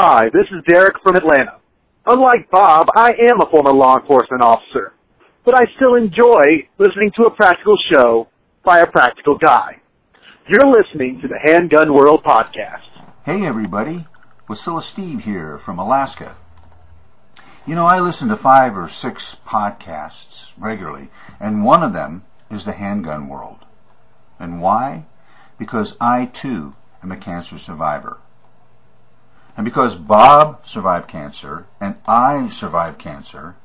Hi, this is Derek from Atlanta. Unlike Bob, I am a former law enforcement officer, but I still enjoy listening to a practical show by a practical guy. You're listening to the Handgun World Podcast. Hey everybody, Wasilla Steve here from Alaska. You know, I listen to five or six podcasts regularly, and one of them is the Handgun World. And why? Because I too am a cancer survivor. And because Bob survived cancer and I survived cancer,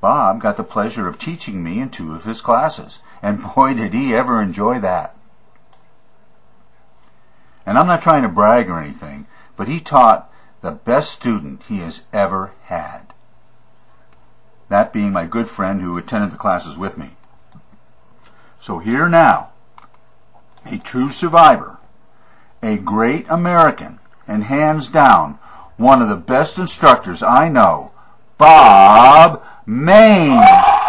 Bob got the pleasure of teaching me in two of his classes. And boy, did he ever enjoy that. And I'm not trying to brag or anything, but he taught the best student he has ever had. That being my good friend who attended the classes with me. So here now, a true survivor, a great American, and hands down, one of the best instructors I know, Bob Mayne.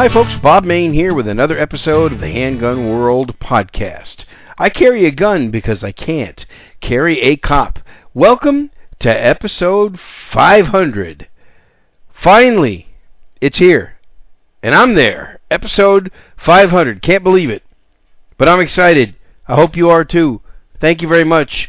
Hi, folks. Bob Mayne here with another episode of the Handgun World podcast. I carry a gun because I can't carry a cop. Welcome to episode 500. Finally, it's here. And I'm there. Episode 500. Can't believe it. But I'm excited. I hope you are too. Thank you very much.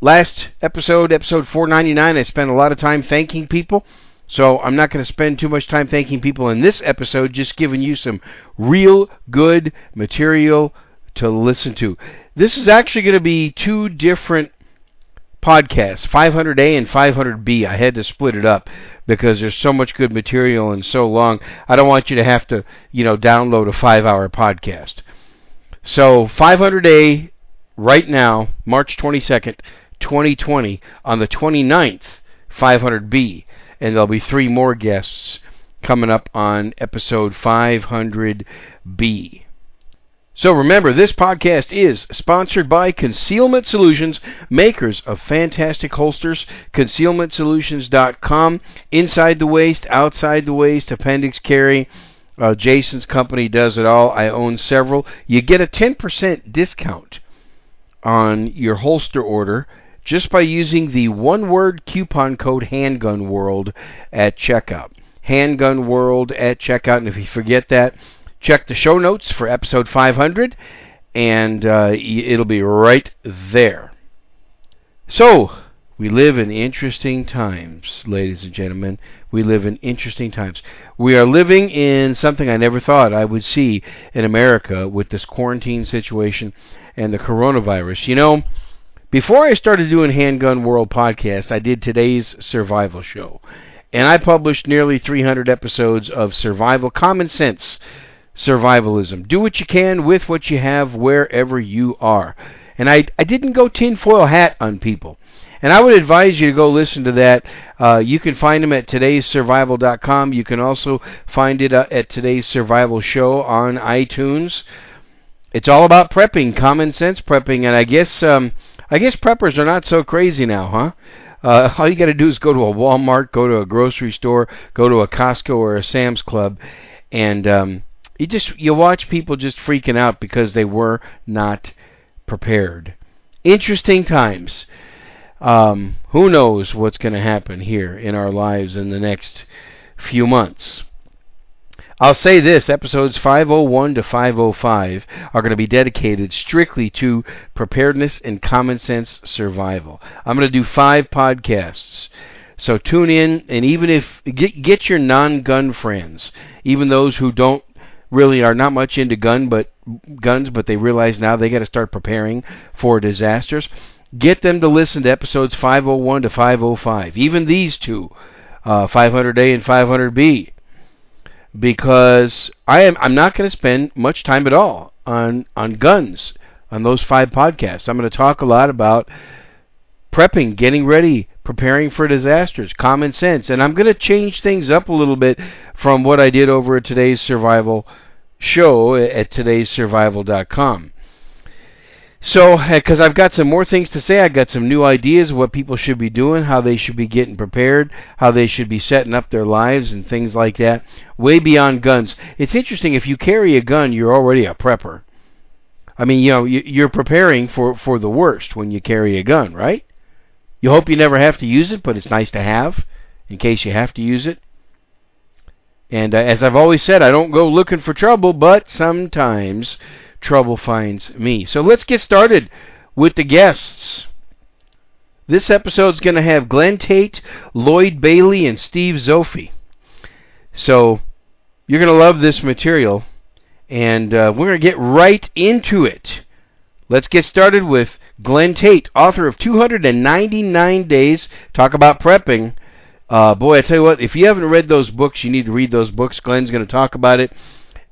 Last episode, episode 499, I spent a lot of time thanking people. So I'm not going to spend too much time thanking people in this episode, just giving you some real good material to listen to. This is actually going to be two different podcasts, 500A and 500B. I had to split it up because there's so much good material and so long. I don't want you to have to, you know, download a 5-hour podcast. So 500A right now, March 22nd, 2020 on the 29th, 500B and there'll be three more guests coming up on episode 500B. So remember, this podcast is sponsored by Concealment Solutions, makers of fantastic holsters. ConcealmentSolutions.com. Inside the waist, outside the waist, appendix carry. Uh, Jason's company does it all. I own several. You get a 10% discount on your holster order just by using the one word coupon code Handgun World at checkout. Handgun World at checkout. And if you forget that, check the show notes for episode 500 and uh, it'll be right there. So, we live in interesting times, ladies and gentlemen. We live in interesting times. We are living in something I never thought I would see in America with this quarantine situation and the coronavirus. You know, before I started doing Handgun World podcast, I did today's survival show. And I published nearly 300 episodes of survival common sense survivalism. Do what you can with what you have wherever you are. And I, I didn't go tinfoil hat on people. And I would advise you to go listen to that. Uh, you can find them at today'ssurvival.com. You can also find it uh, at today's survival show on iTunes. It's all about prepping, common sense prepping, and I guess um, I guess preppers are not so crazy now, huh? Uh, all you got to do is go to a Walmart, go to a grocery store, go to a Costco or a Sam's Club, and um, you just you watch people just freaking out because they were not prepared. Interesting times. Um, who knows what's going to happen here in our lives in the next few months? I'll say this episodes 501 to 505 are going to be dedicated strictly to preparedness and common sense survival. I'm going to do five podcasts. So tune in, and even if get, get your non-gun friends, even those who don't really are not much into gun but guns, but they realize now they got to start preparing for disasters. Get them to listen to episodes 501 to 505. Even these two, uh, 500A and 500B because I am I'm not going to spend much time at all on on guns on those five podcasts. I'm going to talk a lot about prepping, getting ready, preparing for disasters, common sense, and I'm going to change things up a little bit from what I did over at today's survival show at today'ssurvival.com. So, because I've got some more things to say, I've got some new ideas of what people should be doing, how they should be getting prepared, how they should be setting up their lives, and things like that. Way beyond guns. It's interesting. If you carry a gun, you're already a prepper. I mean, you know, you're preparing for for the worst when you carry a gun, right? You hope you never have to use it, but it's nice to have in case you have to use it. And uh, as I've always said, I don't go looking for trouble, but sometimes trouble finds me. So let's get started with the guests. This episode's going to have Glenn Tate, Lloyd Bailey, and Steve Zopfi. So you're going to love this material, and uh, we're going to get right into it. Let's get started with Glenn Tate, author of 299 Days. Talk about prepping. Uh, boy, I tell you what, if you haven't read those books, you need to read those books. Glenn's going to talk about it.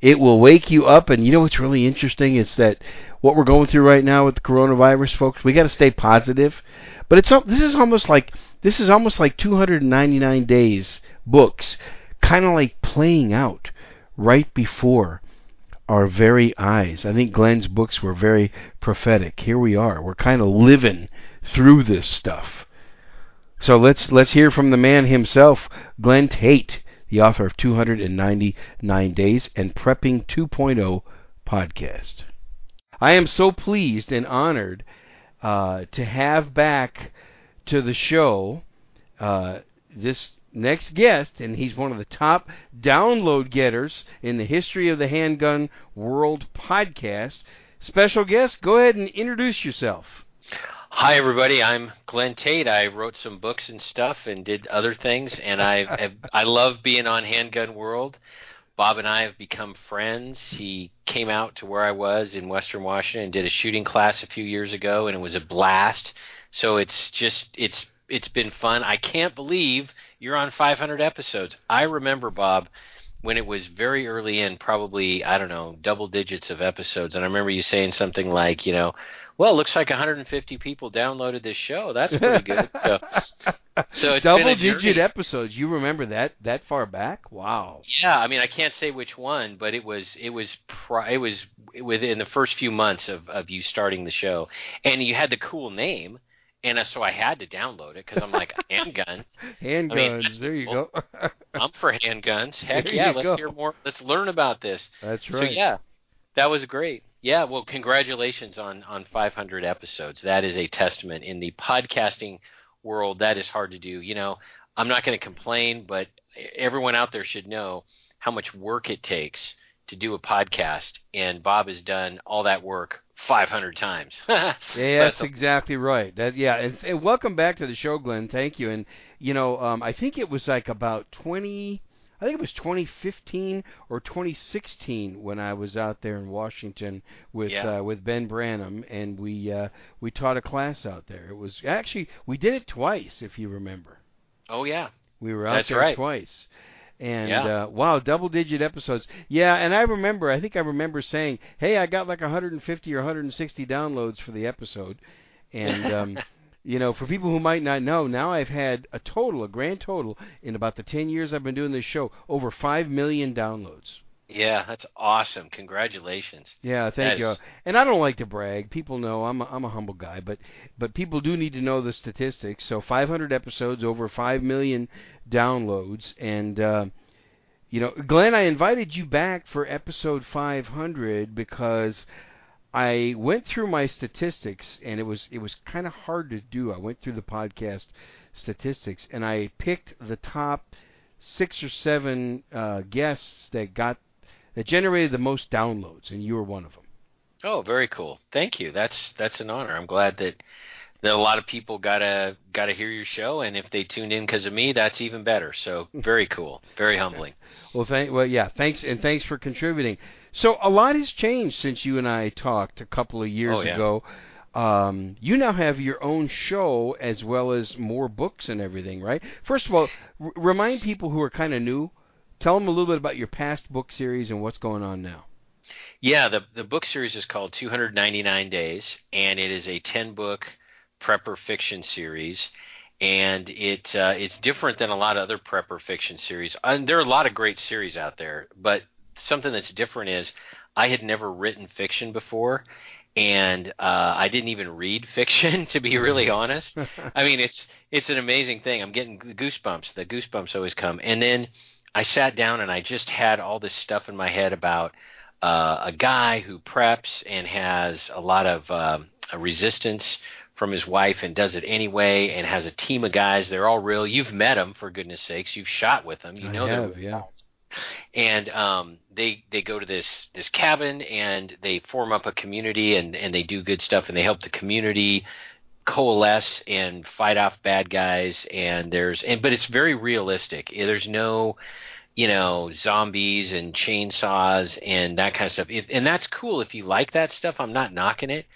It will wake you up, and you know what's really interesting is that what we're going through right now with the coronavirus, folks. We got to stay positive, but it's this is almost like this is almost like 299 days books, kind of like playing out right before our very eyes. I think Glenn's books were very prophetic. Here we are. We're kind of living through this stuff. So let's let's hear from the man himself, Glenn Tate the author of 299 Days and Prepping 2.0 podcast. I am so pleased and honored uh, to have back to the show uh, this next guest, and he's one of the top download getters in the history of the Handgun World podcast. Special guest, go ahead and introduce yourself. Hi, everybody. I'm Glenn Tate. I wrote some books and stuff and did other things, and I I love being on Handgun World. Bob and I have become friends. He came out to where I was in Western Washington and did a shooting class a few years ago, and it was a blast. So it's just it's it's been fun. I can't believe you're on 500 episodes. I remember Bob when it was very early in, probably I don't know, double digits of episodes, and I remember you saying something like, you know well, it looks like 150 people downloaded this show. That's pretty good. so, so it's double digit episodes. You remember that that far back? Wow. Yeah, I mean, I can't say which one, but it was it was pri- it was within the first few months of of you starting the show, and you had the cool name. And so I had to download it because I'm like handgun. handguns. I mean, there you go. I'm for handguns. Heck there yeah, let's go. hear more. Let's learn about this. That's right. So yeah, that was great. Yeah, well, congratulations on on 500 episodes. That is a testament in the podcasting world. That is hard to do. You know, I'm not going to complain, but everyone out there should know how much work it takes to do a podcast, and Bob has done all that work 500 times. yeah, so that's, that's exactly right. That yeah, and, and, welcome back to the show, Glenn. Thank you. And you know, um, I think it was like about 20 I think it was 2015 or 2016 when I was out there in Washington with yeah. uh, with Ben Branam, and we uh, we taught a class out there. It was actually we did it twice, if you remember. Oh yeah, we were out That's there right. twice. And yeah. uh, wow, double digit episodes. Yeah, and I remember, I think I remember saying, "Hey, I got like 150 or 160 downloads for the episode," and um, you know, for people who might not know, now I've had a total, a grand total, in about the 10 years I've been doing this show, over 5 million downloads. Yeah, that's awesome. Congratulations. Yeah, thank that you. Is... And I don't like to brag. People know I'm a, I'm a humble guy, but but people do need to know the statistics. So 500 episodes, over 5 million downloads, and uh, you know, Glenn, I invited you back for episode 500 because I went through my statistics, and it was it was kind of hard to do. I went through the podcast statistics, and I picked the top six or seven uh, guests that got that generated the most downloads, and you were one of them. Oh, very cool. Thank you. That's that's an honor. I'm glad that that a lot of people gotta gotta hear your show, and if they tuned in because of me, that's even better. So very cool, very humbling. well, thank well, yeah, thanks and thanks for contributing. So a lot has changed since you and I talked a couple of years oh, yeah. ago. Um, you now have your own show as well as more books and everything, right? First of all, r- remind people who are kind of new. Tell them a little bit about your past book series and what's going on now. Yeah, the the book series is called 299 Days, and it is a 10 book prepper fiction series and it uh, it's different than a lot of other prepper fiction series. And there are a lot of great series out there, but something that's different is I had never written fiction before, and uh, I didn't even read fiction to be really honest. I mean, it's it's an amazing thing. I'm getting goosebumps. The goosebumps always come, and then I sat down and I just had all this stuff in my head about uh, a guy who preps and has a lot of um, resistance from his wife and does it anyway and has a team of guys. They're all real. You've met them for goodness sakes. You've shot with them. You know have, they're yeah. And um, they they go to this this cabin and they form up a community and and they do good stuff and they help the community coalesce and fight off bad guys and there's and but it's very realistic. There's no you know zombies and chainsaws and that kind of stuff. If, and that's cool if you like that stuff. I'm not knocking it.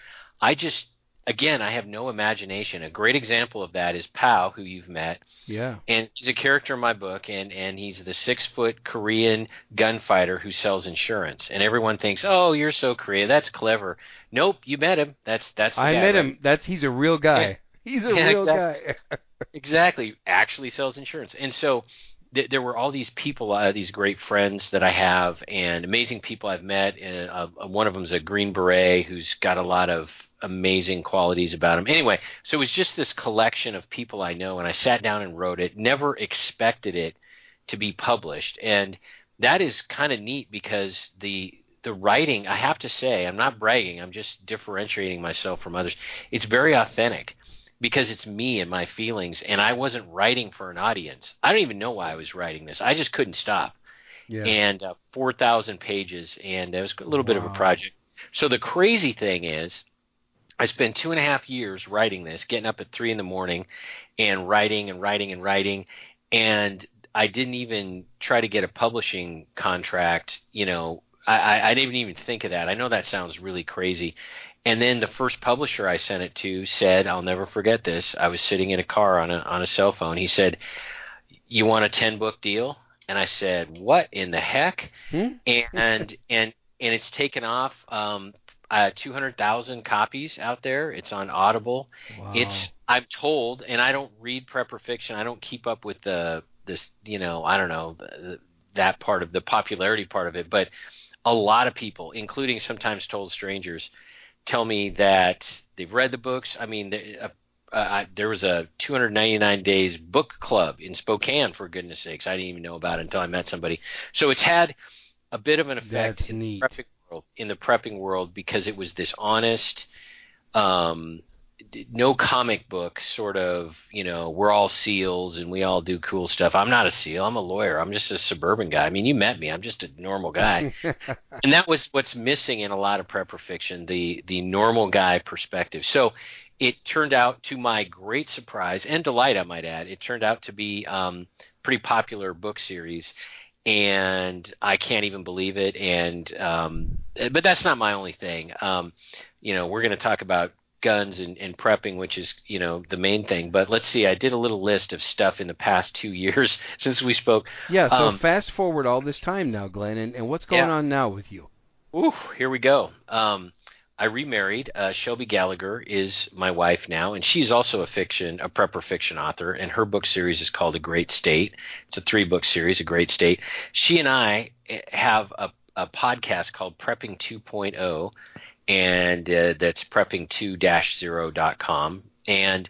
I just again I have no imagination. A great example of that is Pow, who you've met, Yeah. and he's a character in my book, and and he's the six foot Korean gunfighter who sells insurance, and everyone thinks, oh, you're so Korean, that's clever. Nope, you met him. That's that's. The I guy, met right? him. That's he's a real guy. Yeah. He's a Yeah, real exactly. guy. exactly actually sells insurance and so th- there were all these people uh, these great friends that i have and amazing people i've met and uh, uh, one of them is a green beret who's got a lot of amazing qualities about him anyway so it was just this collection of people i know and i sat down and wrote it never expected it to be published and that is kind of neat because the the writing i have to say i'm not bragging i'm just differentiating myself from others it's very authentic because it's me and my feelings and I wasn't writing for an audience. I don't even know why I was writing this. I just couldn't stop. Yeah. And uh, 4,000 pages and it was a little bit of a project. So the crazy thing is I spent two and a half years writing this, getting up at three in the morning and writing and writing and writing. And I didn't even try to get a publishing contract, you know, I, I, I didn't even think of that. I know that sounds really crazy. And then the first publisher I sent it to said, I'll never forget this. I was sitting in a car on a on a cell phone. He said, "You want a 10 book deal?" And I said, "What in the heck?" Hmm? And and and it's taken off um uh 200,000 copies out there. It's on Audible. Wow. It's I'm told, and I don't read prepper fiction. I don't keep up with the this, you know, I don't know the, the, that part of the popularity part of it, but a lot of people, including sometimes told strangers, tell me that they've read the books. I mean, uh, uh, there was a 299 days book club in Spokane, for goodness sakes. I didn't even know about it until I met somebody. So it's had a bit of an effect That's in neat. prepping world, in the prepping world because it was this honest, um, no comic book sort of, you know, we're all SEALs and we all do cool stuff. I'm not a SEAL. I'm a lawyer. I'm just a suburban guy. I mean, you met me. I'm just a normal guy and that was what's missing in a lot of prepper fiction the the normal guy perspective so it turned out to my great surprise and delight i might add it turned out to be um pretty popular book series and i can't even believe it and um but that's not my only thing um you know we're going to talk about guns and, and prepping which is you know the main thing but let's see i did a little list of stuff in the past two years since we spoke yeah. So um, fast forward all this time now, Glenn, and, and what's going Yeah. on now with you? Ooh, here we go. Um, I remarried. Uh, Shelby Gallagher is my wife now, and she's also a fiction, a prepper fiction author, and her book series is called A Great State. It's a three book series, A Great State. She and I eh, have a, a podcast called Prepping 2.0, and uh, that's prepping2-0.com, and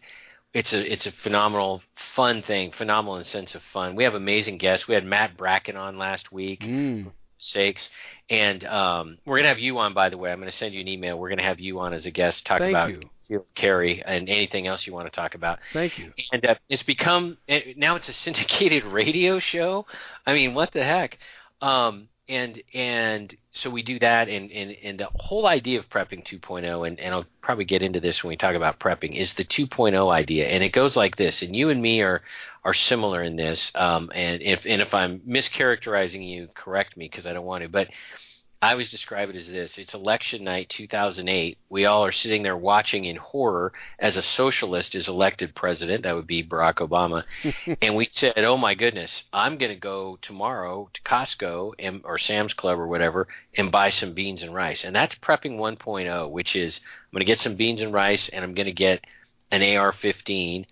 it's a it's a phenomenal, fun thing, phenomenal in the sense of fun. We have amazing guests. We had Matt Bracken on last week Mm. sakes. And um, we're gonna have you on, by the way. I'm gonna send you an email. We're gonna have you on as a guest, talk Thank about you. carry and anything else you want to talk about. Thank you. And uh, it's become now it's a syndicated radio show. I mean, what the heck? Um, and and so we do that, and and and the whole idea of prepping 2.0, and and I'll probably get into this when we talk about prepping, is the 2.0 idea, and it goes like this. And you and me are are similar in this. Um, and if and if I'm mischaracterizing you, correct me because I don't want to. But I always describe it as this: It's election night, 2008. We all are sitting there watching in horror as a socialist is elected president. That would be Barack Obama. and we said, "Oh my goodness, I'm going to go tomorrow to Costco and, or Sam's Club or whatever and buy some beans and rice." And that's prepping 1.0, which is I'm going to get some beans and rice, and I'm going to get an AR-15,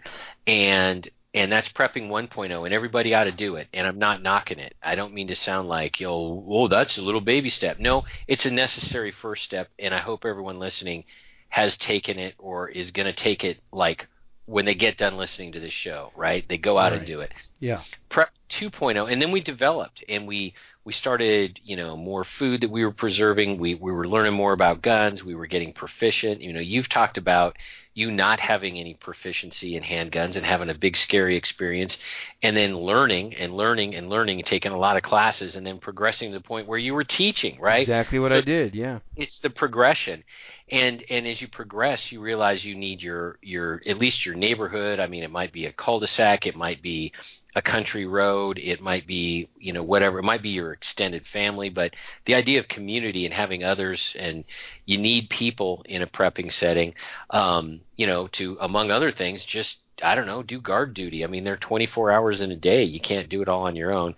and and that's prepping 1.0 and everybody ought to do it and i'm not knocking it. I don't mean to sound like yo oh that's a little baby step. No it's a necessary first step and i hope everyone listening has taken it or is going to take it like when they get done listening to this show right they go out Right. and do it Yeah. prep 2.0 and then we developed and we we started you know more food that we were preserving we we were learning more about guns we were getting proficient you know you've talked about you not having any proficiency in handguns and having a big scary experience and then learning and learning and learning and taking a lot of classes and then progressing to the point where you were teaching right Exactly what I did. Yeah. it's the progression and and as you progress you realize you need your your at least your neighborhood. I mean it might be a cul-de-sac it might be a country road it might be you know whatever it might be your extended family but the idea of community and having others and you need people in a prepping setting um you know to among other things just I don't know, do guard duty. I mean, they're 24 hours in a day. You can't do it all on your own.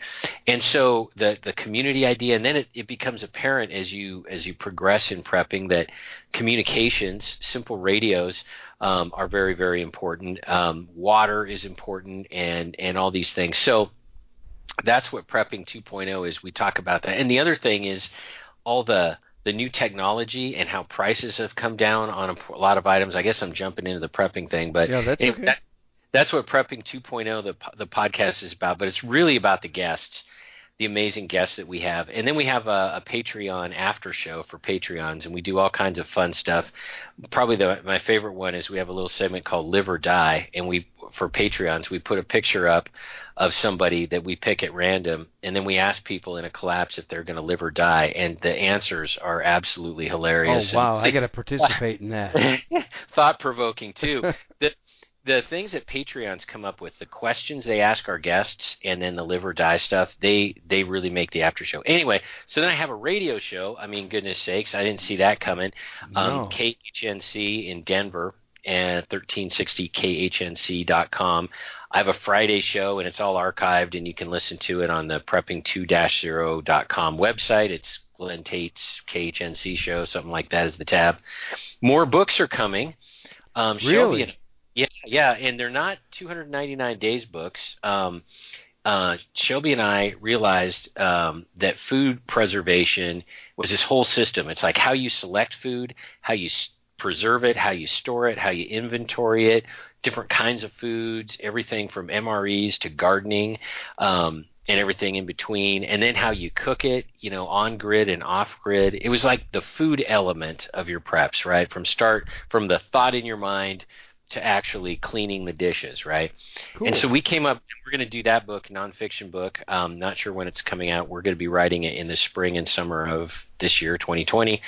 And so the the community idea, and then it, it becomes apparent as you as you progress in prepping that communications, simple radios, um, are very very important. Um, water is important, and and all these things. So that's what prepping 2.0 is. We talk about that, and the other thing is all the the new technology and how prices have come down on a, a lot of items. I guess I'm jumping into the prepping thing, but Yeah, that's okay. that- that's what prepping 2.0 the the podcast is about. But it's really about the guests, the amazing guests that we have, and then we have a, a Patreon after show for Patreons, and we do all kinds of fun stuff. Probably the my favorite one is we have a little segment called Live or Die, and we for Patreons we put a picture up of somebody that we pick at random, and then we ask people in a collapse if they're going to live or die, and the answers are absolutely Oh hilarious. and- wow, I got to participate in that. thought provoking too. the the things that Patreons come up with, the questions they ask our guests, and then the live or die stuff, they they really make the after show. Anyway, so then I have a radio show. I mean, goodness sakes, I didn't see that coming. No. Um, KHNC in Denver and 1360khnc.com. I have a Friday show and it's all archived and you can listen to it on the prepping2-0.com website. It's Glenn Tate's KHNC show, something like that is the tab. More books are coming. Um, Shelby Really? and- yeah, yeah, and they're not 299 days books. Um, uh, Shelby and I realized um, that food preservation was this whole system. It's like how you select food, how you s- preserve it, how you store it, how you inventory it, different kinds of foods, everything from MREs to gardening, um, and everything in between, and then how you cook it, you know, on grid and off grid. It was like the food element of your preps, right? From start, from the thought in your mind to actually cleaning the dishes, right? Cool. And so we came up. We're going to do that book, nonfiction book. Um, not sure when it's coming out. We're going to be writing it in the spring and summer of this year, 2020.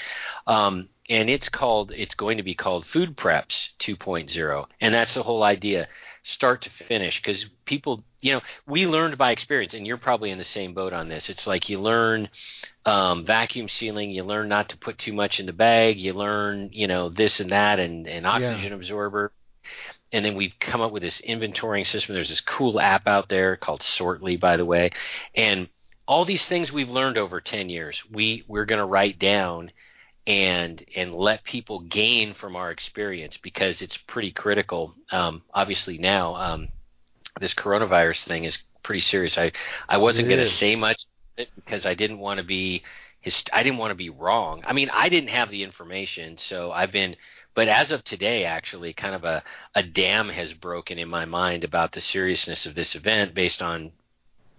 Um, and it's called. It's going to be called Food Preps 2.0, and that's the whole idea, start to finish. Because people, you know, we learned by experience, and you're probably in the same boat on this. It's like you learn um, vacuum sealing, you learn not to put too much in the bag, you learn, you know, this and that, and an oxygen absorber and then we've come up with this inventorying system. There's this cool app out there called Sortly, by the way, and all these things we've learned over 10 years, we we're going to write down and and let people gain from our experience because it's pretty critical. Um, obviously now, um, this coronavirus thing is pretty serious. I I wasn't going to say much because I didn't want to be his. I didn't want to be wrong. I mean, I didn't have the information, so I've been. But as of today, actually, kind of a, a dam has broken in my mind about the seriousness of this event based on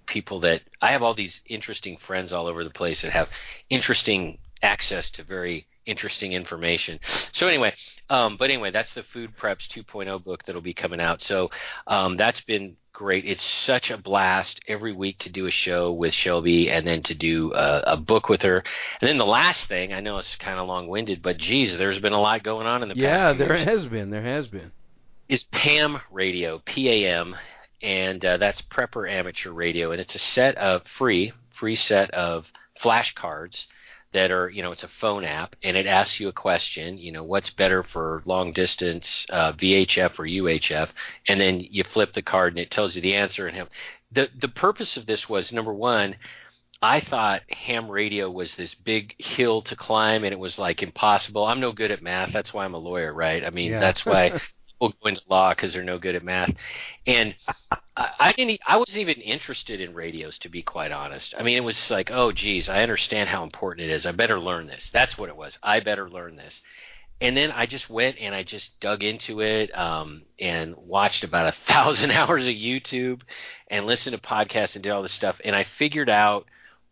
people that I have all these interesting friends all over the place that have interesting access to very interesting information. So anyway, um, but anyway, that's the Food Preps 2.0 book that'll be coming out. So um, that's been great. It's such a blast every week to do a show with Shelby and then to do a, a book with her. And then the last thing, I know it's kind of long-winded, but geez, there's been a lot going on in the yeah, past. Yeah, there has been. There has been. is PAM Radio, P-A-M, and uh, that's Prepper Amateur Radio, and it's a set of free, free set of flashcards that are, you know, it's a phone app, and it asks you a question, you know, what's better for long distance uh, VHF or UHF, and then you flip the card and it tells you the answer. And have, the the purpose of this was number one. I thought ham radio was this big hill to climb and it was like impossible. I'm no good at math. That's why I'm a lawyer, right? I mean, Yeah. that's why people go into law because they're no good at math, and I, I didn't. I wasn't even interested in radios, to be quite honest. I mean, it was like, oh, geez, I understand how important it is. I better learn this. That's what it was. I better learn this. And then I just went and I just dug into it um, and watched about a thousand hours of YouTube and listened to podcasts and did all this stuff. And I figured out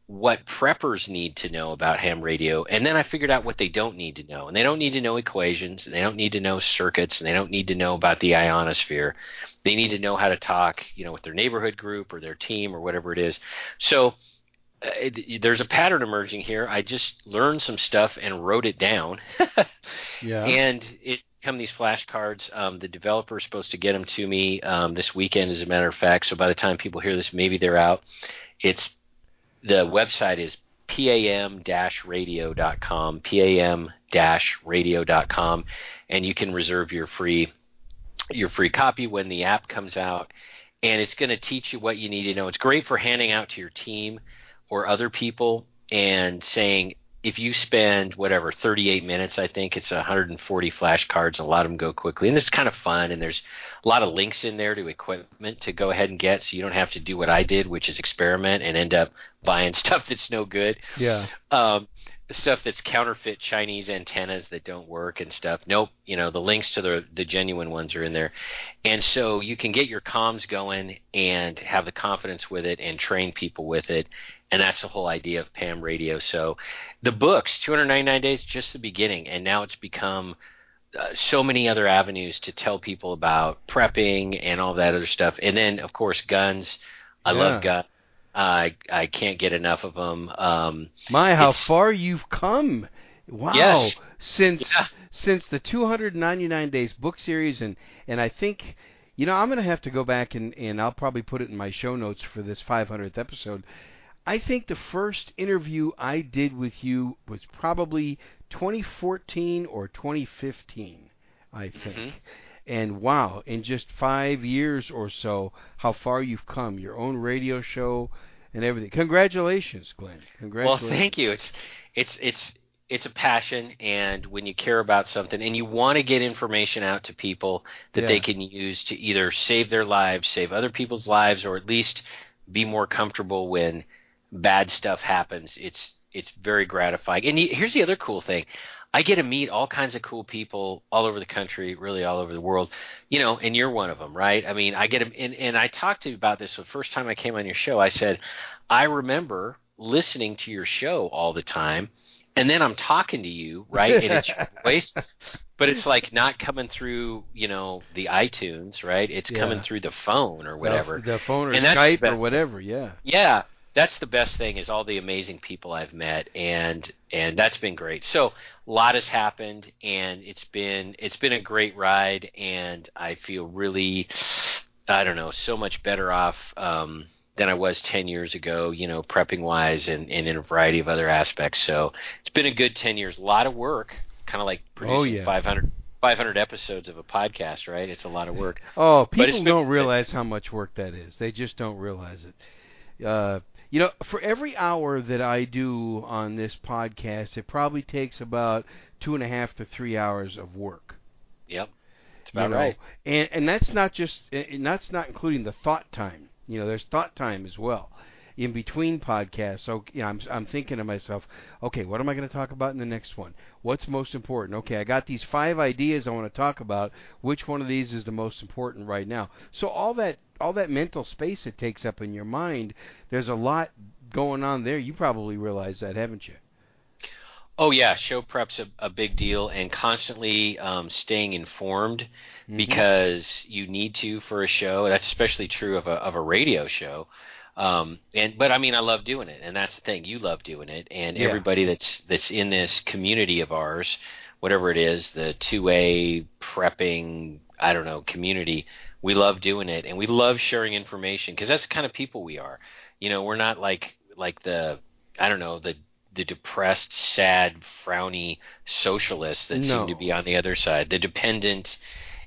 what preppers need to know about ham radio, and then I figured out what they don't need to know. And they don't need to know equations, and they don't need to know circuits, and they don't need to know about the ionosphere. They need to know how to talk, you know, with their neighborhood group or their team or whatever it is. So uh, it, there's a pattern emerging here. I just learned some stuff and wrote it down, Yeah. and it come these flashcards. Um, the developer is supposed to get them to me um, this weekend, as a matter of fact. So by the time people hear this, maybe they're out. It's the website is pam-radio.com, pam-radio.com, and you can reserve your free your free copy when the app comes out. And it's going to teach you what you need to know. It's great for handing out to your team or other people and saying if you spend whatever 38 minutes, I think it's 140 flashcards. A lot of them go quickly, and it's kind of fun. And there's a lot of links in there to equipment to go ahead and get, so you don't have to do what I did, which is experiment and end up buying stuff that's no good. yeah. Um, stuff that's counterfeit Chinese antennas that don't work and stuff. Nope, you know the links to the the genuine ones are in there, and so you can get your comms going and have the confidence with it and train people with it, and that's the whole idea of Pam Radio. So the books, 299 days, just the beginning, and now it's become uh, so many other avenues to tell people about prepping and all that other stuff, and then of course guns. I Yeah. love guns. I I can't get enough of them. Um, My, how far you've come! Wow, Yes. since Yeah. since the 299 days book series, and and I think, you know, I'm gonna have to go back and and I'll probably put it in my show notes for this 500th episode. I think the first interview I did with you was probably 2014 or 2015, I think. Mhm. And wow, in just five years or so, how far you've come. Your own radio show and everything. Congratulations, Glenn. Well, thank you. It's it's it's it's a passion, and when you care about something and you want to get information out to people that Yeah. they can use to either save their lives, save other people's lives, or at least be more comfortable when bad stuff happens, it's it's very gratifying. And here's the other cool thing. I get to meet all kinds of cool people all over the country, really all over the world, you know, and you're one of them, right? I mean, I get 'em- and, and I talked to you about this the first time I came on your show. I said, I remember listening to your show all the time, and then I'm talking to you, right? And it's your voice, but it's like not coming through, you know, the iTunes, right? It's coming through the phone or whatever. The, the phone or And Skype or whatever, yeah. Yeah, that's the best thing is all the amazing people I've met, and and that's been great. So a lot has happened, and it's been it's been a great ride, and I feel really, I don't know, so much better off um, than I was ten years ago. You know, prepping wise, and, and in a variety of other aspects. So it's been a good ten years. A lot of work, kind of like producing Oh, yeah. 500, 500 episodes of a podcast, right? It's a lot of work. Oh, people been don't realize how much work that is. They just don't realize it. Uh, you know, for every hour that I do on this podcast, it probably takes about two and a half to three hours of work. Yep, it's you about know? right. And and that's not just and that's not including the thought time. You know, there's thought time as well in between podcasts. So you know, I'm I'm thinking to myself, okay, what am I going to talk about in the next one? What's most important? Okay, I got these five ideas I want to talk about. Which one of these is the most important right now? So all that all that mental space it takes up in your mind, there's a lot going on there. You probably realize that, haven't you? Oh yeah, show prep's a, a big deal, and constantly um, staying informed Mhm. because you need to for a show. That's especially true of a of a radio show. Um, and but I mean, I love doing it, and that's the thing. You love doing it, and Yeah. everybody that's that's in this community of ours, whatever it is, the two A prepping, I don't know, community. We love doing it, and we love sharing information because that's the kind of people we are. You know, we're not like like the I don't know the the depressed, sad, frowny socialists that No. seem to be on the other side, the dependent,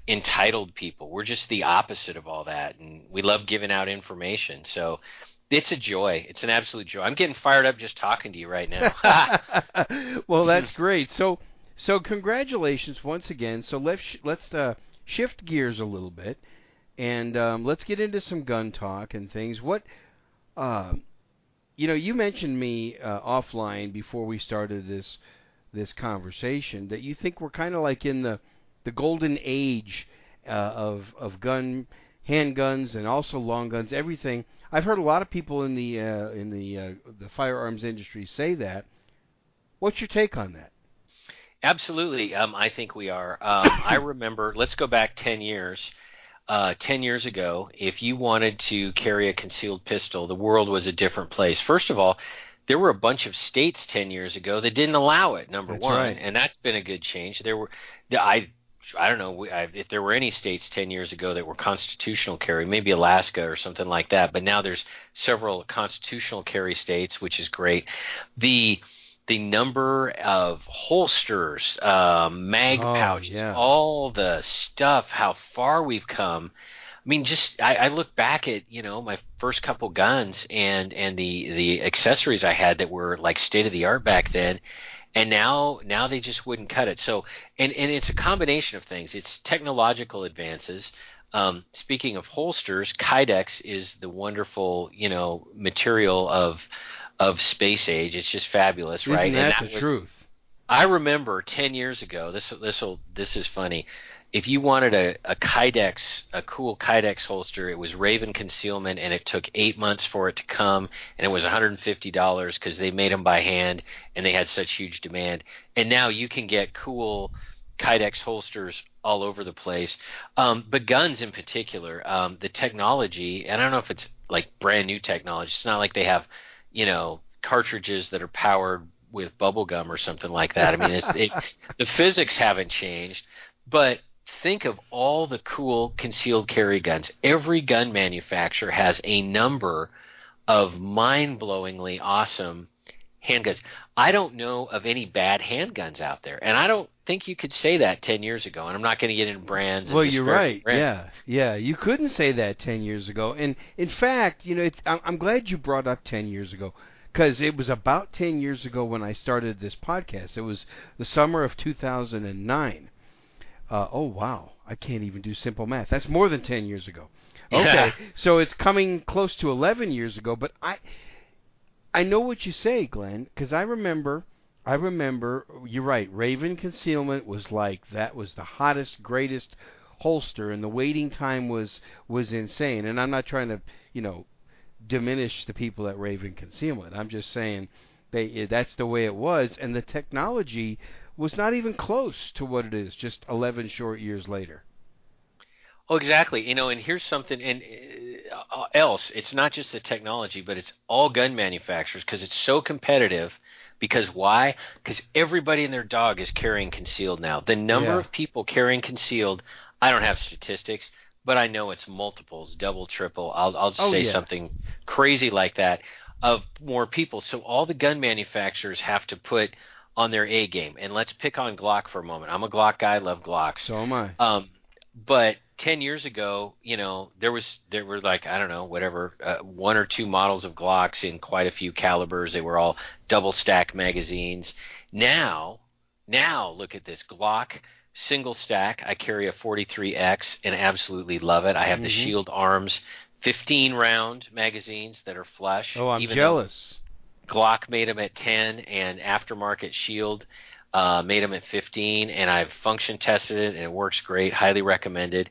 entitled people. We're just the opposite of all that, and we love giving out information. So it's a joy. It's an absolute joy. I'm getting fired up just talking to you right now. well, that's great. So, so congratulations once again. So let's let's uh, shift gears a little bit, and um, let's get into some gun talk and things. What, uh, you know, you mentioned me uh, offline before we started this this conversation that you think we're kind of like in the the golden age uh, of of gun handguns and also long guns, everything. I've heard a lot of people in the uh, in the uh, the firearms industry say that. What's your take on that? Absolutely, um, I think we are. Um, I remember. Let's go back ten years. Uh, ten years ago, if you wanted to carry a concealed pistol, the world was a different place. First of all, there were a bunch of states ten years ago that didn't allow it. Number That's one, right. and that's been a good change. There were, I, I don't know we- I, if there were any states ten years ago that were constitutional carry, maybe Alaska or something like that. But now there's several constitutional carry states, which is great. The the number of holsters, um, mag Oh, pouches, yeah. all the stuff, how far we've come. I mean, just I, I look back at you know my first couple guns and and the the accessories I had that were like state of the art back then, and now now they just wouldn't cut it. So and and it's a combination of things. It's technological advances. Um, speaking of holsters, Kydex is the wonderful you know material of of space age. It's just fabulous, Isn't right? that and that's the was- truth? I remember ten years ago. This this will this is funny. If you wanted a, a Kydex, a cool Kydex holster, it was Raven Concealment, and it took eight months for it to come, and it was $150 because they made them by hand, and they had such huge demand. And now you can get cool Kydex holsters all over the place. Um, but guns in particular, um, the technology, and I don't know if it's like brand new technology. It's not like they have, you know, cartridges that are powered with bubble gum or something like that. I mean, it's, it, the physics haven't changed, but think of all the cool concealed carry guns. Every gun manufacturer has a number of mind-blowingly awesome handguns. I don't know of any bad handguns out there, and I don't think you could say that 10 years ago. And I'm not going to get into brands. and Well, you're right. brands. Yeah, yeah. You couldn't say that ten years ago. And in fact, you know, it's, I'm, I'm glad you brought up ten years ago because it was about ten years ago when I started this podcast. It was the summer of 2009. Uh, oh wow, I can't even do simple math. That's more than ten years ago. Okay, Yeah. so it's coming close to 11 years ago. But I, I know what you say, Glenn, because I remember. I remember. You're right. Raven concealment was like that was the hottest, greatest holster, and the waiting time was was insane. And I'm not trying to, you know, diminish the people at Raven Concealment. I'm just saying they that's the way it was, and the technology was not even close to what it is just 11 short years later. Oh, exactly. You know, and here's something and uh, else. It's not just the technology, but it's all gun manufacturers because it's so competitive. Because why? Because everybody and their dog is carrying concealed now. The number Yeah. of people carrying concealed, I don't have statistics, but I know it's multiples, double, triple. I'll I'll just Oh, say yeah. something crazy like that of more people. So all the gun manufacturers have to put on their A game. And let's pick on Glock for a moment. I'm a Glock guy, love Glocks. So am I. Um, but ten years ago, you know, there was there were like I don't know whatever uh, one or two models of Glocks in quite a few calibers. They were all double stack magazines. Now, now look at this Glock single stack. I carry a 43X and absolutely love it. I have the Mhm. Shield Arms 15 round magazines that are flush. oh, I'm even though- jealous. Glock made them at 10, and aftermarket Shield uh, made them at 15, and I've function tested it, and it works great. Highly recommended.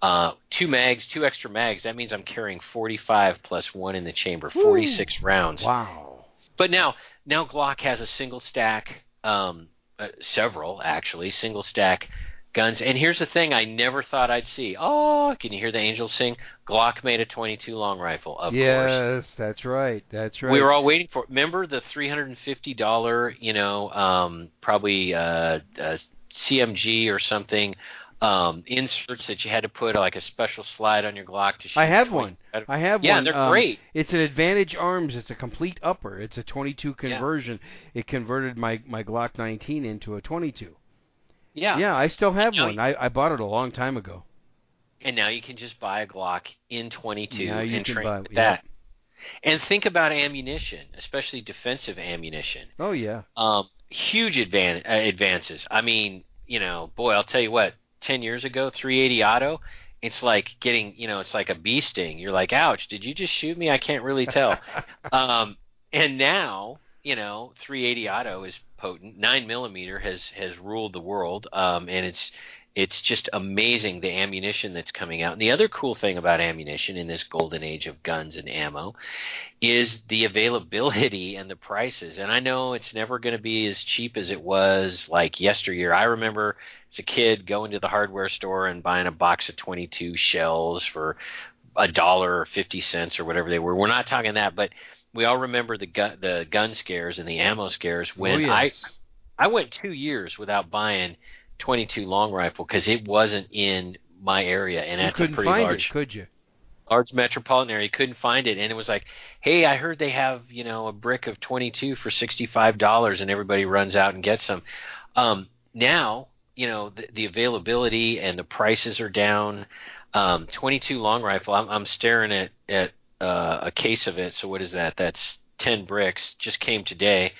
Uh, two mags, two extra mags. That means I'm carrying 45 plus one in the chamber, 46 rounds. Wow. But now, now Glock has a single stack, um, uh, several actually, single stack guns. And here's the thing: I never thought I'd see. Oh, can you hear the angels sing? Glock made a 22 long rifle. Of course. yes, that's right. That's right. We were all waiting for. Remember the three hundred and fifty dollar, you know, um, probably uh, uh, CMG or something um, inserts that you had to put like a special slide on your Glock to shoot. I have 20 one. I have yeah, one. they're um, great. It's an Advantage Arms. It's a complete upper. It's a 22 conversion. It converted my my Glock 19 into a 22. Yeah. Yeah, I still have Now one. I I bought it a long time ago. And now you can just buy a Glock in twenty two Now you and can train buy- with yeah. that. And think about ammunition, especially defensive ammunition. Oh yeah. Um, huge advan- uh, advances. I mean, you know, boy, I'll tell you what. ten years ago, 380 auto, it's like getting, you know, it's like a bee sting. You're like, ouch, did you just shoot me? I can't really tell. um, and now, you know, 380 auto is potent. Nine millimeter has has ruled the world, um, and it's it's just amazing the ammunition that's coming out. And the other cool thing about ammunition in this golden age of guns and ammo is the availability and the prices. And I know it's never going to be as cheap as it was like yesteryear. I remember as a kid going to the hardware store and buying a box of 22 shells for a dollar or 50 cents or whatever they were. We're not talking that, but we all remember the gun the gun scares and the ammo scares when oh, yes. I I went 2 years without buying 22 long rifle because it wasn't in my area, and you that's a pretty find large it, could you? large metropolitan area. Couldn't find it, and it was like, hey, I heard they have you know a brick of 22 for 65 dollars, and everybody runs out and gets them. Um, now you know the, the availability and the prices are down. Um, 22 long rifle. I'm, I'm staring at at uh, a case of it. So what is that? That's 10 bricks. Just came today,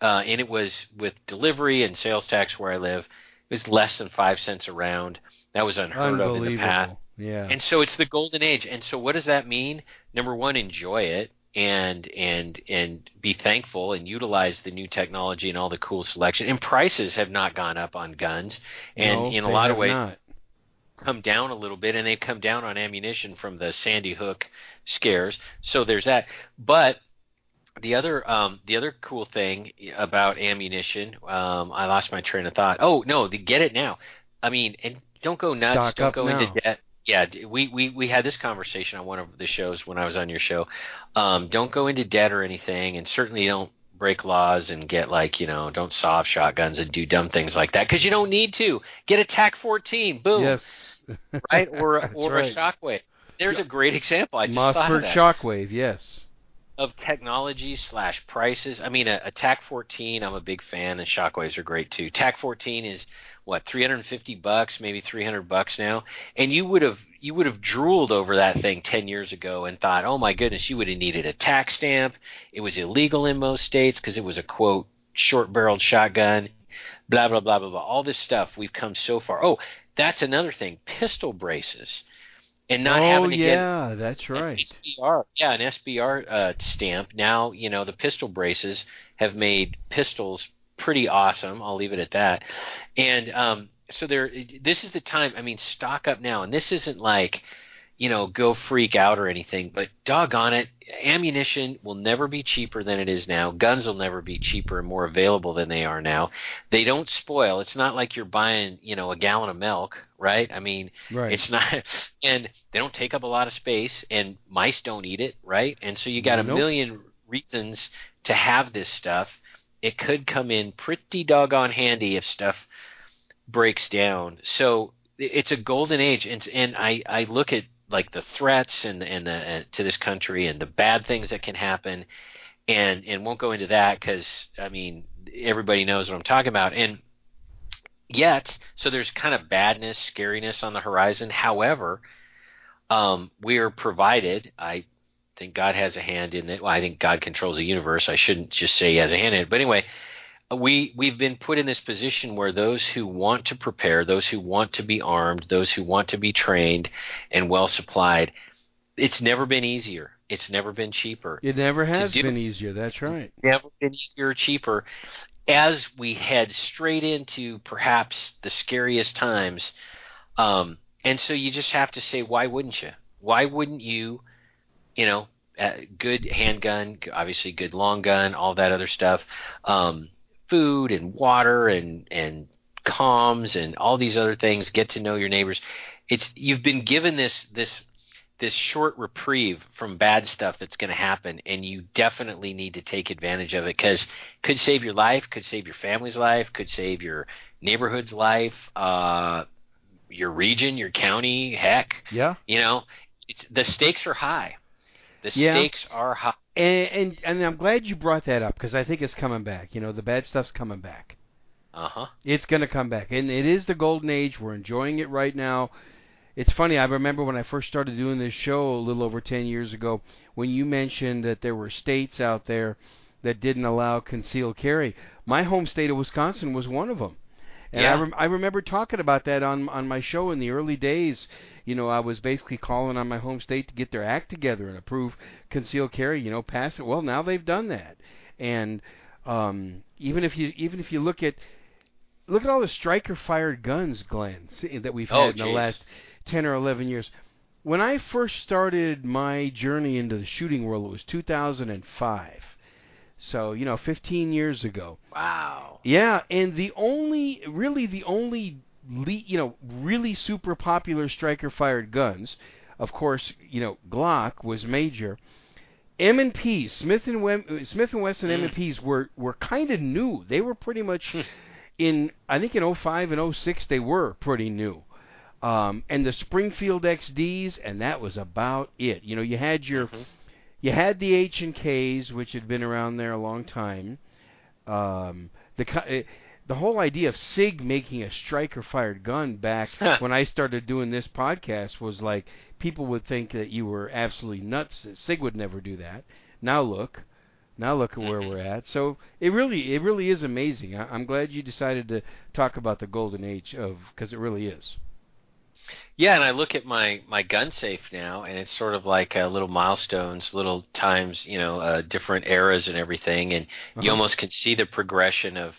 uh, and it was with delivery and sales tax where I live. It was less than five cents a round. That was unheard of in the past. Yeah. And so it's the golden age. And so what does that mean? Number one, enjoy it and and and be thankful and utilize the new technology and all the cool selection. And prices have not gone up on guns, and No, in a lot of ways not. Come down a little bit, and they've come down on ammunition from the Sandy Hook scares. So there's that. But the other um, the other cool thing about ammunition, um, I lost my train of thought. Oh no, the get it now. I mean, and don't go nuts. Stock don't go now. into debt. Yeah, we, we we had this conversation on one of the shows when I was on your show. Um, don't go into debt or anything, and certainly don't break laws and get like you know don't soft shotguns and do dumb things like that because you don't need to. Get a TAC 14, boom, Yes. right? Or a- or right. a Shockwave. There's a great example. I just Mossberg Shockwave, yes. Of technology slash prices. I mean, a, a TAC 14, I'm a big fan, and Shockwaves are great too. TAC 14 is what 350 bucks, maybe 300 bucks now, and you would have you would have drooled over that thing 10 years ago and thought, oh my goodness, you would have needed a tax stamp. It was illegal in most states because it was a quote short-barreled shotgun. Blah blah blah blah blah. All this stuff. We've come so far. Oh, that's another thing. Pistol braces. And not oh having to get yeah, that's right. an SBR, yeah, an SBR uh, stamp. Now, you know, the pistol braces have made pistols pretty awesome. I'll leave it at that. And um, so there, this is the time. I mean, stock up now, and this isn't like, you know, go freak out or anything. But doggone it, ammunition will never be cheaper than it is now. Guns will never be cheaper and more available than they are now. They don't spoil. It's not like you're buying, you know, a gallon of milk, right? I mean, Right. it's not, and they don't take up a lot of space, and mice don't eat it, right? And so you got a million reasons to have this stuff. It could come in pretty doggone handy if stuff breaks down. So it's a golden age, and and I I look at like the threats and and the uh, to this country and the bad things that can happen, and and won't go into that because I mean everybody knows what I'm talking about, and yet so there's kind of badness, scariness on the horizon. However, um, we are provided. I think God has a hand in it. Well, I think God controls the universe. I shouldn't just say He has a hand in it. But anyway, we we've been put in this position where those who want to prepare, those who want to be armed, those who want to be trained and well supplied, it's never been easier. It's never been cheaper. It never has do- been easier. That's right. Never been easier or cheaper. As we head straight into perhaps the scariest times, um, and so you just have to say, why wouldn't you? Why wouldn't you? You know, uh, good handgun, obviously good long gun, all that other stuff, um, food and water and and comms and all these other things. Get to know your neighbors. It's you've been given this this this short reprieve from bad stuff that's going to happen, and you definitely need to take advantage of it because could save your life, could save your family's life, could save your neighborhood's life, uh, your region, your county, heck, Yeah. you know, it's, the stakes are high. The Yeah. stakes are high. And and, and I'm glad you brought that up because I think it's coming back. You know, the bad stuff's coming back. Uh huh. It's going to come back, and it is the golden age. We're enjoying it right now. It's funny. I remember when I first started doing this show a little over 10 years ago, when you mentioned that there were states out there that didn't allow concealed carry. My home state of Wisconsin was one of them. And Yeah. I, rem- I remember talking about that on on my show in the early days. You know, I was basically calling on my home state to get their act together and approve concealed carry. You know, pass it. Well, now they've done that, and um, even if you even if you look at look at all the striker fired guns, Glenn, that we've had Oh, in the last ten or eleven years. When I first started my journey into the shooting world, it was 2005. So you know, 15 years ago. Wow. Yeah, and the only, really the only, le- you know, really super popular striker fired guns, of course, you know, Glock was major. M and P, Smith and Wem- uh, Smith and Wesson mm. M and P's were were kind of new. They were pretty much hmm. in, I think in 05 and 06 they were pretty new. Um, and the Springfield XDs, and that was about it. You know, you had your, mm-hmm. You had the H and Ks, which had been around there a long time. Um, the eh, the whole idea of Sig making a striker fired gun back when I started doing this podcast was like people would think that you were absolutely nuts. Sig would never do that. Now look, now look at where we're at. So it really it really is amazing. I, I'm glad you decided to talk about the golden age of because it really is. Yeah, and I look at my my gun safe now, and it's sort of like uh, little milestones, little times, you know, uh, different eras and everything, and you Uh-huh. almost can see the progression of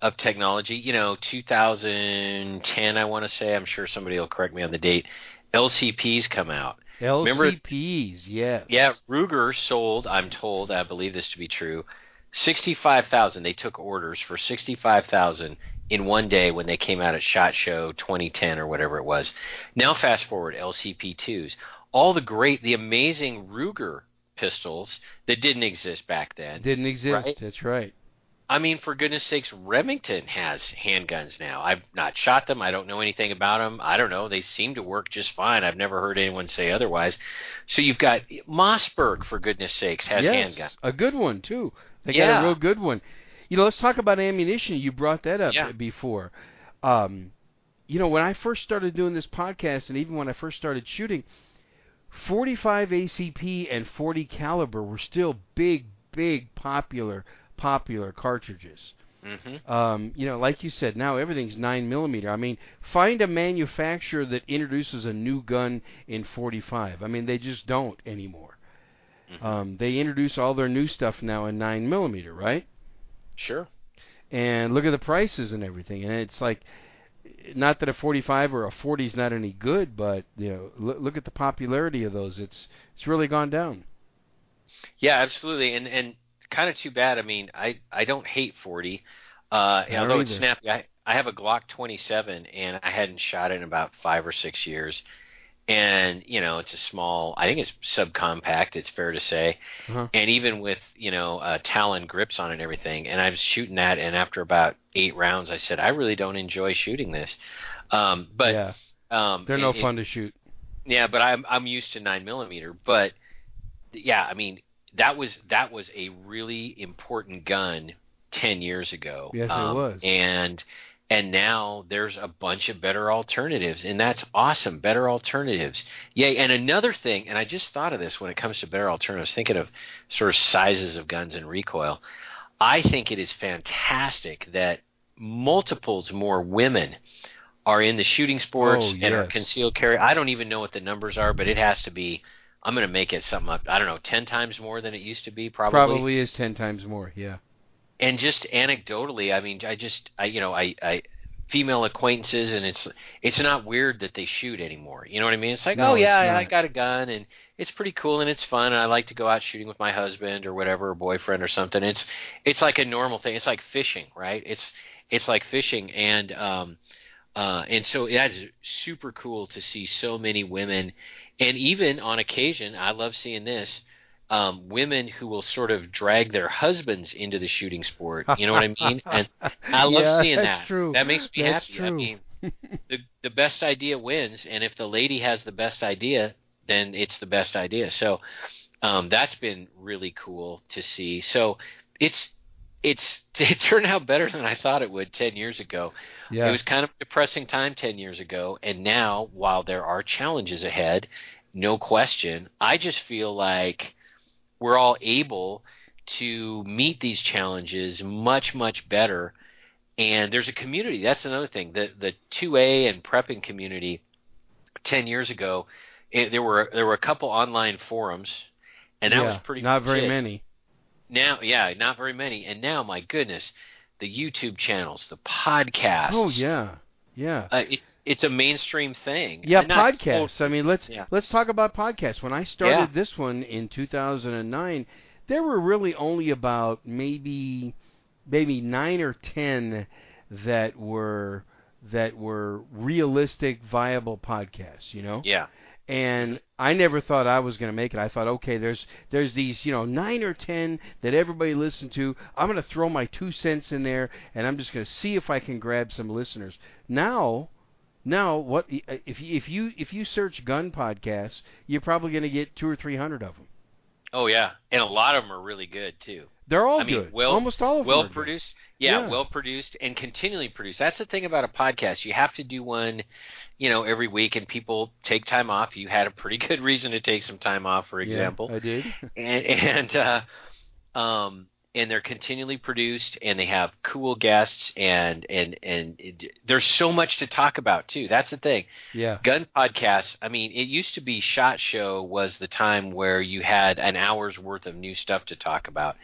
of technology. You know, 2010, I want to say. I'm sure somebody will correct me on the date. LCPs come out. Remember- LCPs, yes. Yeah, Ruger sold. I'm told. I believe this to be true. Sixty-five thousand. They took orders for sixty-five thousand in one day when they came out at Shot Show 2010 or whatever it was. Now fast forward, LCP2s. All the great, the amazing Ruger pistols that didn't exist back then. Didn't exist. Right. That's right. I mean, for goodness sakes, Remington has handguns now. I've not shot them. I don't know anything about them. I don't know. They seem to work just fine. I've never heard anyone say otherwise. So you've got Mossberg, for goodness sakes, has yes, handguns. a good one too. They got Yeah. a real good one. You know, let's talk about ammunition. You brought that up Yeah. before. Um, you know, when I first started doing this podcast, and even when I first started shooting, 45 ACP and 40 caliber were still big, big, popular, popular cartridges. hmm Um, you know, like you said, now everything's nine millimeter. I mean, find a manufacturer that introduces a new gun in 45. I mean, they just don't anymore. Mhm. Um, they introduce all their new stuff now in nine millimeter, right? Sure. And look at the prices and everything. And it's like, not that a 45 or a 40 is not any good, but you know, look, look at the popularity of those. It's it's really gone down. Yeah, absolutely. And and kind of too bad. I mean, I I don't hate 40. Uh, although it's either. snappy. I I have a Glock 27 and I hadn't shot it in about 5 or 6 years. And, you know, it's a small, I think it's subcompact, it's fair to say. Uh-huh. And even with, you know, uh, Talon grips on it and everything, and I was shooting that, and after about eight rounds, I said, I really don't enjoy shooting this. Um, but yeah, um, they're it- no it- fun to shoot. yeah, but I'm I'm used to nine millimeter. But yeah, I mean that was that was a really important gun ten years ago. Yes, it Um, was. And and now there's a bunch of better alternatives, and that's awesome. Better alternatives. Yay! And another thing, and I just thought of this when it comes to better alternatives, thinking of sort of sizes of guns and recoil. I think it is fantastic that multiples more women are in the shooting sports Oh, and are concealed carry. I don't even know what the numbers are, but it has to be. I'm going to make it something up. I don't know, ten times more than it used to be, probably. Probably is ten times more. Yeah. And just anecdotally, I mean, I just, I, you know, I, I, female acquaintances, and it's, it's not weird that they shoot anymore. You know what I mean? It's like, No, oh yeah, I, I got a gun, and it's pretty cool, and it's fun, and I like to go out shooting with my husband or whatever, or boyfriend or something. It's, it's like a normal thing. It's like fishing, right? It's, it's like fishing, and, um, uh, and so that's super cool to see so many women, and even on occasion, I love seeing this. Um, women who will sort of drag their husbands into the shooting sport. You know what I mean? And I love Yeah, seeing that. true. That makes me That's happy. I mean, the the best idea wins, and if the lady has the best idea, then it's the best idea. So um, that's been really cool to see. So it's it's it turned out better than I thought it would ten years ago. Yeah. It was kind of a depressing time 10 years ago. And now, while there are challenges ahead, no question, I just feel like we're all able to meet these challenges much, much better and there's a community. That's another thing. The the 2A and prepping community 10 years ago, it, there were there were a couple online forums, and that yeah, was pretty not very it. many. Now, yeah, not very many. And now, my goodness, the YouTube channels, the podcasts. Oh yeah, yeah. Uh, it's it's a mainstream thing. Yeah, And podcasts. I mean, let's Yeah. let's talk about podcasts. When I started Yeah. this one in 2009, there were really only about maybe maybe 9 or 10 that were that were realistic viable podcasts, you know? Yeah, and I never thought I was going to make it. I thought, okay, there's there's these you know nine or ten that everybody listened to. I'm going to throw my two cents in there, and I'm just going to see if I can grab some listeners. Now, now what if you, if you if you search gun podcasts, you're probably going to get two or three hundred of them. Oh yeah, and a lot of them are really good too. They're all I mean, good. well- Almost all of them. are Well produced, yeah, Yeah. well produced and continually produced. That's the thing about a podcast. You have to do one, you know, every week, and people take time off. You had a pretty good reason to take some time off, for Yeah, example, I did. and and uh, um, and they're continually produced, and they have cool guests, and and and it, there's so much to talk about too. That's the thing. yeah. gun podcasts i mean it used to be shot show was the time where you had an hour's worth of new stuff to talk about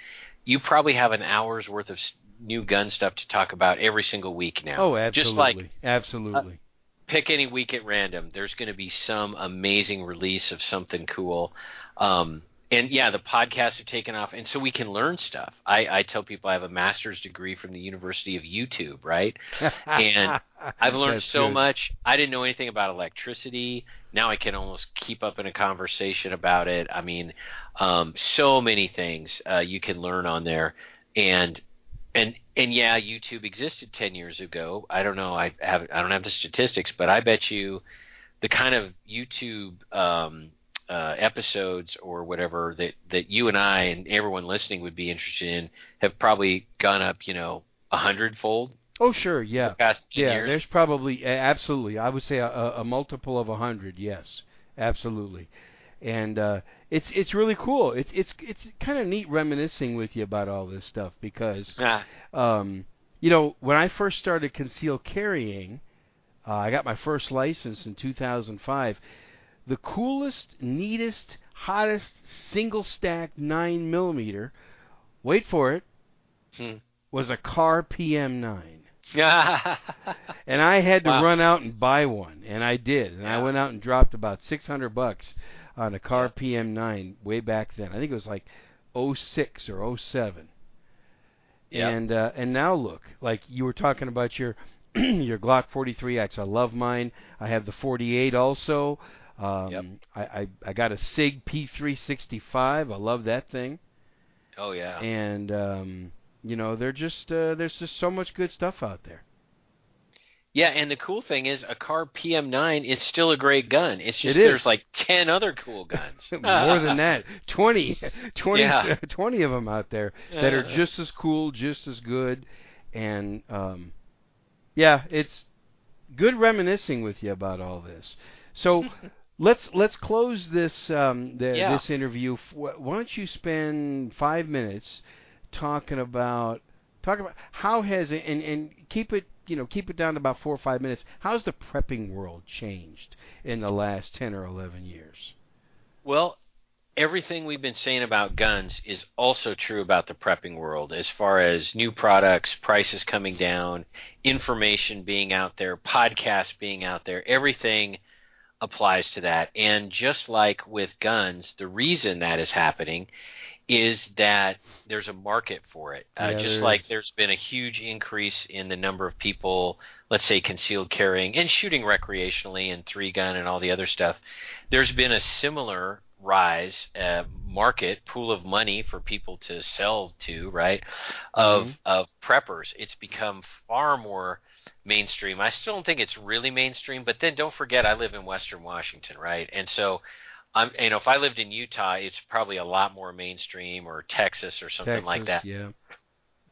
you probably have an hour's worth of new gun stuff to talk about every single week now Oh, absolutely. just like uh, absolutely. pick any week at random there's going to be some amazing release of something cool um, and yeah the podcasts have taken off and so we can learn stuff I, I tell people i have a master's degree from the university of youtube right and I've learned That's so good. much. I didn't know anything about electricity. Now I can almost keep up in a conversation about it. I mean, um, so many things uh, you can learn on there, and and and yeah, YouTube existed ten years ago. I don't know. I have I don't have the statistics, but I bet you the kind of YouTube um, uh, episodes or whatever that that you and I and everyone listening would be interested in have probably gone up, you know, a hundredfold Oh, sure. Yeah. the past Yeah, years. there's probably absolutely. I would say a, a a multiple of a hundred. Yes, absolutely. And uh, it's it's really cool. It's it's it's kind of neat reminiscing with you about all this stuff because Ah, um, you know when I first started concealed carrying, uh, I got my first license in 2005. The coolest, neatest, hottest single stack nine millimeter. Wait for it. Hmm. Was a Kahr PM9. yeah. And I had to Wow. run out and buy one, and I did. And I went out and dropped about 600 bucks on a Kahr PM9 way back then. I think it was like 06 or 07. Yep. And uh, and now look, like you were talking about your your Glock 43X. I love mine. I have the 48 also. Um, Yep. I, I I got a Sig P365. I love that thing. Oh yeah. And um, you know, they're just uh, there's just so much good stuff out there. Yeah, and the cool thing is a Kahr PM9 is still a great gun. It's just It there's like 10 other cool guns. More than that, 20, 20, Yeah. 20 of them out there that are Uh. just as cool, just as good, and um, yeah, it's good reminiscing with you about all this. So let's let's close this um, the, Yeah. this interview. Why don't you spend five minutes talking about talk about how has it and and keep it you know keep it down to about four or five minutes. How's the prepping world changed in the last ten or eleven years? Well, everything we've been saying about guns is also true about the prepping world as far as new products, prices coming down, information being out there, podcasts being out there. Everything applies to that. And just like with guns, the reason that is happening is that there's a market for it. Uh, Yeah, just there like is. there's been a huge increase in the number of people, let's say concealed carrying and shooting recreationally and three gun and all the other stuff, there's been a similar rise uh, market pool of money for people to sell to right of Mhm. of preppers it's become far more mainstream i still don't think it's really mainstream but then don't forget i live in western washington right and so i'm you know if i lived in utah it's probably a lot more mainstream or texas or something Texas, like that Yeah.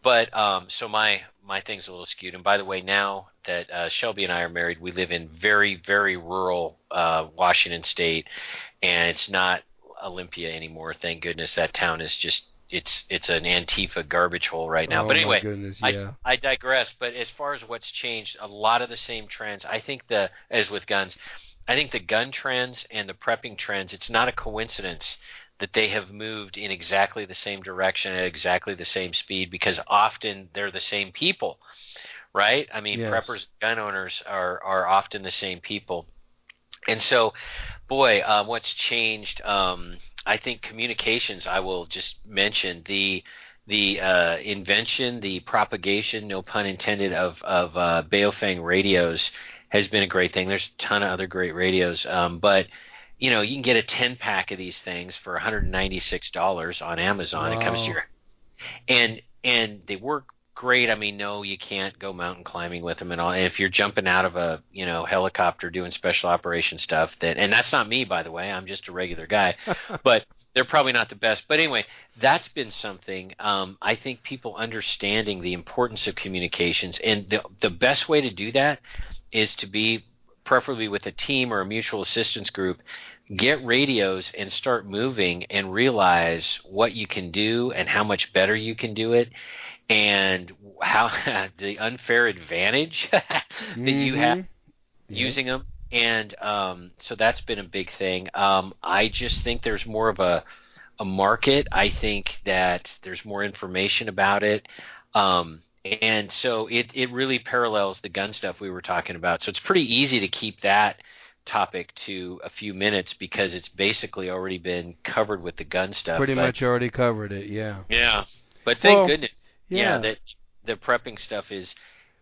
but um, so my my thing's a little skewed. And by the way, now that uh, Shelby and I are married, we live in very very rural uh, Washington State, and it's not Olympia anymore. Thank goodness that town is just it's it's an Antifa garbage hole right now. oh, but anyway, goodness, I, yeah. I digress. But as far as what's changed, a lot of the same trends. I think the as with guns, I think the gun trends and the prepping trends. It's not a coincidence that they have moved in exactly the same direction at exactly the same speed because often they're the same people, right? I mean, Yes. preppers, gun owners are are often the same people, and so, boy, uh, what's changed? Um, I think communications. I will just mention the the uh, invention, the propagation, no pun intended, of of uh, Baofeng radios has been a great thing. There's a ton of other great radios, um, but you know you can get a 10 pack of these things for 196 dollars on Amazon. It comes to Wow. your and and they work great. I mean, no, you can't go mountain climbing with them and all. And if you're jumping out of a you know helicopter doing special operation stuff, then and that's not me by the way. I'm just a regular guy, but they're probably not the best. But anyway, that's been something. Um, I think people understanding the importance of communications and the the best way to do that is to be preferably with a team or a mutual assistance group get radios and start moving and realize what you can do and how much better you can do it and how the unfair advantage that you have Mhm. Using them and um, so that's been a big thing. Um, i just think there's more of a a market. I think that there's more information about it. Um, and so it, it really parallels the gun stuff we were talking about. So it's pretty easy to keep that topic to a few minutes because it's basically already been covered with the gun stuff Pretty but- much already covered it. Yeah. yeah. But thank Well, goodness Yeah. yeah, that the prepping stuff is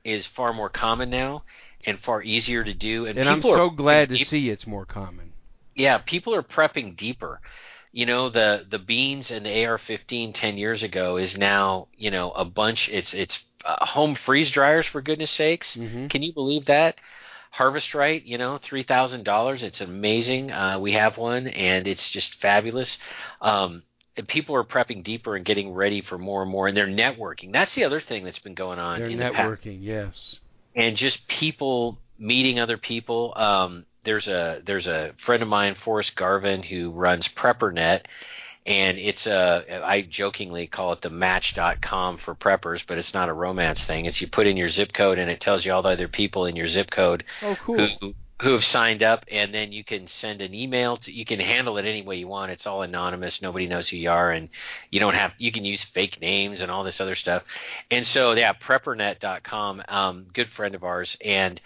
is far more common now and far easier to do and, and I'm people are so glad to deep- see it's more common. yeah people are prepping deeper you know the the beans and the AR-15 10 years ago is now you know a bunch it's it's uh, home freeze dryers for goodness sakes hmm can you believe that Harvest Right, you know, three thousand dollars. It's amazing. Uh, we have one, and it's just fabulous. Um, and people are prepping deeper and getting ready for more and more, and they're networking. That's the other thing that's been going on They're in the networking. Yes. and just people meeting other people. Um, there's a there's a friend of mine, Forrest Garvin, who runs PrepperNet, and it's a I jokingly call it the Match.com for preppers, but it's not a romance thing. It's you put in your zip code and it tells you all the other people in your zip code Oh, cool. who who have signed up, and then you can send an email. To, you can handle it any way you want. It's all anonymous. Nobody knows who you are, and you don't have. You can use fake names and all this other stuff. And so, yeah, PrepperNet.com, um, good friend of ours, and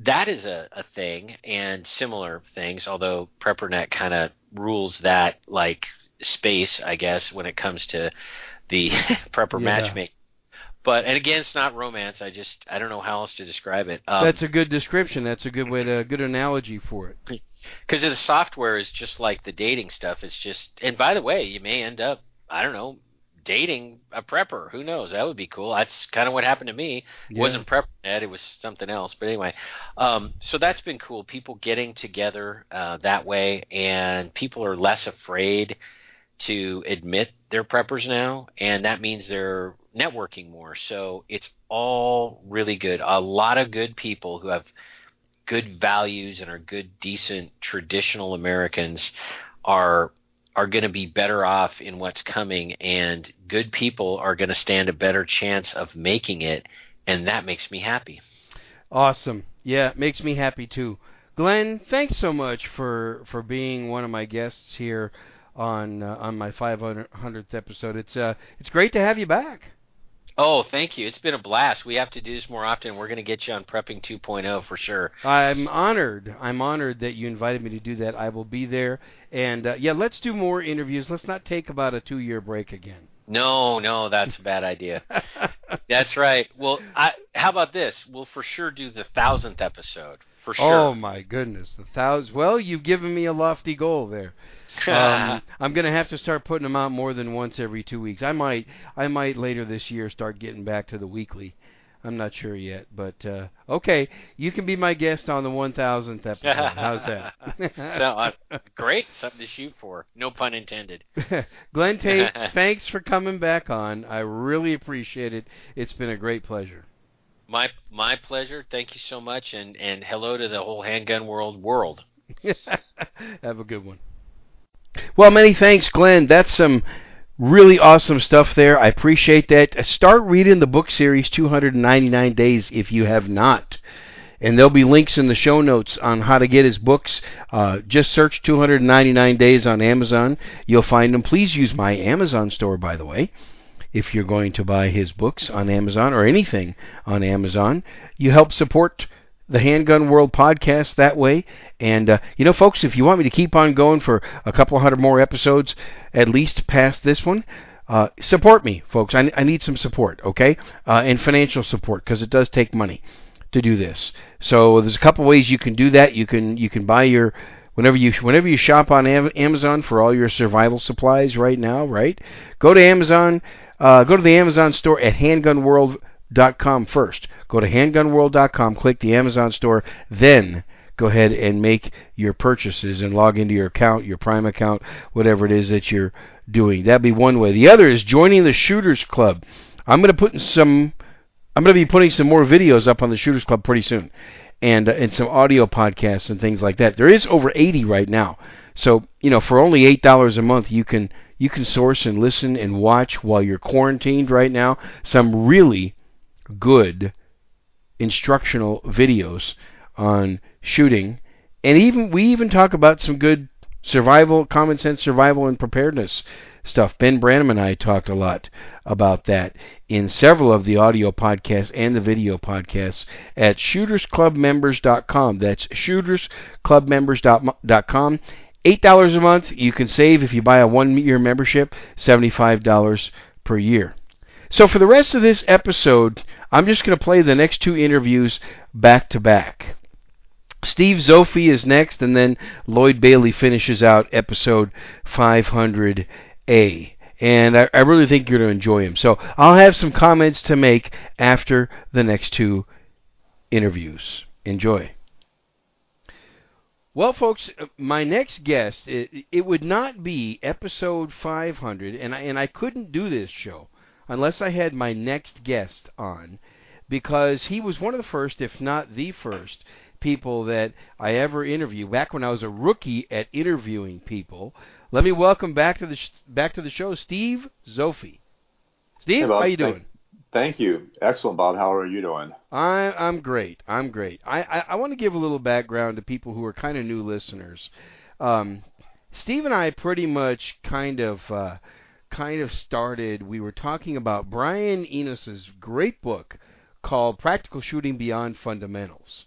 that is a, a thing, and similar things. Although PrepperNet kind of rules that like space, I guess, when it comes to the prepper Yeah. matchmaking. But and again, it's not romance. I just I don't know how else to describe it. Um, That's a good description. That's a good way to good analogy for it. because the software is just like the dating stuff. It's just, and by the way, you may end up, I don't know, dating a prepper. Who knows? That would be cool. That's kind of what happened to me. It Yeah. wasn't prep net, it was something else. But anyway, um, so that's been cool. People getting together uh, that way, and people are less afraid to admit they're preppers now, and that means they're networking more. So it's all really good. A lot of good people who have good values and are good, decent, traditional Americans are are going to be better off in what's coming, and good people are going to stand a better chance of making it, and that makes me happy. Awesome. Yeah, it makes me happy too. Glenn, thanks so much for for being one of my guests here on uh, on my 500th episode. It's uh it's great to have you back. Oh, thank you. It's been a blast. We have to do this more often. We're going to get you on Prepping 2.0 for sure. I'm honored. I'm honored that you invited me to do that. I will be there. And uh, yeah, let's do more interviews. Let's not take about a 2-year break again. No, no, that's a bad idea. That's right. Well, I, how about this? We'll for sure do the thousandth episode for sure. Oh my goodness, the thousands. Well, you've given me a lofty goal there. Um, I'm gonna have to start putting them out more than once every two weeks. I might, I might later this year start getting back to the weekly. I'm not sure yet, but uh, okay, you can be my guest on the 1,000th episode. How's that? so, uh, great, something to shoot for. No pun intended. Glenn Tate, thanks for coming back on. I really appreciate it. It's been a great pleasure. My my pleasure. Thank you so much, and and hello to the whole handgun world world. Have a good one. Well, many thanks, Glenn. That's some Really awesome stuff there. I appreciate that. Start reading the book series 299 Days if you have not. And there'll be links in the show notes on how to get his books. Uh, just search 299 Days on Amazon. You'll find them. Please use my Amazon store, by the way. If you're going to buy his books on Amazon or anything on Amazon, you help support the Handgun World podcast that way. And, uh, you know, folks, if you want me to keep on going for a couple hundred more episodes, at least past this one, uh, support me, folks. I, I need some support, okay? Uh, and financial support, because it does take money to do this. So there's a couple ways you can do that. You can you can buy your whenever you whenever you shop on Amazon for all your survival supplies right now, right? Go to Amazon, uh, go to the Amazon store at handgunworld.com first. Go to handgunworld.com, click the Amazon store, then go ahead and make your purchases and log into your account, your Prime account, whatever it is that you're doing. That'd be one way. The other is joining the Shooters Club. I'm going to put some I'm going to be putting some more videos up on the Shooters Club pretty soon. And uh, and some audio podcasts and things like that. There is over 80 right now. So, you know, for only $8 a month you can you can source and listen and watch while you're quarantined right now some really good instructional videos on shooting, and even we even talk about some good survival, common sense survival and preparedness stuff. Ben Branam and I talked a lot about that in several of the audio podcasts and the video podcasts at shootersclubmembers.com. That's shootersclubmembers.com. Eight dollars a month. You can save if you buy a one-year membership. Seventy-five dollars per year. So for the rest of this episode, I'm just going to play the next two interviews back to back. Steve Zopfi is next, and then Lloyd Bailey finishes out episode 500A. And I, I really think you're going to enjoy him. So I'll have some comments to make after the next two interviews. Enjoy. Well, folks, uh, my next guest, it, it would not be episode 500, and I, and I couldn't do this show unless I had my next guest on, because he was one of the first, if not the first, people that I ever interviewed back when I was a rookie at interviewing people. Let me welcome back to the sh- back to the show, Steve Zopfi. Steve, hey, Bob, how you doing? Thank you. Excellent, Bob. How are you doing? I, I'm great. I'm great. I, I, I want to give a little background to people who are kind of new listeners. Um, Steve and I pretty much kind of uh, kind of started. We were talking about Brian Enos's great book called Practical Shooting Beyond Fundamentals.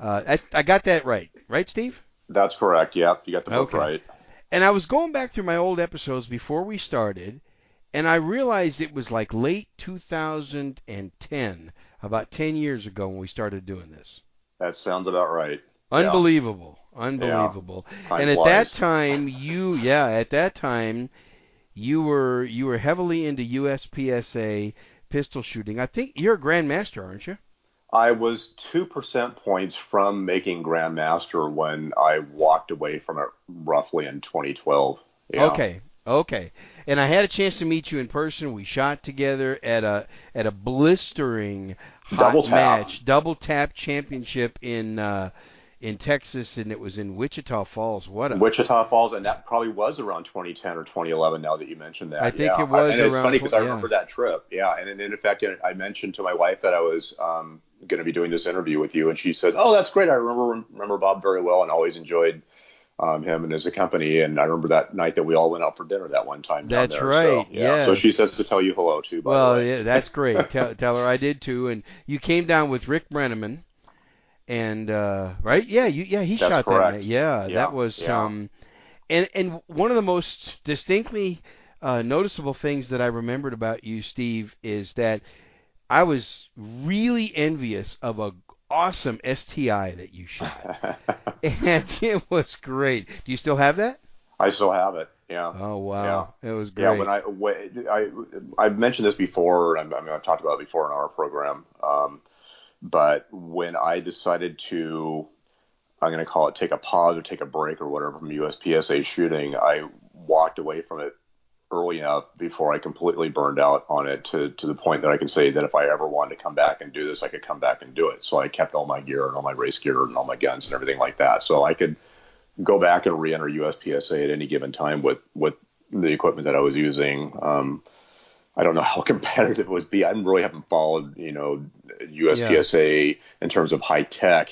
Uh, I, I got that right, right, Steve? That's correct. Yeah, you got the book Okay. right. And I was going back through my old episodes before we started, and I realized it was like late 2010, about 10 years ago when we started doing this. That sounds about right. Yeah. Unbelievable, unbelievable. And at that time, you yeah, at that time, you were you were heavily into USPSA pistol shooting. I think you're a grandmaster, aren't you? I was two percent points from making Grandmaster when I walked away from it roughly in 2012. Yeah. Okay, okay. And I had a chance to meet you in person. We shot together at a at a blistering hot Double match, double tap championship in uh, in Texas, and it was in Wichita Falls. What a Wichita Falls, and that probably was around 2010 or 2011. Now that you mentioned that, I think yeah. it was And it's funny because I yeah. remember that trip. Yeah, and, and in fact, I mentioned to my wife that I was um, going to be doing this interview with you, and she said, "Oh, that's great. I remember remember Bob very well, and always enjoyed." Um, him and his company, and I remember that night that we all went out for dinner that one time. down That's there. right, So, yeah. So she says to tell you hello too. Well, yeah, that's great. tell, tell her I did too. And you came down with Rick Brenneman, and uh, right? Yeah, you yeah he That's shot that night. Yeah, Yeah, that was yeah. um, and and one of the most distinctly uh, noticeable things that I remembered about you, Steve, is that I was really envious of a awesome STI that you shot, and it was great. Do you still have that? I still have it. Yeah. Oh wow, it was great. Yeah, when I, when I I've mentioned this before. I mean, I've talked about it before in our program. Um, but when I decided to, I'm going to call it take a pause or take a break or whatever from USPSA shooting, I walked away from it early enough before I completely burned out on it to to the point that I can say that if I ever wanted to come back and do this, I could come back and do it. So I kept all my gear and all my race gear and all my guns and everything like that. So I could go back and re-enter USPSA at any given time with with the equipment that I was using. Um, I don't know how competitive it was. Be I really haven't followed, you know, USPSA yeah. in terms of high tech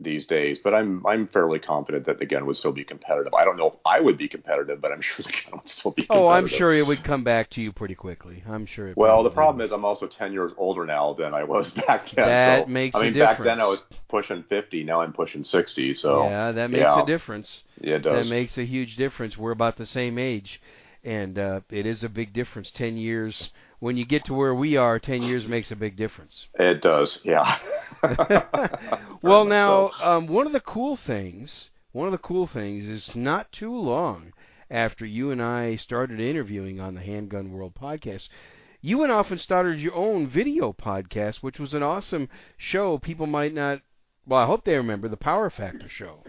these days, but I'm I'm fairly confident that the gun would still be competitive. I don't know if I would be competitive, but I'm sure the gun would still be. Oh, I'm sure it would come back to you pretty quickly. I'm sure. well, the problem would. is I'm also 10 years older now than I was back then. That so, makes I mean, back then I was pushing 50. Now I'm pushing 60. So yeah, that makes yeah. a difference. Yeah, it does. That makes a huge difference. We're about the same age, and uh, it is a big difference. 10 years when you get to where we are, 10 years makes a big difference. It does, yeah. well, now, um, one of the cool things, one of the cool things is not too long after you and I started interviewing on the Handgun World podcast, you went off and started your own video podcast, which was an awesome show. People might not, well, I hope they remember the Power Factor show.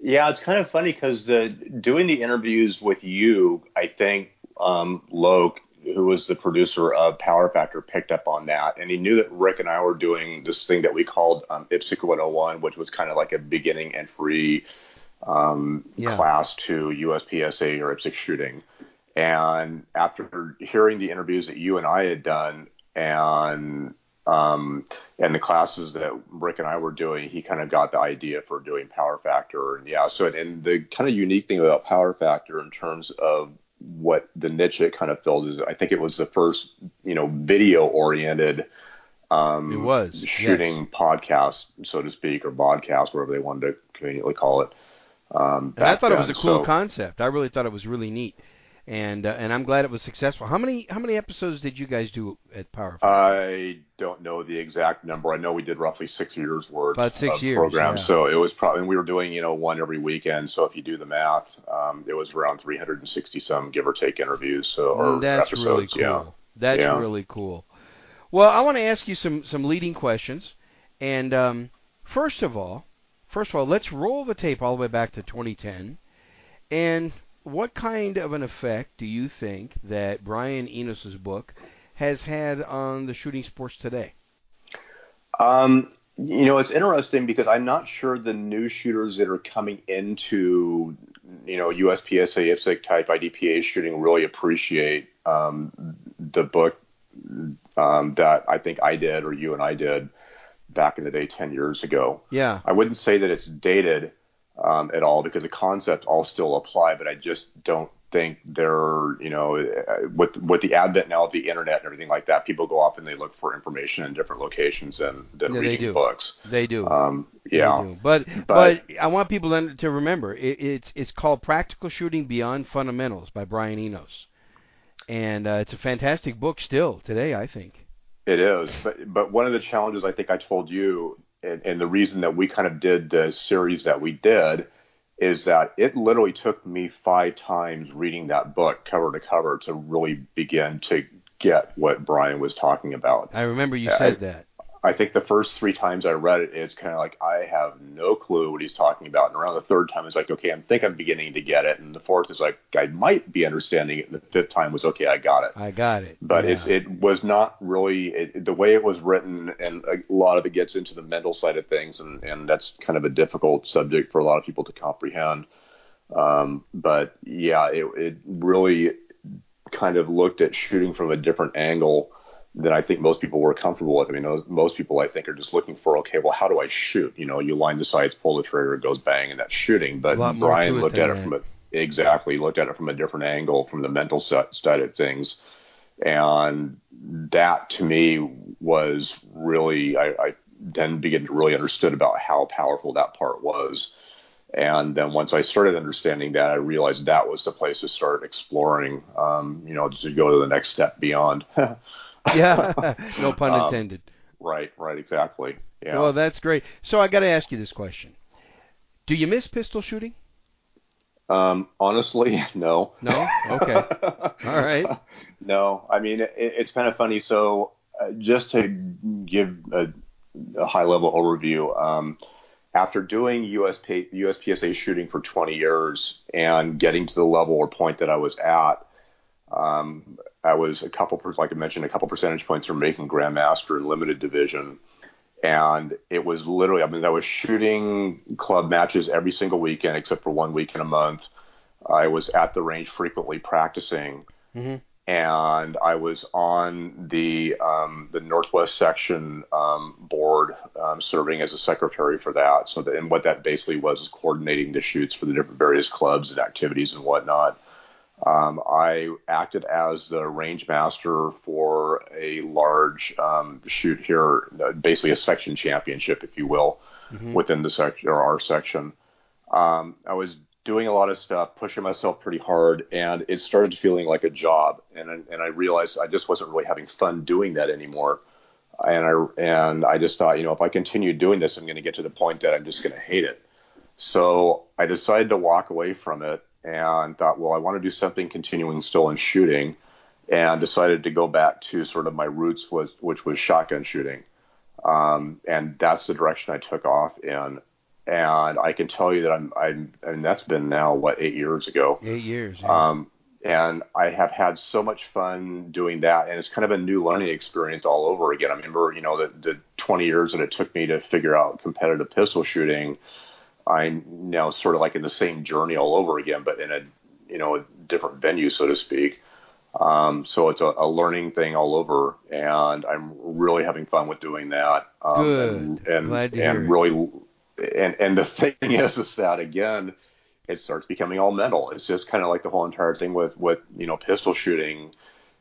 Yeah, it's kind of funny because doing the interviews with you, I think um, Loke who was the producer of Power Factor, picked up on that, and he knew that Rick and I were doing this thing that we called um, IPSC 101, which was kind of like a beginning and free um, yeah. class to USPSA or IPSC shooting. And after hearing the interviews that you and I had done, and um, and the classes that Rick and I were doing, he kind of got the idea for doing Power Factor. And yeah, so and the kind of unique thing about Power Factor in terms of what the niche it kind of filled is I think it was the first you know video oriented um, it was shooting yes. podcast so to speak or podcast whatever they wanted to conveniently call it. Um, and I thought then. it was a cool so, concept. I really thought it was really neat, and uh, and I'm glad it was successful. How many how many episodes did you guys do at Power? I don't know the exact number. I know we did roughly six years worth About six of years, programs. yeah. So it was probably and we were doing you know one every weekend. So if you do the math, um, it was around 360 some give or take interviews. So or Mm, That's episodes. really cool. Yeah. That's Yeah. really cool. Well, I want to ask you some some leading questions, and um, first of all, first of all, let's roll the tape all the way back to 2010, and what kind of an effect do you think that Brian Enos's book has had on the shooting sports today? Um, you know, it's interesting because I'm not sure the new shooters that are coming into, you know, USPSA, IPSC type IDPA shooting really appreciate um, the book um, that I think I did or you and I did back in the day 10 years ago. Yeah. I wouldn't say that it's dated um, at all because the concepts all still apply, but I just don't think they're, you know, uh, with with the advent now of the internet and everything like that, people go off and they look for information in different locations than, than Yeah, they reading do. books. They do. Um, They yeah. do. But, but But- I want people to, to remember it, it's it's called Practical Shooting Beyond Fundamentals by Brian Enos, and uh, it's a fantastic book still today. I think. It is, but but one of the challenges I think I told you, and, and the reason that we kind of did the series that we did, is that it literally took me five times reading that book cover to cover to really begin to get what Brian was talking about. I remember you Yeah, said that. I think the first three times I read it, it's kind of like I have no clue what he's talking about. And around the third time, it's like, okay, I think I'm beginning to get it. And the fourth is like, I might be understanding it. And the fifth time was, okay, I got it. I got it. But yeah. it's it was not really it, the way it was written, and a lot of it gets into the mental side of things, and and that's kind of a difficult subject for a lot of people to comprehend. Um, but yeah, it it really kind of looked at shooting from a different angle than I think most people were comfortable with. I mean, those, most people I think are just looking for, okay, well, how do I shoot? You know, you line the sights, pull the trigger, it goes bang, and that's shooting. But A lot more Brian looked at it from a exactly looked at it from a different angle, from the mental set, side of things, and that to me was really I, I then began to really understood about how powerful that part was. And then once I started understanding that, I realized that was the place to start exploring, um, you know, to go to the next step beyond. yeah, no pun Um, intended. right, right, exactly. Yeah. Well, that's great. So I got to ask you this question: Do you miss pistol shooting? um, honestly, no. No. Okay. All right. No, I mean, it, it's kind of funny. So, uh, just to give a, a high level overview, um, after doing USP, USPSA shooting for 20 years and getting to the level or point that I was at, um, I was a couple, like I mentioned, a couple percentage points from making Grandmaster in limited division. And it was literally, I mean, I was shooting club matches every single weekend except for one weekend a month. I was at the range frequently practicing, Mhm. and I was on the um, the Northwest section um, board, um, serving as a secretary for that. So, that, and what that basically was is coordinating the shoots for the different various clubs and activities and whatnot. Um, I acted as the range master for a large um, shoot here, uh, basically a section championship, if you will, within the section or our section. Um, I was doing a lot of stuff, pushing myself pretty hard, and it started feeling like a job. And and I realized I just wasn't really having fun doing that anymore. And I and I just thought, you know, if I continue doing this, I'm going to get to the point that I'm just going to hate it. So I decided to walk away from it and thought, well, I want to do something continuing still in shooting, and decided to go back to sort of my roots was which was shotgun shooting, um, and that's the direction I took off in. And I can tell you that I'm, I'm, and that's been now what eight years ago. Eight years. yeah. Um, and I have had so much fun doing that, and it's kind of a new learning experience all over again. I remember, you know, the, the 20 years that it took me to figure out competitive pistol shooting. I'm now sort of like in the same journey all over again, but in a, you know, a different venue, so to speak. Um, so it's a, a learning thing all over, and I'm really having fun with doing that. Um, Good. And, and, Glad to and hear it. really, and and the thing is, is that again, it starts becoming all mental. It's just kind of like the whole entire thing with with you know pistol shooting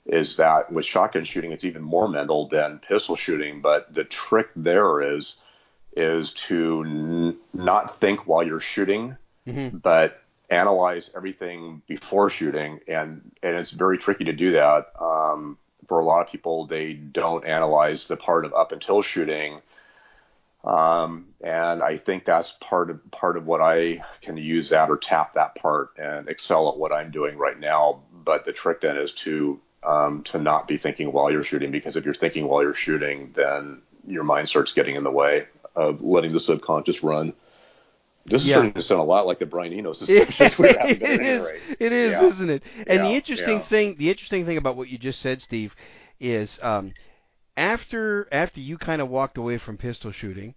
is that with shotgun shooting it's even more mental than pistol shooting. But the trick there is is to n- not think while you're shooting, Mhm. but analyze everything before shooting, and and it's very tricky to do that. Um, for a lot of people, they don't analyze the part of up until shooting. Um, and I think that's part of part of what I can use that or tap that part and excel at what I'm doing right now. But the trick then is to um, to not be thinking while you're shooting because if you're thinking while you're shooting, then your mind starts getting in the way of letting the subconscious run. This is Yeah. starting to sound a lot like the Brian Enos discussions we were having, but at it is. It is, Yeah. isn't it? And the interesting yeah. thing, the interesting thing about what you just said, Steve, is um, after after you kind of walked away from pistol shooting,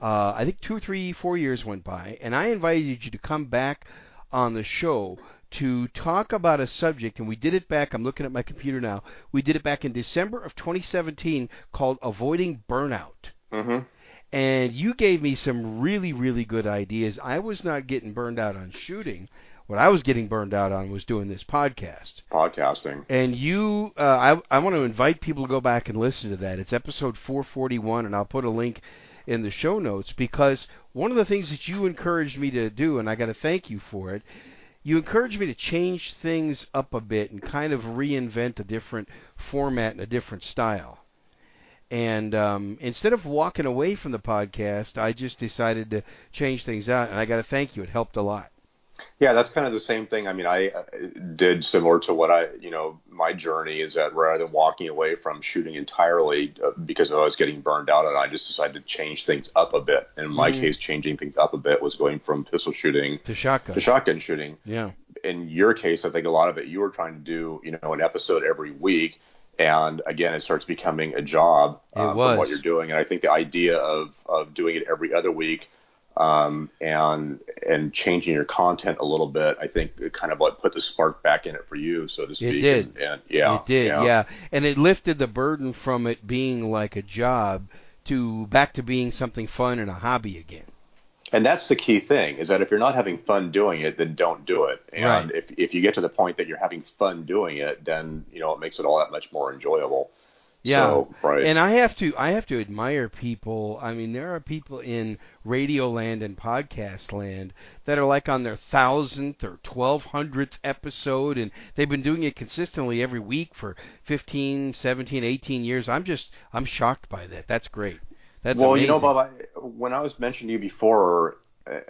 uh, I think two, three, four years went by, and I invited you to come back on the show to talk about a subject, and we did it back. I'm looking at my computer now. We did it back in December of 2017, called avoiding burnout Mhm. And you gave me some really really good ideas. I was not getting burned out on shooting. What I was getting burned out on was doing this podcast. Podcasting. And you, uh, I, I want to invite people to go back and listen to that. It's episode 441, and I'll put a link in the show notes because one of the things that you encouraged me to do, and I got to thank you for it, you encouraged me to change things up a bit and kind of reinvent a different format and a different style. And um, instead of walking away from the podcast, I just decided to change things out, and I got to thank you. It helped a lot. Yeah, that's kind of the same thing. I mean, I uh, did similar to what I, you know, my journey is that rather than walking away from shooting entirely uh, because I was getting burned out, and I just decided to change things up a bit. And in my Mhm. case, changing things up a bit was going from pistol shooting To shotgun. to shotgun shooting. Yeah. In your case, I think a lot of it you were trying to do, you know, an episode every week, and again, it starts becoming a job um, from what you're doing. And I think the idea of of doing it every other week um, and and changing your content a little bit, I think it kind of like put the spark back in it for you, so to speak. It did. And, and yeah, it did, yeah. And it lifted the burden from it being like a job to back to being something fun and a hobby again. And that's the key thing is that if you're not having fun doing it, then don't do it. And Right. if if you get to the point that you're having fun doing it, then you know it makes it all that much more enjoyable. Yeah. So, right. And I have to I have to admire people. I mean, there are people in radio land and podcast land that are like on their thousandth or twelve hundredth episode and they've been doing it consistently every week for 15, 17, 18 years. I'm just I'm shocked by that. That's great. That's well, amazing. you know, Bob, I, when I was mentioning to you before,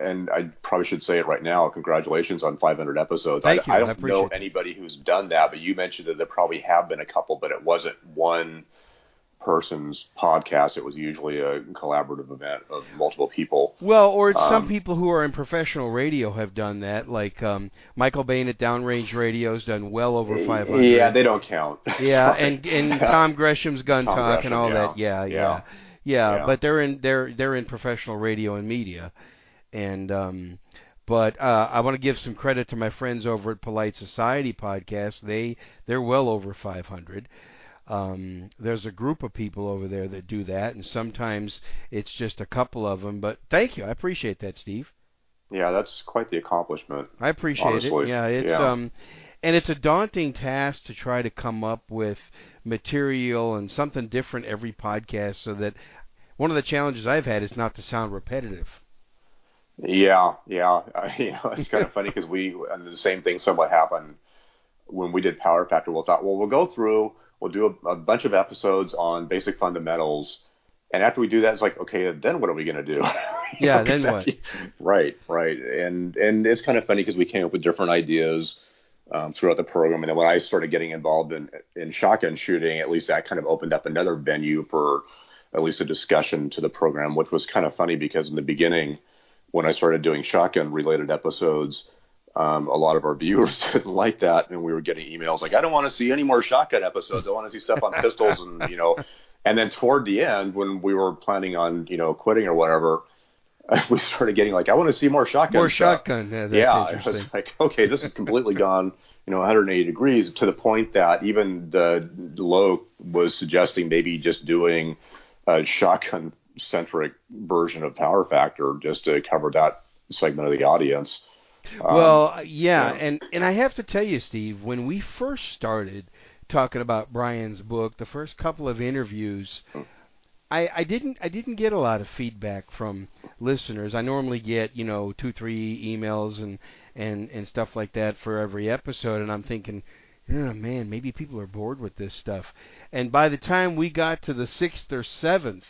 and I probably should say it right now, congratulations on 500 episodes. Thank I, you. I I don't appreciate know anybody who's done that, but you mentioned that there probably have been a couple, but it wasn't one person's podcast. It was usually a collaborative event of multiple people. Well, or it's some Um, people who are in professional radio have done that, like um, Michael Bane at Downrange Radio's done well over 500. Yeah, they don't count. Yeah, and and Tom Gresham's Gun Tom Talk and all yeah. that. Yeah, yeah, Yeah. Yeah, Yeah. But they're in they're they're in professional radio and media, and um, But uh, I want to give some credit to my friends over at Polite Society podcast. They they're well over 500. Um, there's a group of people over there that do that, and sometimes it's just a couple of them. But thank you, I appreciate that, Steve. Yeah, that's quite the accomplishment. I appreciate honestly. it. Yeah, it's Yeah. um, and it's a daunting task to try to come up with material and something different every podcast, so that one of the challenges I've had is not to sound repetitive. Yeah, yeah. You know, it's kind of funny because we and the same thing somewhat happened when we did Power Factor. We thought, well, we'll go through, we'll do a, a bunch of episodes on basic fundamentals, and after we do that, it's like, okay, then what are we going to do? Yeah, know, then that- what? Right, right. And and it's kind of funny because we came up with different ideas um, throughout the program, and then when I started getting involved in in shotgun shooting, at least that kind of opened up another venue for at least a discussion to the program, which was kind of funny because in the beginning, when I started doing shotgun related episodes, um, a lot of our viewers didn't like that, and we were getting emails like, "I don't want to see any more shotgun episodes. I want to see stuff on pistols," and you know. And then toward the end, when we were planning on you know quitting or whatever, we started getting like, "I want to see more shotgun." More stuff." shotgun. Yeah, that's yeah, it was like, okay, this is completely gone, you know, 180 degrees to the point that even the Lowe was suggesting maybe just doing a shotgun centric version of Power Factor just to cover that segment of the audience. Um, Well, yeah, yeah. and and I have to tell you, Steve, when we first started talking about Brian's book, the first couple of interviews, I, I didn't I didn't get a lot of feedback from listeners. I normally get you know two three emails and and and stuff like that for every episode, and I'm thinking, oh man, maybe people are bored with this stuff. And by the time we got to the sixth or seventh,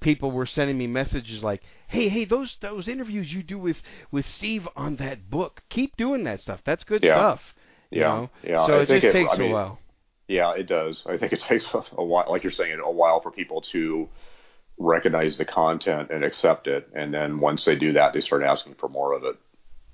people were sending me messages like, "Hey, hey, those those interviews you do with with Steve on that book, keep doing that stuff. That's good Yeah. stuff." You Yeah, know? yeah, So I it just it- takes I mean, a while. Yeah, it does. I think it takes a while, like you're saying, a while for people to recognize the content and accept it, and then once they do that, they start asking for more of it.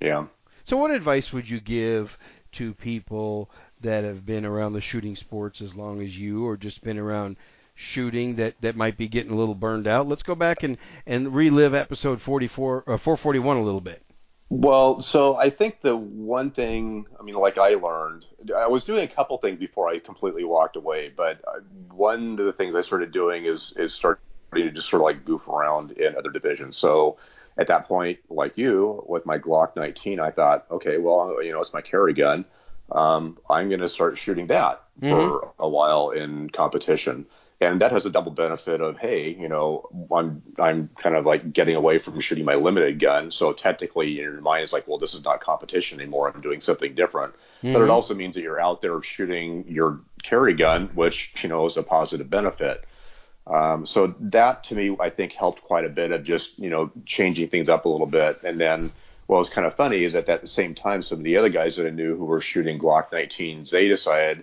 Yeah. So, what advice would you give to people that have been around the shooting sports as long as you, or just been around shooting that that might be getting a little burned out? Let's go back and and relive episode 44 uh, 441 a little bit. Well, so I think the one thing, I mean, like I learned, I was doing a couple things before I completely walked away, but uh, one of the things I started doing is is starting to just sort of like goof around in other divisions. So at that point, like you, with my Glock 19, I thought, okay, well, you know, it's my carry gun. Um, I'm going to start shooting that for a while in competition. And that has a double benefit of, hey, you know, I'm I'm kind of like getting away from shooting my limited gun. So technically, in your mind, is like, well, this is not competition anymore. I'm doing something different. But it also means that you're out there shooting your carry gun, which you know is a positive benefit. Um, so that to me, I think helped quite a bit of just you know changing things up a little bit. And then what was kind of funny is that at the same time, some of the other guys that I knew who were shooting Glock 19s, they decided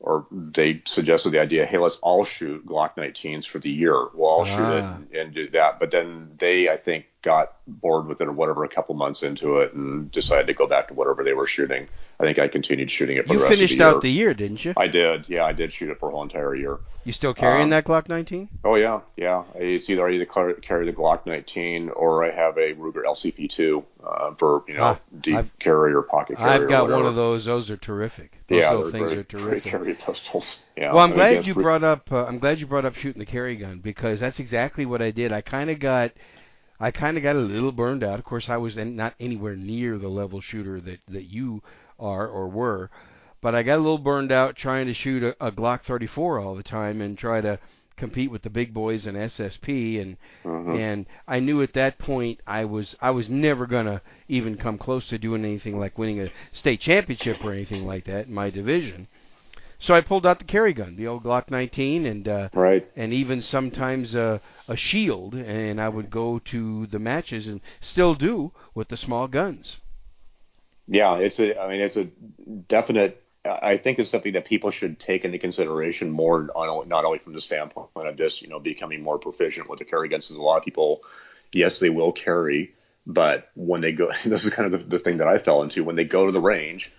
or they suggested the idea, hey, let's all shoot Glock 19s for the year. We'll all shoot it Ah. and, and do that. But then they, I think, got bored with it or whatever a couple months into it and decided to go back to whatever they were shooting. I think I continued shooting it for You the rest finished of the year. finished out the year, didn't you? I did, yeah, I did shoot it for a whole entire year. You still carrying Um, that Glock 19? Oh yeah, yeah. It's either I either car- carry the Glock 19 or I have a Ruger LCP2 uh, for you know Ah, deep I've- carry or pocket carry. I've got one of those. Those are terrific. Those Yeah, things great, are terrific. carry pistols. Yeah. Well, I'm I glad you brought up. Uh, I'm glad you brought up shooting the carry gun because that's exactly what I did. I kind of got, I kind of got a little burned out. Of course, I was not anywhere near the level shooter that that you are or were, but I got a little burned out trying to shoot a, a Glock 34 all the time and try to compete with the big boys in SSP and Mhm. and I knew at that point I was I was never gonna even come close to doing anything like winning a state championship or anything like that in my division. So I pulled out the carry gun, the old Glock 19, and uh, Right. and even sometimes a a shield, and I would go to the matches and still do with the small guns. Yeah, it's a. I mean, it's a definite. I think it's something that people should take into consideration more, on, not only from the standpoint of just you know becoming more proficient with the carry guns. Because a lot of people, yes, they will carry, but when they go, this is kind of the, the thing that I fell into. When they go to the range,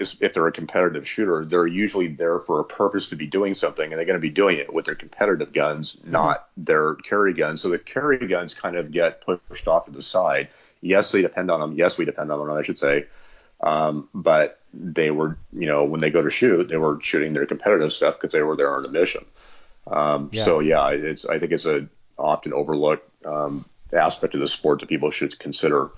if they're a competitive shooter, they're usually there for a purpose to be doing something, and they're going to be doing it with their competitive guns, mm-hmm. not their carry guns. So the carry guns kind of get pushed off to the side, Yes, they depend on them. Yes, we depend on them. I should say. Um, but they were, you know, when they go to shoot, they were shooting their competitive stuff because they were there on a mission. Um, Yeah. So yeah, it's I think it's a often overlooked um, aspect of the sport that people should consider.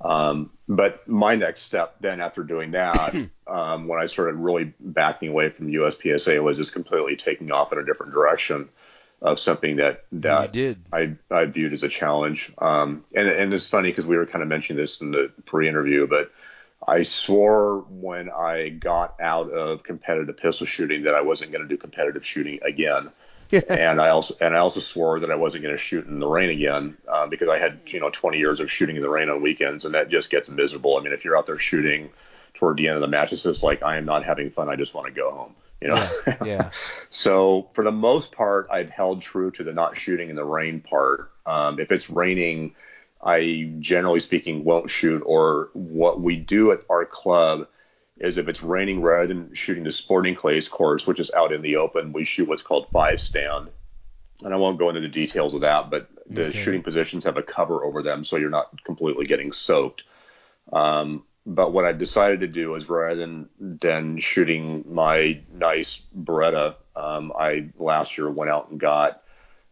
Um, but my next step then after doing that, um, when I started really backing away from USPSA, was just completely taking off in a different direction of something that that did. I I viewed as a challenge. Um, and and it's funny because we were kind of mentioning this in the pre-interview, but I swore when I got out of competitive pistol shooting that I wasn't going to do competitive shooting again. and I also and I also swore that I wasn't going to shoot in the rain again uh, because I had you know 20 years of shooting in the rain on weekends, and that just gets miserable. I mean, if you're out there shooting toward the end of the match, it's just like I am not having fun. I just want to go home. You know. yeah. So for the most part, I've held true to the not shooting in the rain part. Um, if it's raining, I generally speaking won't shoot. Or what we do at our club is if it's raining, rather than shooting the sporting clays course, which is out in the open, we shoot what's called five stand. And I won't go into the details of that, but the Okay. shooting positions have a cover over them, so you're not completely getting soaked. Um, but what I decided to do is rather than than shooting my nice Beretta, um, I last year went out and got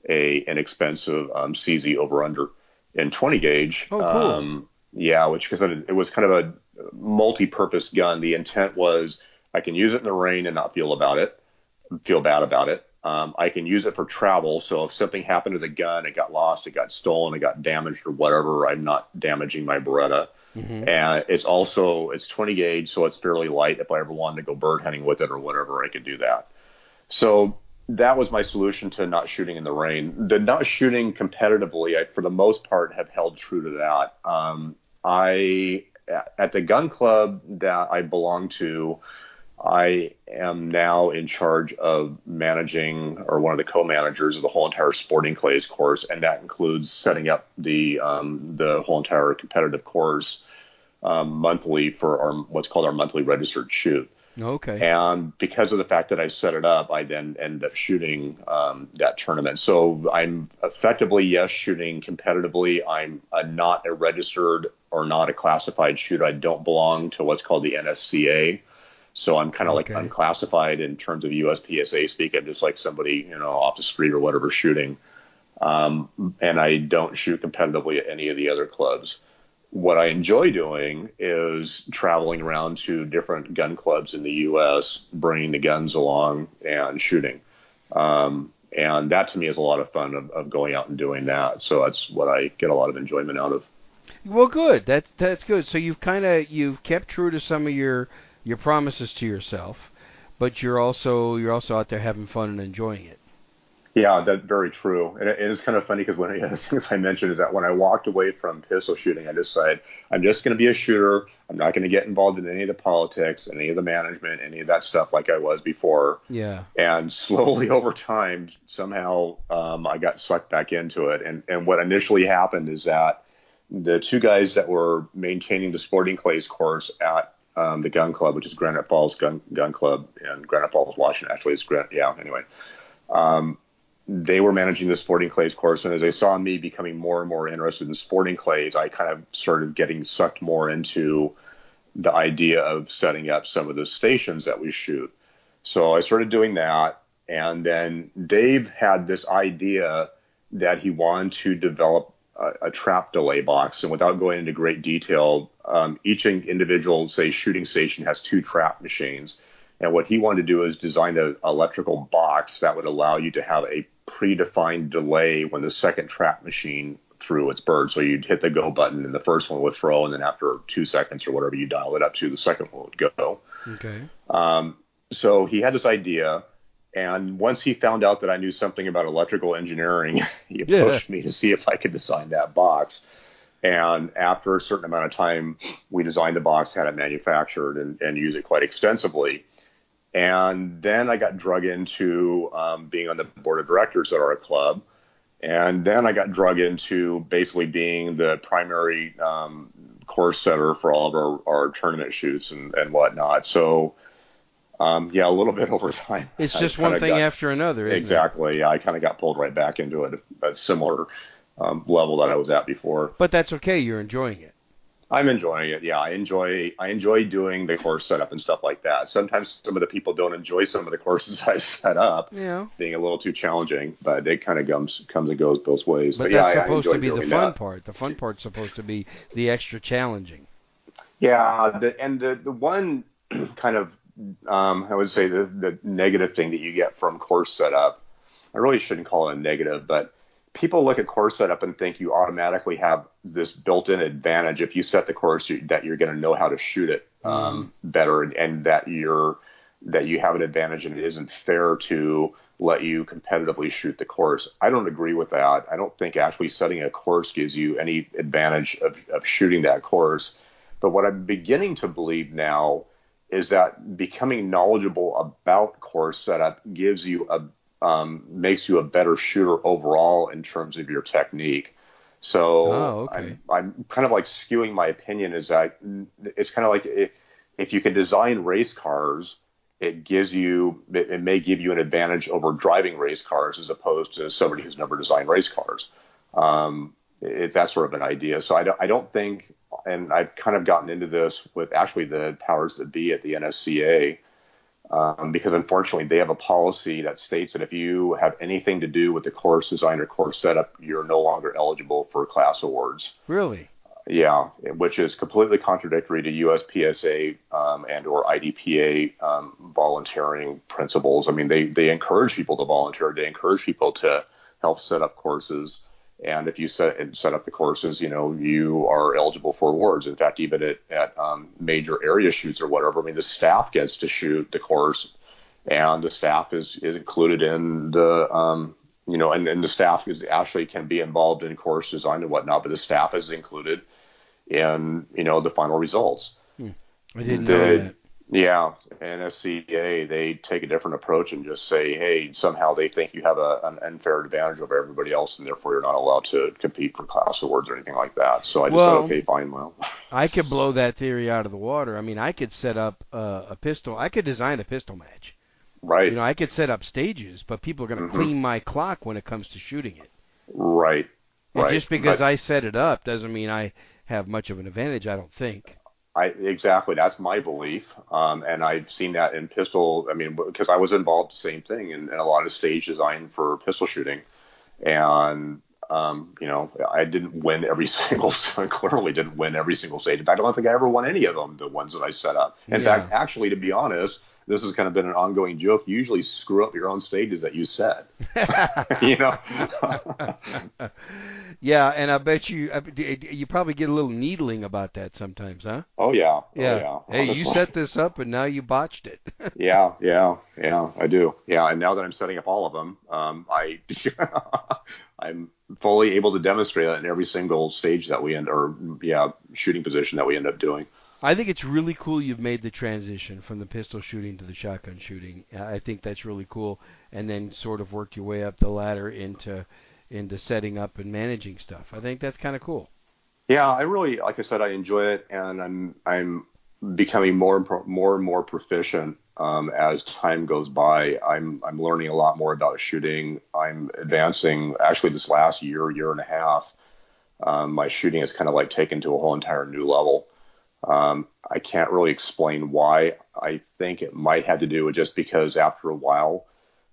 a an expensive um, CZ over under in 20 gauge. Oh, cool. Um, yeah, which because it was kind of a multi-purpose gun. The intent was I can use it in the rain and not feel about it, feel bad about it. Um, I can use it for travel. So if something happened to the gun, it got lost, it got stolen, it got damaged or whatever, I'm not damaging my Beretta. And it's also it's 20 gauge, so it's fairly light. If I ever wanted to go bird hunting with it or whatever, I could do that. So that was my solution to not shooting in the rain. The not shooting competitively, I, for the most part, have held true to that. Um, I at the gun club that I belong to, I am now in charge of managing or one of the co-managers of the whole entire sporting clays course, and that includes setting up the um, the whole entire competitive course um, monthly for our what's called our monthly registered shoot. Okay. And because of the fact that I set it up, I then end up shooting um, that tournament. So I'm effectively, yes, shooting competitively. I'm a, not a registered or not a classified shooter. I don't belong to what's called the NSCA. So I'm kind of Okay. like unclassified in terms of USPSA speak. I'm just like somebody, you know, off the street or whatever shooting. Um, and I don't shoot competitively at any of the other clubs what I enjoy doing is traveling around to different gun clubs in the U.S., bringing the guns along and shooting. Um, and that to me is a lot of fun of, of going out and doing that. So that's what I get a lot of enjoyment out of. Well, good. That's that's good. So you've kind of you've kept true to some of your your promises to yourself, but you're also you're also out there having fun and enjoying it. Yeah, that's very true. And it's kind of funny because one of the other things I mentioned is that when I walked away from pistol shooting, I decided I'm just going to be a shooter. I'm not going to get involved in any of the politics, any of the management, any of that stuff like I was before. Yeah. and slowly over time somehow um, i got sucked back into it and, and what initially happened is that the two guys that were maintaining the sporting clays course at um, the gun club which is granite falls gun, gun club in granite falls washington actually it's granite yeah anyway um, they were managing the sporting clays course and as they saw me becoming more and more interested in sporting clays i kind of started getting sucked more into the idea of setting up some of the stations that we shoot so I started doing that. And then Dave had this idea that he wanted to develop a, a trap delay box. And without going into great detail, um, each individual, say, shooting station has two trap machines. And what he wanted to do is design an electrical box that would allow you to have a predefined delay when the second trap machine threw its bird. So you'd hit the go button and the first one would throw, and then after two seconds or whatever you dial it up to, the second one would go. Okay. Um, so he had this idea, and once he found out that I knew something about electrical engineering, he Yeah. approached me to see if I could design that box. And after a certain amount of time, we designed the box, had it manufactured, and, and use it quite extensively. And then I got drug into um, being on the board of directors at our club. And then I got drug into basically being the primary um, course setter for all of our, our tournament shoots and, and whatnot. So, um, yeah, a little bit over time. It's I just one thing got- after another, isn't Exactly. Yeah, I kind of got pulled right back into it. A similar um, level that I was at before. But that's okay. You're enjoying it. I'm enjoying it. Yeah, I enjoy I enjoy doing the course setup and stuff like that. Sometimes some of the people don't enjoy some of the courses I set up, Yeah. being a little too challenging. But it kind of comes comes and goes both ways. But, But, yeah, that's I, I supposed enjoy to be the fun that. part. The fun part's supposed to be the extra challenging. Yeah, the, and the the one kind of um, I would say the the negative thing that you get from course setup, I really shouldn't call it a negative, but people look at course setup and think you automatically have this built-in advantage if you set the course you, that you're going to know how to shoot it um, better, and, and that you're that you have an advantage and it isn't fair to let you competitively shoot the course. I don't agree with that. I don't think actually setting a course gives you any advantage of, of shooting that course. But what I'm beginning to believe now is that becoming knowledgeable about course setup gives you a um, makes you a better shooter overall in terms of your technique. So Oh, okay. I'm, I'm kind of like skewing my opinion is that it's kind of like if, if you can design race cars, it gives you it, it may give you an advantage over driving race cars as opposed to somebody who's never designed race cars. Um, it's that sort of an idea. So I don't, I don't think, and I've kind of gotten into this with actually the powers that be at the NSCA, um, because unfortunately they have a policy that states that if you have anything to do with the course design or course setup, you're no longer eligible for class awards. Really? Yeah, which is completely contradictory to USPSA um, and or IDPA um, volunteering principles. I mean, they they encourage people to volunteer. They encourage people to help set up courses. And if you set and set up the courses, you know you are eligible for awards. In fact, even at, at um, major area shoots or whatever, I mean, the staff gets to shoot the course, and the staff is is included in the um, you know, and, and the staff is actually can be involved in course design and whatnot, but the staff is included in you know the final results. I didn't know that. Yeah, and NSCA they take a different approach and just say, hey, somehow they think you have a, an unfair advantage over everybody else, and therefore you're not allowed to compete for class awards or anything like that. So I just Well- said, okay, fine, well, I could blow that theory out of the water. I mean, I could set up uh, a pistol. I could design a pistol match. right, You know, I could set up stages, but people are going to Mhm. clean my clock when it comes to shooting it. right, And right. just because But- I set it up doesn't mean I have much of an advantage. I don't think. I exactly that's my belief, um, and I've seen that in pistol. I mean, because I was involved, same thing, in, in a lot of stage design for pistol shooting, and um, you know, I didn't win every single. clearly, didn't win every single stage. In fact, I don't think I ever won any of them. The ones that I set up. In Yeah. fact, actually, to be honest, this has kind of been an ongoing joke. You usually screw up your own stages that you set. you know. yeah, and I bet you you probably get a little needling about that sometimes, huh? oh yeah. Yeah. Oh, yeah. Hey, you set this up and now you botched it. Yeah, yeah, yeah, I do. Yeah, and now that I'm setting up all of them, um, I I'm fully able to demonstrate that in every single stage that we end, or yeah, shooting position that we end up doing. I think it's really cool you've made the transition from the pistol shooting to the shotgun shooting. I think that's really cool, and then sort of worked your way up the ladder into into setting up and managing stuff. I think that's kind of cool. Yeah, I really, like I said, I enjoy it, and I'm I'm becoming more and more and more proficient um, as time goes by. I'm I'm learning a lot more about shooting. I'm advancing. Actually, this last year, year and a half, um, my shooting has kind of like taken to a whole entire new level. Um, I can't really explain why. I think it might have to do with just because after a while,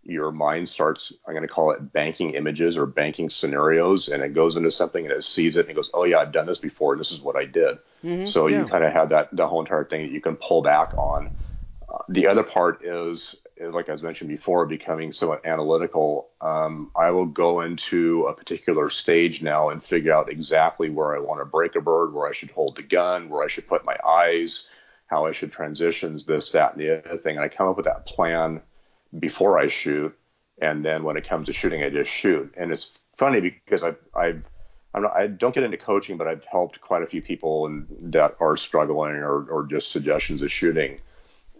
your mind starts, I'm going to call it banking images or banking scenarios, and it goes into something and it sees it and it goes, oh yeah, I've done this before, and this is what I did. Mhm, So yeah. you kind of have that the whole entire thing that you can pull back on. Uh, the other part is, like I was mentioned before, becoming somewhat analytical. Um, I will go into a particular stage now and figure out exactly where I want to break a bird, where I should hold the gun, where I should put my eyes, how I should transitions, this, that, and the other thing. And I come up with that plan before I shoot, and then when it comes to shooting, I just shoot. And it's funny because I've, I've I'm not, I don't get into coaching, but I've helped quite a few people that are struggling or, or just suggestions of shooting.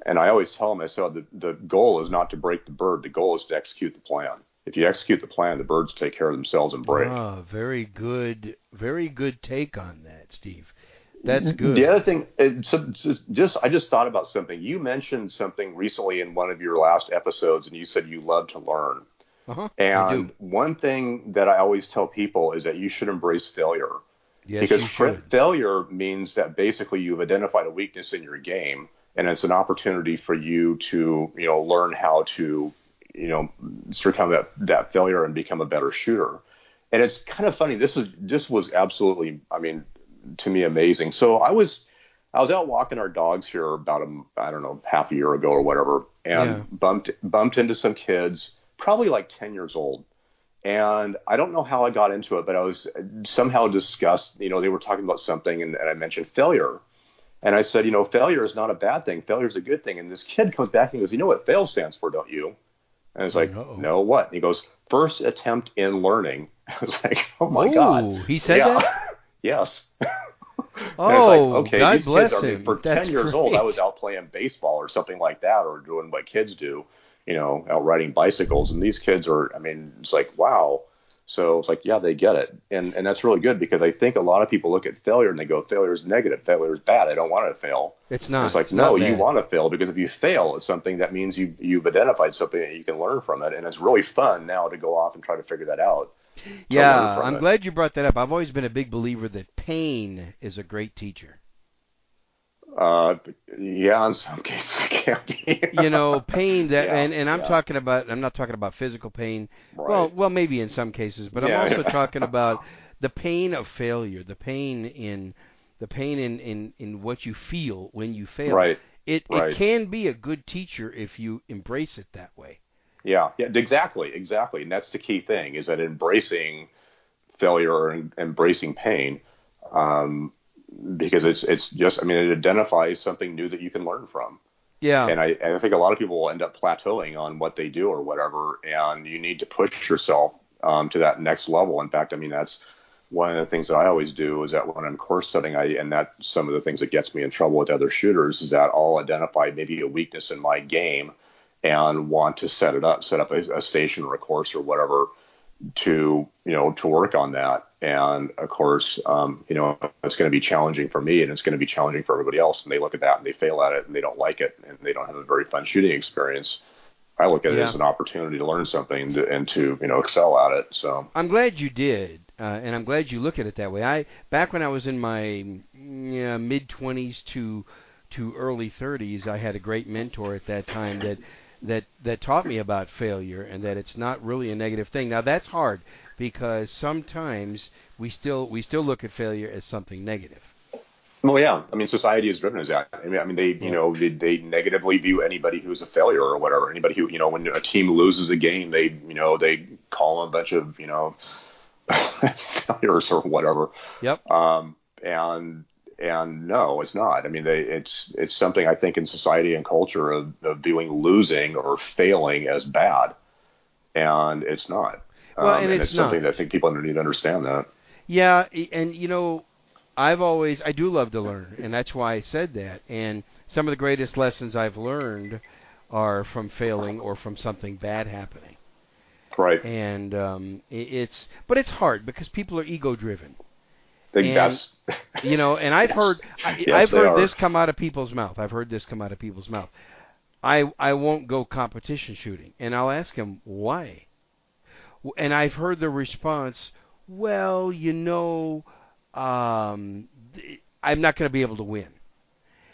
And I always tell them, I said, the, the goal is not to break the bird. The goal is to execute the plan. If you execute the plan, the birds take care of themselves and break. Ah, very good, very good take on that, Steve. That's good. The other thing, it's just I just thought about something. You mentioned something recently in one of your last episodes, and you said you love to learn. Uh-huh. And one thing that I always tell people is that you should embrace failure. Yes, because you fa- should. failure means that basically you've identified a weakness in your game and it's an opportunity for you to you know learn how to you know circumvent that, that failure and become a better shooter and it's kind of funny this is this was absolutely i mean to me amazing so i was i was out walking our dogs here about a i don't know half a year ago or whatever and Yeah. bumped bumped into some kids probably like 10 years old and I don't know how I got into it, but I was somehow discussed. You know, they were talking about something, and, and I mentioned failure, and I said, you know, failure is not a bad thing. Failure is a good thing. And this kid comes back and he goes, you know what fail stands for, don't you? And I was like, Uh-oh. no, what? And he goes, first attempt in learning. I was like, oh my Ooh, god, he said yeah. that? yes. Oh, And I was like, oh, okay, God bless him. for That's 10 years old, I was out playing baseball or something like that, or doing what kids do, you know, out riding bicycles. And these kids are, I mean, it's like, wow. So it's like, yeah, they get it. And, and that's really good because I think a lot of people look at failure and they go, failure is negative. Failure is bad. I don't want to fail. It's not. it's like, It's no, you want to fail because if you fail, it's something that means you, you've identified something that you can learn from it. And it's really fun now to go off and try to figure that out. Yeah, I'm it. glad you brought that up. I've always been a big believer that pain is a great teacher. Uh, yeah, in some cases it can be. You know, pain that, Yeah, and and I'm yeah. talking about. I'm not talking about physical pain. Right. Well, well, maybe in some cases, but Yeah, I'm also talking about the pain of failure, the pain in the pain in in in what you feel when you fail. Right. It right. it can be a good teacher if you embrace it that way. Yeah, yeah, exactly, exactly, and that's the key thing is that embracing failure and embracing pain, um, because it's it's just, I mean, it identifies something new that you can learn from, Yeah. and I and I think a lot of people will end up plateauing on what they do or whatever, and you need to push yourself um, to that next level. In fact, I mean that's one of the things that I always do is that when I'm course setting, I and that's some of the things that gets me in trouble with other shooters is that I'll identify maybe a weakness in my game and want to set it up, set up a, a station or a course or whatever to you know to work on that. And of course, um, you know it's going to be challenging for me, and it's going to be challenging for everybody else. And they look at that and they fail at it, and they don't like it, and they don't have a very fun shooting experience. I look at it as an opportunity to learn something to, and to you know excel at it. So I'm glad you did, uh, and I'm glad you look at it that way. I back when I was in my yeah, mid 20s to to early 30s, I had a great mentor at that time that that that taught me about failure and that it's not really a negative thing. Now that's hard because sometimes we still we still look at failure as something negative. Well, yeah. I mean, society is driven as that. I mean, I mean, they, you know, they, they negatively view anybody who's a failure or whatever. Anybody who, you know, when a team loses a game, they, you know, they call them a bunch of, you know, failures or whatever. Yep. Um, and and no, it's not. I mean, they, it's it's something I think in society and culture of, of viewing losing or failing as bad, and it's not. Well, um, and it's something not. that I think people need to understand that. Yeah, and you know, I've always I do love to learn, and that's why I said that. And some of the greatest lessons I've learned are from failing or from something bad happening. Right. And um, it's but it's hard because people are ego driven. Think and- that's You know, and I've heard I, Yes, I've heard are. this come out of people's mouth. I've heard this come out of people's mouth. I I won't go competition shooting, and I'll ask him why. And I've heard the response, well, you know, um, I'm not going to be able to win.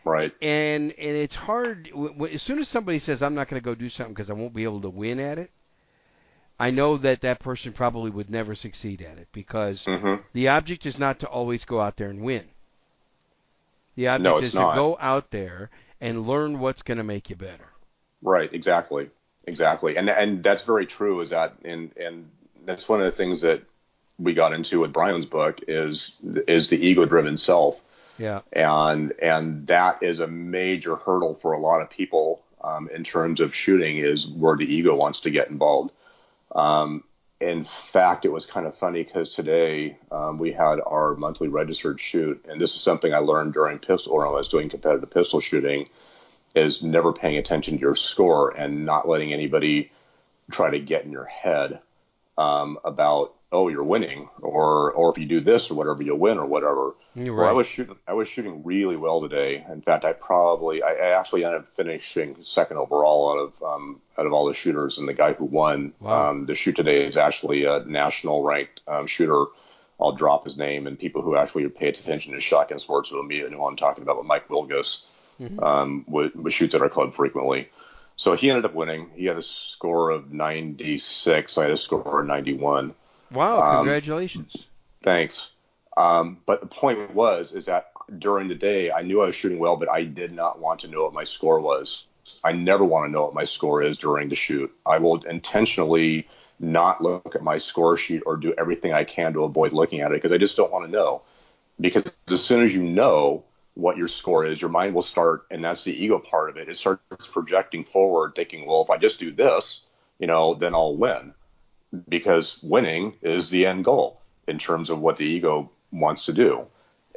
right. And and it's hard as soon as somebody says I'm not going to go do something because I won't be able to win at it. I know that that person probably would never succeed at it because hmm the object is not to always go out there and win. The object No, is not. to go out there and learn what's going to make you better. Right, exactly, exactly, and and that's very true. Is that and and that's one of the things that we got into with Brian's book is is the ego driven self, Yeah. and and that is a major hurdle for a lot of people um, in terms of shooting is where the ego wants to get involved. Um, in fact, it was kind of funny because today um, we had our monthly registered shoot, and this is something I learned during pistol or when I was doing competitive pistol shooting, is never paying attention to your score and not letting anybody try to get in your head um, about oh, you're winning, or or if you do this or whatever, you'll win or whatever. You're Well, I was shooting. I was shooting really well today. In fact, I probably, I, actually ended up finishing second overall out of um, out of all the shooters, and the guy who won Wow. um, the shoot today is actually a national ranked um, shooter. I'll drop his name, and people who actually pay attention to shotgun sports will immediately know who I'm talking about. But Mike Wilgus Mhm. um, would, would shoots at our club frequently. So he ended up winning. He had a score of 96. I had a score of 91. Wow, Um, congratulations. Thanks. Um, but the point was, is that during the day, I knew I was shooting well, but I did not want to know what my score was. I never want to know what my score is during the shoot. I will intentionally not look at my score sheet or do everything I can to avoid looking at it because I just don't want to know. Because as soon as you know what your score is, your mind will start, and that's the ego part of it. It starts projecting forward, thinking, well, if I just do this, you know, then I'll win because winning is the end goal in terms of what the ego wants to do.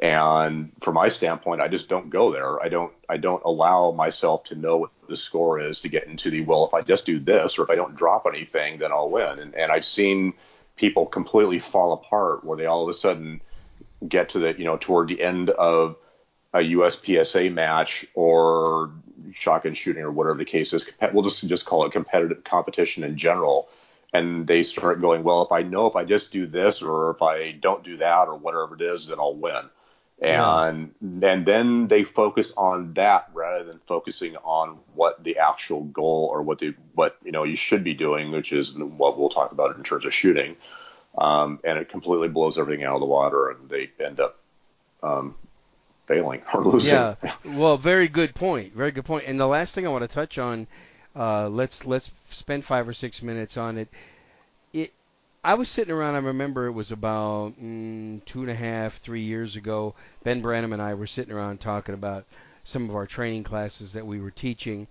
And from my standpoint, I just don't go there. I don't I don't allow myself to know what the score is to get into the well, if I just do this or if I don't drop anything, then I'll win. And and I've seen people completely fall apart where they all of a sudden get to the you know toward the end of a USPSA match or shotgun shooting or whatever the case is. We'll just just call it competitive competition in general. And they start going, well, if I know if I just do this or if I don't do that or whatever it is, then I'll win. And and then they focus on that rather than focusing on what the actual goal or what the what you know you should be doing, which is what we'll talk about in terms of shooting. Um, and it completely blows everything out of the water, and they end up um, failing or losing. Yeah. Well, very good point. Very good point. And the last thing I want to touch on, uh, let's let's spend five or six minutes on it. It. I was sitting around. I remember it was about mm, two and a half, three years ago. Ben Branam and I were sitting around talking about some of our training classes that we were teaching,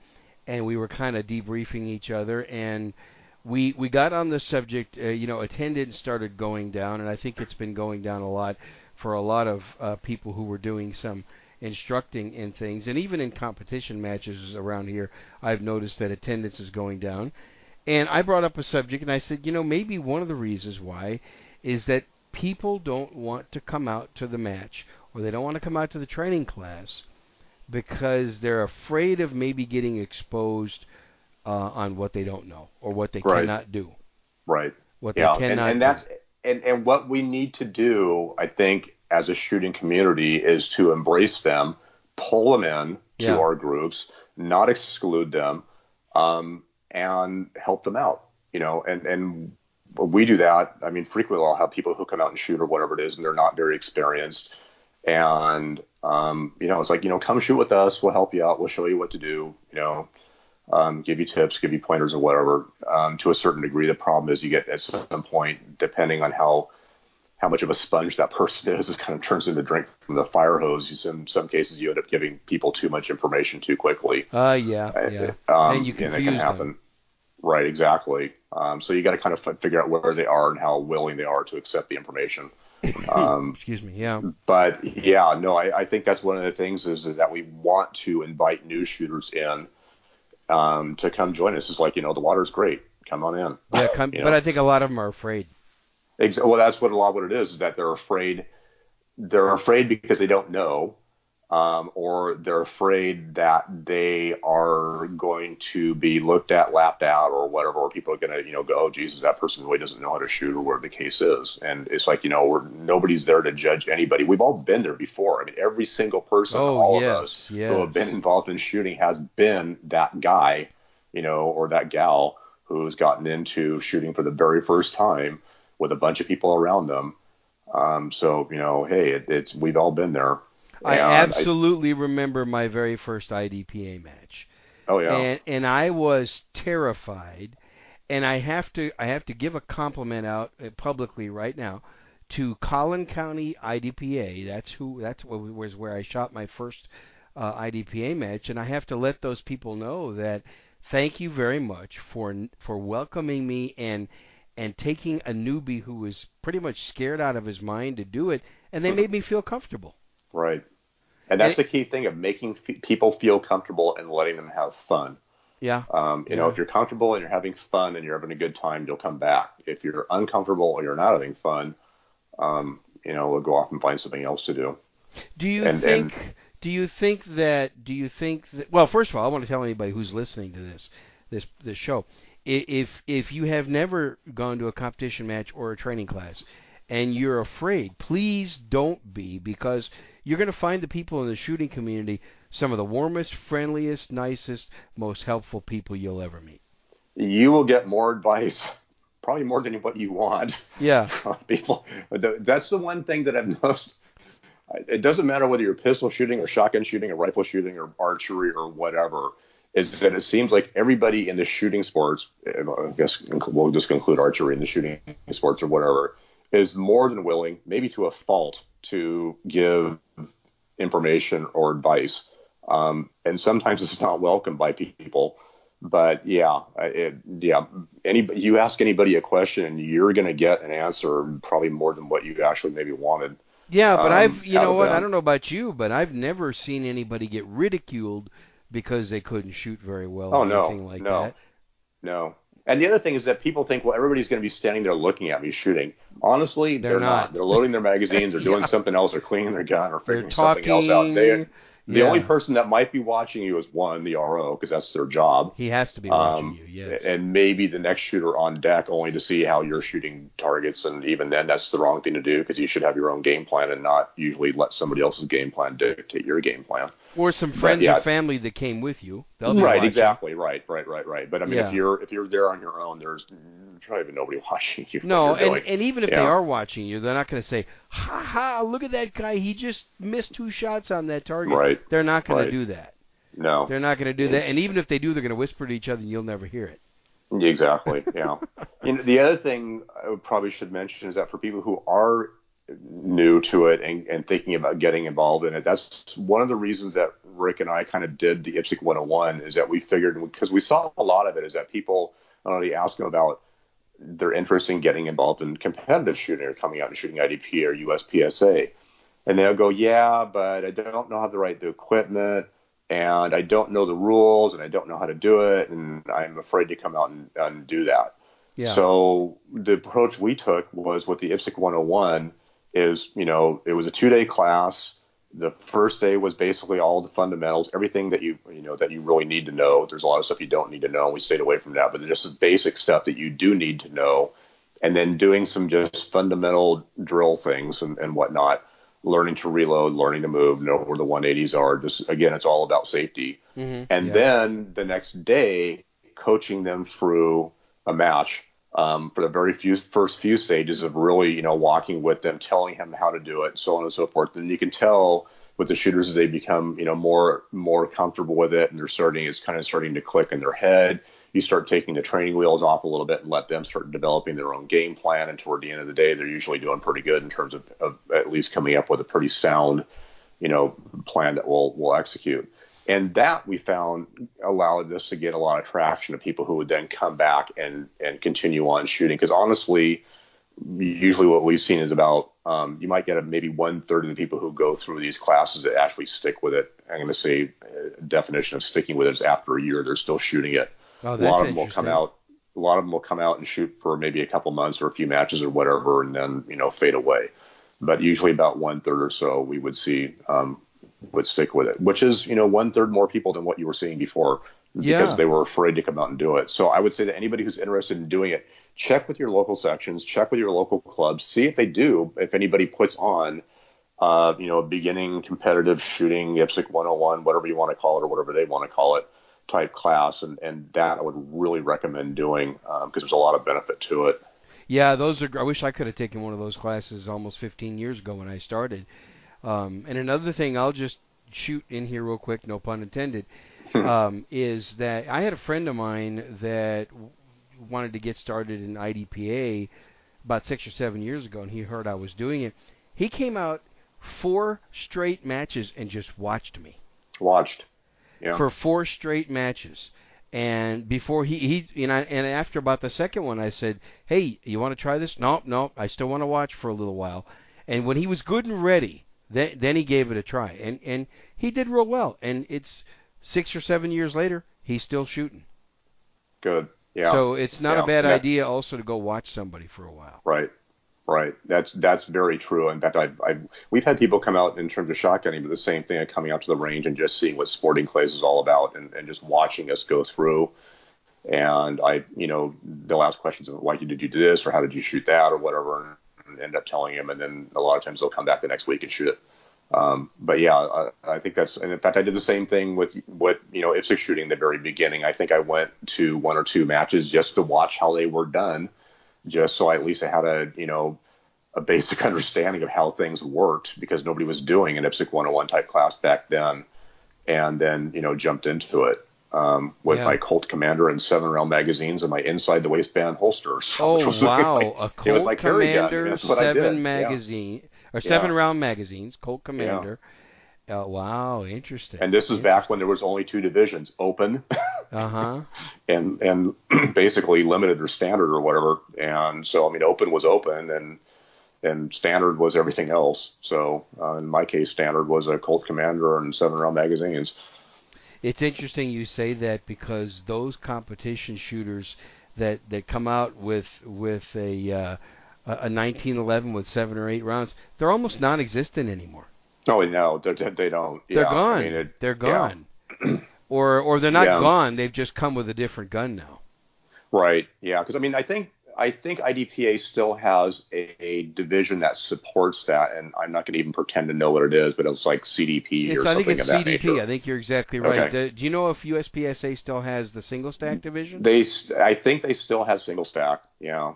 and we were kind of debriefing each other. And we we got on the subject. Uh, you know, attendance started going down, and I think it's been going down a lot for a lot of uh, people who were doing some instructing in things, and even in competition matches around here, I've noticed that attendance is going down. And I brought up a subject, and I said, you know, maybe one of the reasons why is that people don't want to come out to the match, or they don't want to come out to the training class, because they're afraid of maybe getting exposed uh, on what they don't know or what they Right. cannot do. Right. What yeah, they cannot and do. that's and, and what we need to do, I think, as a shooting community, is to embrace them, pull them in to Yeah. our groups, not exclude them, um, and help them out. You know, and and we do that. I mean, frequently I'll have people who come out and shoot or whatever it is, and they're not very experienced. And um, you know, it's like you know, come shoot with us. We'll help you out. We'll show you what to do. You know, um, give you tips, give you pointers or whatever. Um, to a certain degree, the problem is you get at some point, depending on how how much of a sponge that person is, it kind of turns into drink from the fire hose. You, in some cases, you end up giving people too much information too quickly. Uh, yeah, yeah. Um, and you it confuse can them. happen. Right, exactly. Um, so you got to kind of f- figure out where they are and how willing they are to accept the information. Um, Excuse me. Yeah. but yeah, no, I, I think that's one of the things is that we want to invite new shooters in um, to come join us. It's like you know the water's great, come on in. Yeah, come, but know? I think a lot of them are afraid. Ex- well, that's what a lot of what it is. Is that they're afraid. They're afraid because they don't know, um, or they're afraid that they are going to be looked at, laughed at, or whatever. Or people are going to, you know, go, "Oh, Jesus, that person really doesn't know how to shoot," or whatever the case is. And it's like, you know, we're, nobody's there to judge anybody. We've all been there before. I mean, every single person, Oh, all yes, of us yes. who have been involved in shooting has been that guy, you know, or that gal who's gotten into shooting for the very first time with a bunch of people around them. Um, so you know, hey, it, it's we've all been there. I absolutely remember my very first IDPA match, oh yeah, and and I was terrified. And I have to I have to give a compliment out uh, publicly right now to Collin County IDPA. That's who that's what was where I shot my first uh, IDPA match, and I have to let those people know that thank you very much for for welcoming me and and taking a newbie who was pretty much scared out of his mind to do it, and they made me feel comfortable. right. And that's And- the key thing of making f- people feel comfortable and letting them have fun. Yeah. Um, you know, if you're comfortable and you're having fun and you're having a good time, you'll come back. If you're uncomfortable or you're not having fun, um, you know, we'll go off and find something else to do. Do you And- think? and- do you think that? Do you think that? Well, first of all, I want to tell anybody who's listening to this, this this show, if if you have never gone to a competition match or a training class, and you're afraid, please don't be because you're going to find the people in the shooting community some of the warmest, friendliest, nicest, most helpful people you'll ever meet. You will get more advice, probably more than what you want. Yeah. from people. That's the one thing that I've noticed. It doesn't matter whether you're pistol shooting or shotgun shooting or rifle shooting or archery or whatever. Is that it seems like everybody in the shooting sports, I guess we'll just conclude archery in the shooting sports or whatever, is more than willing, maybe to a fault, to give information or advice. Um, and sometimes it's not welcomed by people. But yeah, it, yeah. Any you ask anybody a question, and you're going to get an answer probably more than what you actually maybe wanted. Yeah, but um, I've you know what? I don't know about you, but I've never seen anybody get ridiculed because they couldn't shoot very well Oh, or no, anything like no. that. No. And the other thing is that people think, well, everybody's going to be standing there looking at me shooting. Honestly, They're they're, not. They're loading their magazines, or doing Yeah. something else, or cleaning their gun, or figuring something else out. They, the Yeah. only person that might be watching you is one, the RO, because that's their job. He has to be watching Um, you. Yes. And maybe the next shooter on deck only to see how you're shooting targets. And even then, that's the wrong thing to do because you should have your own game plan and not usually let somebody else's game plan dictate your game plan. Or some but friends yeah. or family that came with you. They'll be right, watching. exactly. Right, right, right, right. But I mean, Yeah. if you're if you're there on your own, there's mm, probably even nobody watching you. No, and, doing. and even if they are watching you, they're not going to say, "Ha ha! Look at that guy! He just missed two shots on that target." Right, They're not going right. to do that. no, They're not going to do that. And even if they do, they're going to whisper to each other, and you'll never hear it. Exactly. Yeah. you know, the other thing I probably should mention is that for people who are new to it and, and thinking about getting involved in it, that's one of the reasons that Rick and I kind of did the IPSC 101 is that we figured because we saw a lot of it is that people only ask them about their interest in getting involved in competitive shooting or coming out and shooting IDP or USPSA. And they'll go, yeah, but I don't know how to write the equipment and I don't know the rules and I don't know how to do it and I'm afraid to come out and, and do that. Yeah. So the approach we took was with the IPSC 101 is, you know, it was a two day class. The first day was basically all the fundamentals, everything that you, you know, that you really need to know. There's a lot of stuff you don't need to know. We stayed away from that, but just the basic stuff that you do need to know. And then doing some just fundamental drill things and, and whatnot, learning to reload, learning to move, know where the 180s are. Just again, it's all about safety. Mhm. And Yeah. then the next day, coaching them through a match um, for the very few first few stages of really, you know, walking with them, telling them how to do it, so on and so forth. And you can tell with the shooters as they become, you know, more more comfortable with it, and they're starting, it's kind of starting to click in their head. You start taking the training wheels off a little bit and let them start developing their own game plan. And toward the end of the day, they're usually doing pretty good in terms of, of at least coming up with a pretty sound, you know, plan that we'll we'll execute. And that we found allowed us to get a lot of traction of people who would then come back and and continue on shooting. Because honestly, usually what we've seen is about um, you might get a, maybe one third of the people who go through these classes that actually stick with it. I'm going to say uh, definition of sticking with it is after a year they're still shooting it. Oh, a lot of them will come out. A lot of them will come out and shoot for maybe a couple months or a few matches or whatever, and then you know fade away. But usually about one third or so we would see um, would stick with it, which is you know one third more people than what you were seeing before because they were afraid to come out and do it. So I would say that anybody who's interested in doing it, check with your local sections, check with your local clubs, see if they do, if anybody puts on, uh, you know, a beginning competitive shooting, IPSC 101, whatever you want to call it, or whatever they want to call it, type class, and, and that I would really recommend doing because there's a lot of benefit to it. Yeah, those are. I wish I could have taken one of those classes almost 15 years ago when I started. Um, and another thing, I'll just shoot in here real quick, no pun intended, um, is that I had a friend of mine that w- wanted to get started in IDPA about six or seven years ago, and he heard I was doing it. He came out four straight matches and just watched me Watched. Yeah. for four straight matches. And before he he you know and after about the second one I said, "Hey, you want to try this?" No, no, I still want to watch for a little while. And when he was good and ready, then then he gave it a try. And and he did real well. And it's 6 or 7 years later, he's still shooting. Good. Yeah. So it's not Yeah. a bad Yeah. idea also to go watch somebody for a while. Right. Right. That's that's very true. In fact, I've, I've we've had people come out in terms of shotgunning, but the same thing, coming out to the range and just seeing what sporting clays is all about, and, and just watching us go through. And I, you know, they'll ask questions of why did you do this or how did you shoot that or whatever, and end up telling him, and then a lot of times they'll come back the next week and shoot it. Um, but yeah, I, I think that's, and in fact, I did the same thing with with you know IPSC shooting in the very beginning. I think I went to one or two matches just to watch how they were done, just so I at least I had a you know a basic understanding of how things worked because nobody was doing an IPSC 101 type class back then, and then you know jumped into it. Um, with Yeah. my Colt Commander and seven round magazines and my inside the waistband holsters. Oh wow, like- a Colt gun. Commander That's what I seven did. Yeah. magazine or seven Yeah. round magazines, Colt Commander. Uh, wow, interesting. And this is back when there was only two divisions, open Uh huh. and and basically limited or standard or whatever. And so I mean, open was open, and and standard was everything else. So uh, in my case, standard was a Colt Commander and seven round magazines. It's interesting you say that because those competition shooters that that come out with with a uh, a 1911 with seven or eight rounds, they're almost non-existent anymore. Oh no, they, don't. They're gone. I mean, it, they're yeah. gone. or or they're not Yeah. gone. They've just come with a different gun now. Right. Yeah. Because I mean, I think I think IDPA still has a, a division that supports that, and I'm not going to even pretend to know what it is, but it's like CDP It's, or I something think it's of that CDP. nature. I think you're exactly right. Okay. Do, do you know if USPSA still has the single stack division? They, I think they still have single stack. Yeah. okay.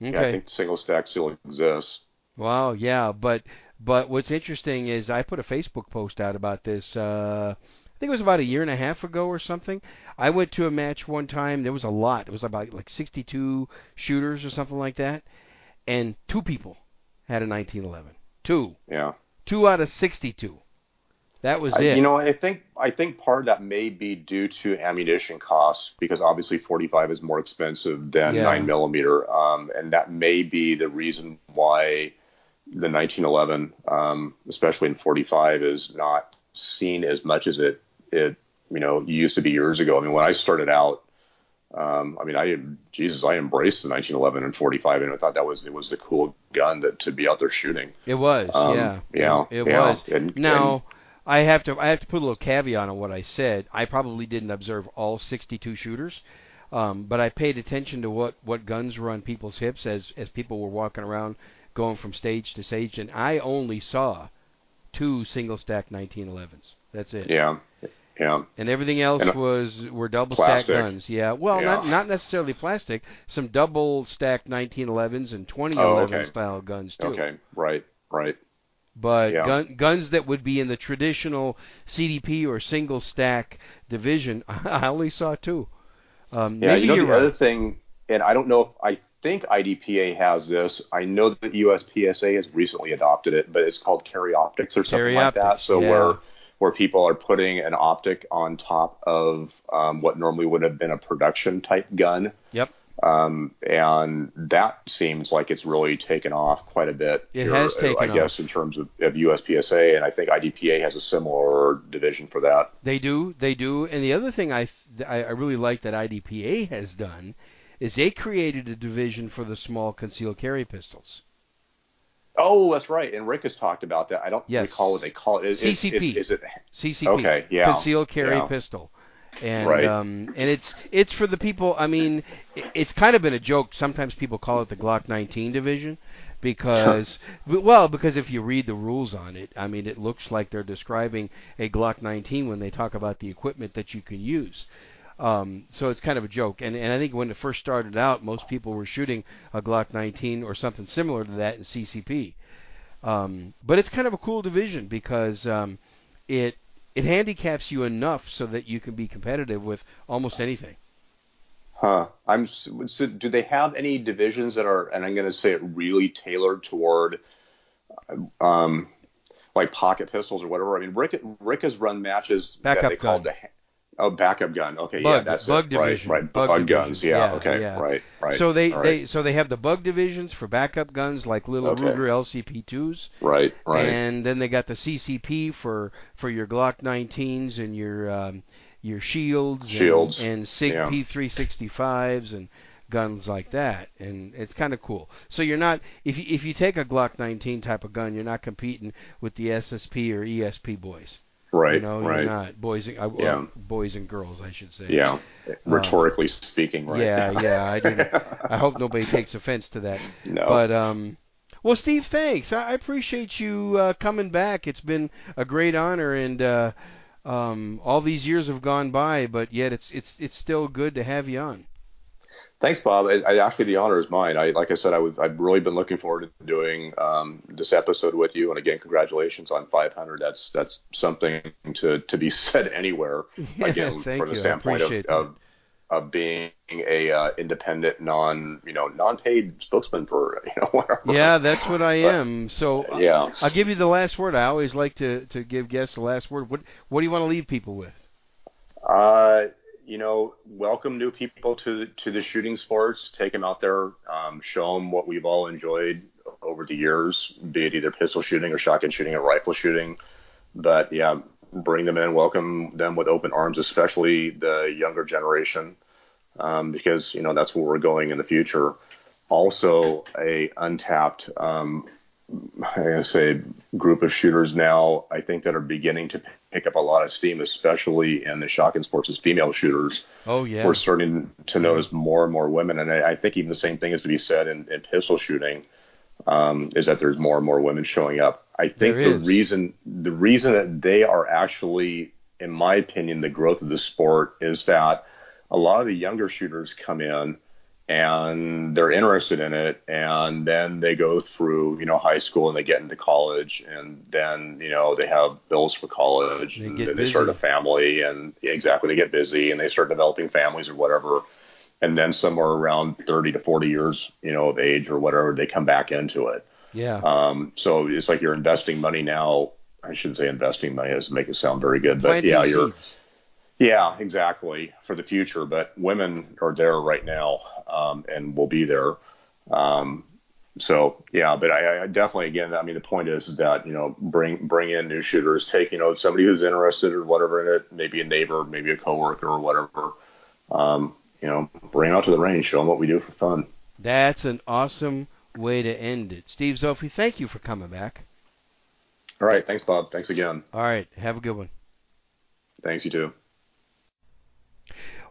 Yeah, I think single stack still exists. Wow, yeah, but but what's interesting is I put a Facebook post out about this. Uh, think it was about a year and a half ago or something. I went to a match one time. There was a lot. It was about like 62 shooters or something like that, and two people had a 1911. Two, Yeah. two out of 62. That was I, it. you know, I think I think part of that may be due to ammunition costs because obviously 45 is more expensive than Yeah. nine millimeter, um, and that may be the reason why the 1911, um, especially in 45, is not seen as much as it it you know used to be years ago. I mean, when I started out, um, I mean, I Jesus, I embraced the 1911 and 45, and I thought that was it was the cool gun that to be out there shooting. It was, Um, yeah, yeah, it yeah. was. And- now, I have to I have to put a little caveat on what I said. I probably didn't observe all 62 shooters, um, but I paid attention to what what guns were on people's hips as as people were walking around, going from stage to stage, and I only saw two single stack 1911s. That's it. Yeah, yeah. And everything else And, uh, was were double stack guns. Yeah. Well, not Yeah. not necessarily plastic. Some double stack 1911s and 2011 Oh, okay. style guns too. Okay, right, right. But Yeah. gun, guns that would be in the traditional CDP or single stack division, I only saw two. Um, Yeah, maybe you know the right. other thing, and I don't know if I think IDPA has this. I know that USPSA has recently adopted it, but it's called carry optics or something Carry like that. So yeah. where where people are putting an optic on top of um, what normally would have been a production type gun. Yep. Um, and that seems like it's really taken off quite a bit. It here, has taken I guess, in terms of, of USPSA, and I think IDPA has a similar division for that. They do, they do. And the other thing I I I really like that IDPA has done is they created a division for the small concealed carry pistols. Oh, that's right. And Rick has talked about that. I don't Yes. recall what they call it. Is, CCP. Is, is it CCP. Okay, yeah, Concealed carry yeah. pistol. And Right. um and it's it's for the people I mean it's kind of been a joke sometimes people call it the Glock 19 division because well because if you read the rules on it I mean it looks like they're describing a Glock 19 when they talk about the equipment that you can use. Um, so it's kind of a joke, and and I think when it first started out, most people were shooting a Glock 19 or something similar to that in CCP. Um, but it's kind of a cool division because um, it it handicaps you enough so that you can be competitive with almost anything. Huh. I'm. So do they have any divisions that are, and I'm going to say it really tailored toward, um, like pocket pistols or whatever? I mean, Rick Rick has run matches Backup that they called the. Oh, backup gun. Okay, Bug- yeah, that's bug it. Right, division. Right, Bug bug, guns. Yeah, Yeah, okay, yeah. right, right. so they, all they so they have the bug divisions for backup guns like little Okay. Ruger LCP2s, right, right. and then they got the CCP for for your Glock 19s and your um, your shields, Shields, and, and SIG yeah. P365s and guns like that, and it's kind of cool. So you're not if you, if you take a Glock 19 type of gun, you're not competing with the SSP or ESP boys. Right. You know, right. you're not boys and uh, Yeah. boys and girls, I should say. Yeah. Rhetorically speaking, right? Yeah, yeah. I didn't. I hope nobody takes offense to that. No. But um, well, Steve, thanks. I, I appreciate you uh, coming back. It's been a great honor, and uh, um, all these years have gone by, but yet it's it's it's still good to have you on. Thanks, Bob. I, I actually the honor is mine. I like I said, I was I've really been looking forward to doing um, this episode with you. And again, congratulations on 500. That's that's something to to be said anywhere. Yeah, again, from the. Standpoint of, of of being a uh, independent, non you know non paid spokesman for you know whatever. Yeah, that's what I But- am. So uh, Yeah. I'll give you the last word. I always like to to give guests the last word. What what do you want to leave people with? Uh, you know, welcome new people to to the shooting sports. Take them out there, um, show them what we've all enjoyed over the years, be it either pistol shooting or shotgun shooting or rifle shooting. But yeah, bring them in, welcome them with open arms, especially the younger generation, um, because you know that's where we're going in the future. Also, a untapped um, I say, group of shooters now, I think that are beginning to pick up a lot of steam, especially in the shotgun sports as female shooters. Oh yeah. We're starting to notice more and more women, and I, I think even the same thing is to be said in, in pistol shooting, um, is that there's more and more women showing up. I think the reason the reason that they are actually, in my opinion, the growth of the sport is that a lot of the younger shooters come in and they're interested in it and then they go through you know high school and they get into college and then you know they have bills for college They and they start a family and yeah, exactly they get busy and they start developing families or whatever. And then somewhere around 30 to 40 years you know of age or whatever they come back into it. Yeah. um, so it's like you're investing money now. I shouldn't say investing money doesn't make it sound very good, but yeah, you're yeah, exactly for the future. But women are there right now, um, and will be there. Um, so yeah, but I, I definitely again, I mean, the point is that you know, bring bring in new shooters, take you know somebody who's interested or whatever in it, maybe a neighbor, maybe a coworker or whatever. Um, you know, bring them out to the range, show them what we do for fun. That's an awesome way to end it. Steve Zophi, thank you for coming back. All right, thanks, Bob. Thanks again. All right, have a good one. Thanks you too.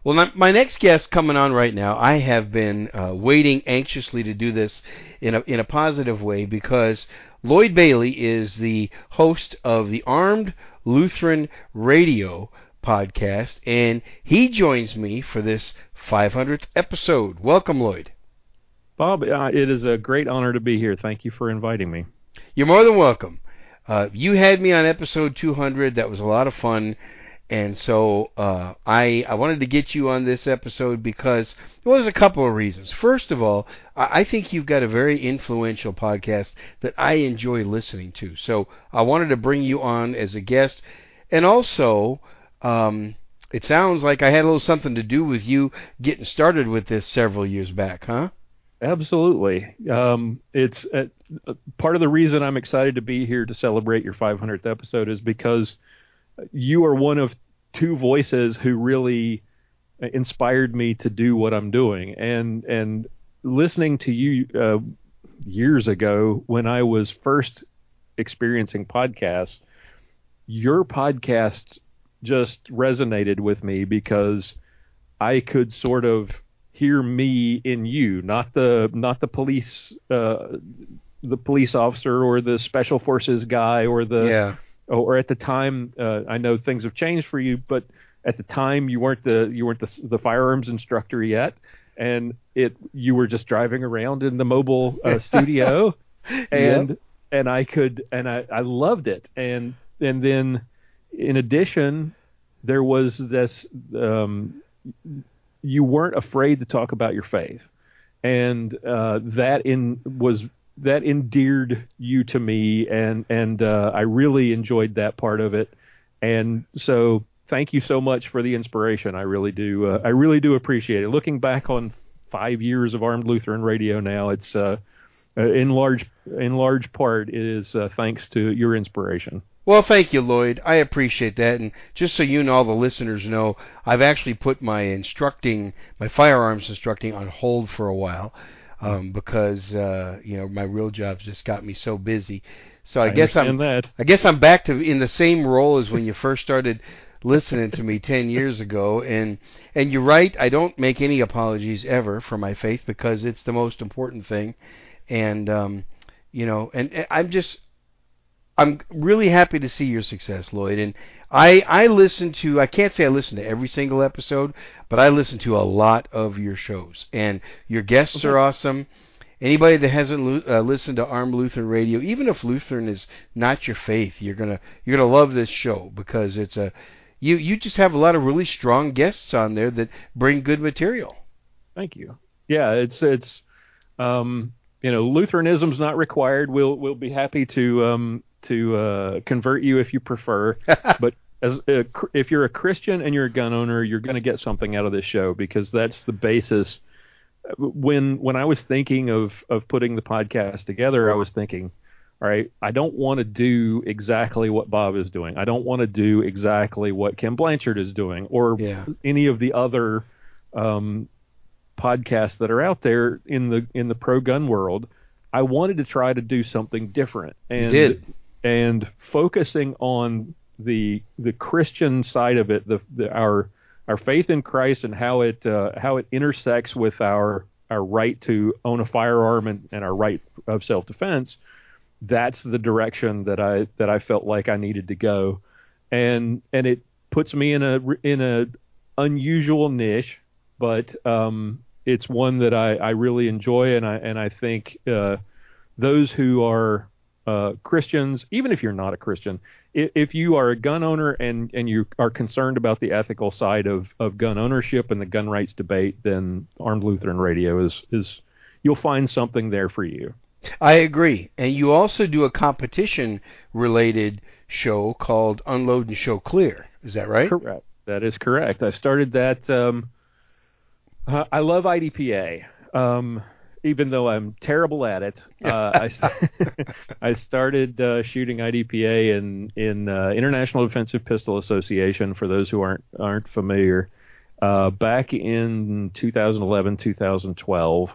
Well, my, next guest coming on right now, I have been uh, waiting anxiously to do this in a in a positive way because Lloyd Bailey is the host of the Armed Lutheran Radio podcast, and he joins me for this 500th episode. Welcome, Lloyd. Bob, uh, it is a great honor to be here. Thank you for inviting me. You're more than welcome. Uh, you had me on episode 200. That was a lot of fun. And so uh, I I wanted to get you on this episode because well, there's a couple of reasons. First of all, I think you've got a very influential podcast that I enjoy listening to. So I wanted to bring you on as a guest, and also um, it sounds like I had a little something to do with you getting started with this several years back, huh? Absolutely. Um, it's uh, uh, part of the reason I'm excited to be here to celebrate your 500th episode is because you are one of two voices who really inspired me to do what I'm doing. And and listening to you uh, years ago when I was first experiencing podcasts, your podcast just resonated with me because I could sort of hear me in you, not the not the police uh, the police officer or the special forces guy or the yeah. Or at the time uh, I know things have changed for you, but at the time you weren't the you weren't the, the firearms instructor yet, and it you were just driving around in the mobile uh, studio, and and I could and I, I loved it, and and then in addition there was this um, you weren't afraid to talk about your faith, and uh, that in was that endeared you to me, and and uh, I really enjoyed that part of it, and so thank you so much for the inspiration. I really do. Uh, I really do appreciate it. Looking back on five years of Armed Lutheran Radio now, it's uh, uh, in large in large part it is uh, thanks to your inspiration. Well, thank you, Lloyd. I appreciate that. And just so you and all the listeners know, I've actually put my instructing, my firearms instructing on hold for a while um, because uh, you know my real job's just got me so busy. So I, I guess I'm that. I guess I'm back to in the same role as when you first started listening to me 10 years ago and and you're right I don't make any apologies ever for my faith because it's the most important thing and um you know and, and I'm just I'm really happy to see your success Lloyd and I I listen to I can't say I listen to every single episode but I listen to a lot of your shows and your guests are awesome Anybody that hasn't uh, listened to Armed Lutheran Radio, even if Lutheran is not your faith, you're gonna you're gonna love this show because it's a you you just have a lot of really strong guests on there that bring good material. Thank you. Yeah, it's it's um, you know Lutheranism's not required. We'll we'll be happy to um, to uh, convert you if you prefer. but as a, if you're a Christian and you're a gun owner, you're going to get something out of this show because that's the basis. When when I was thinking of of putting the podcast together, I was thinking, all right, I don't want to do exactly what Bob is doing. I don't want to do exactly what Ken Blanchard is doing or Yeah. any of the other um, podcasts that are out there in the in the pro gun world. I wanted to try to do something different, and did. And focusing on the the Christian side of it, the, the our our faith in Christ and how it uh, how it intersects with our our right to own a firearm and, and our right of self defense. That's the direction that I that I felt like I needed to go, and and it puts me in a in a unusual niche, but um, it's one that I, I really enjoy, and I and I think uh, those who are uh, Christians, even if you're not a Christian, if, if you are a gun owner and and you are concerned about the ethical side of of gun ownership and the gun rights debate, then Armed Lutheran Radio is is you'll find something there for you. I agree. And you also do a competition related show called Unload and Show Clear. Is that right? Correct. That is correct. I started that. Um, uh, I love IDPA, um, even though I'm terrible at it. Uh, I, I started uh, shooting IDPA in in uh, International Defensive Pistol Association. For those who aren't aren't familiar, uh, back in 2011, 2012,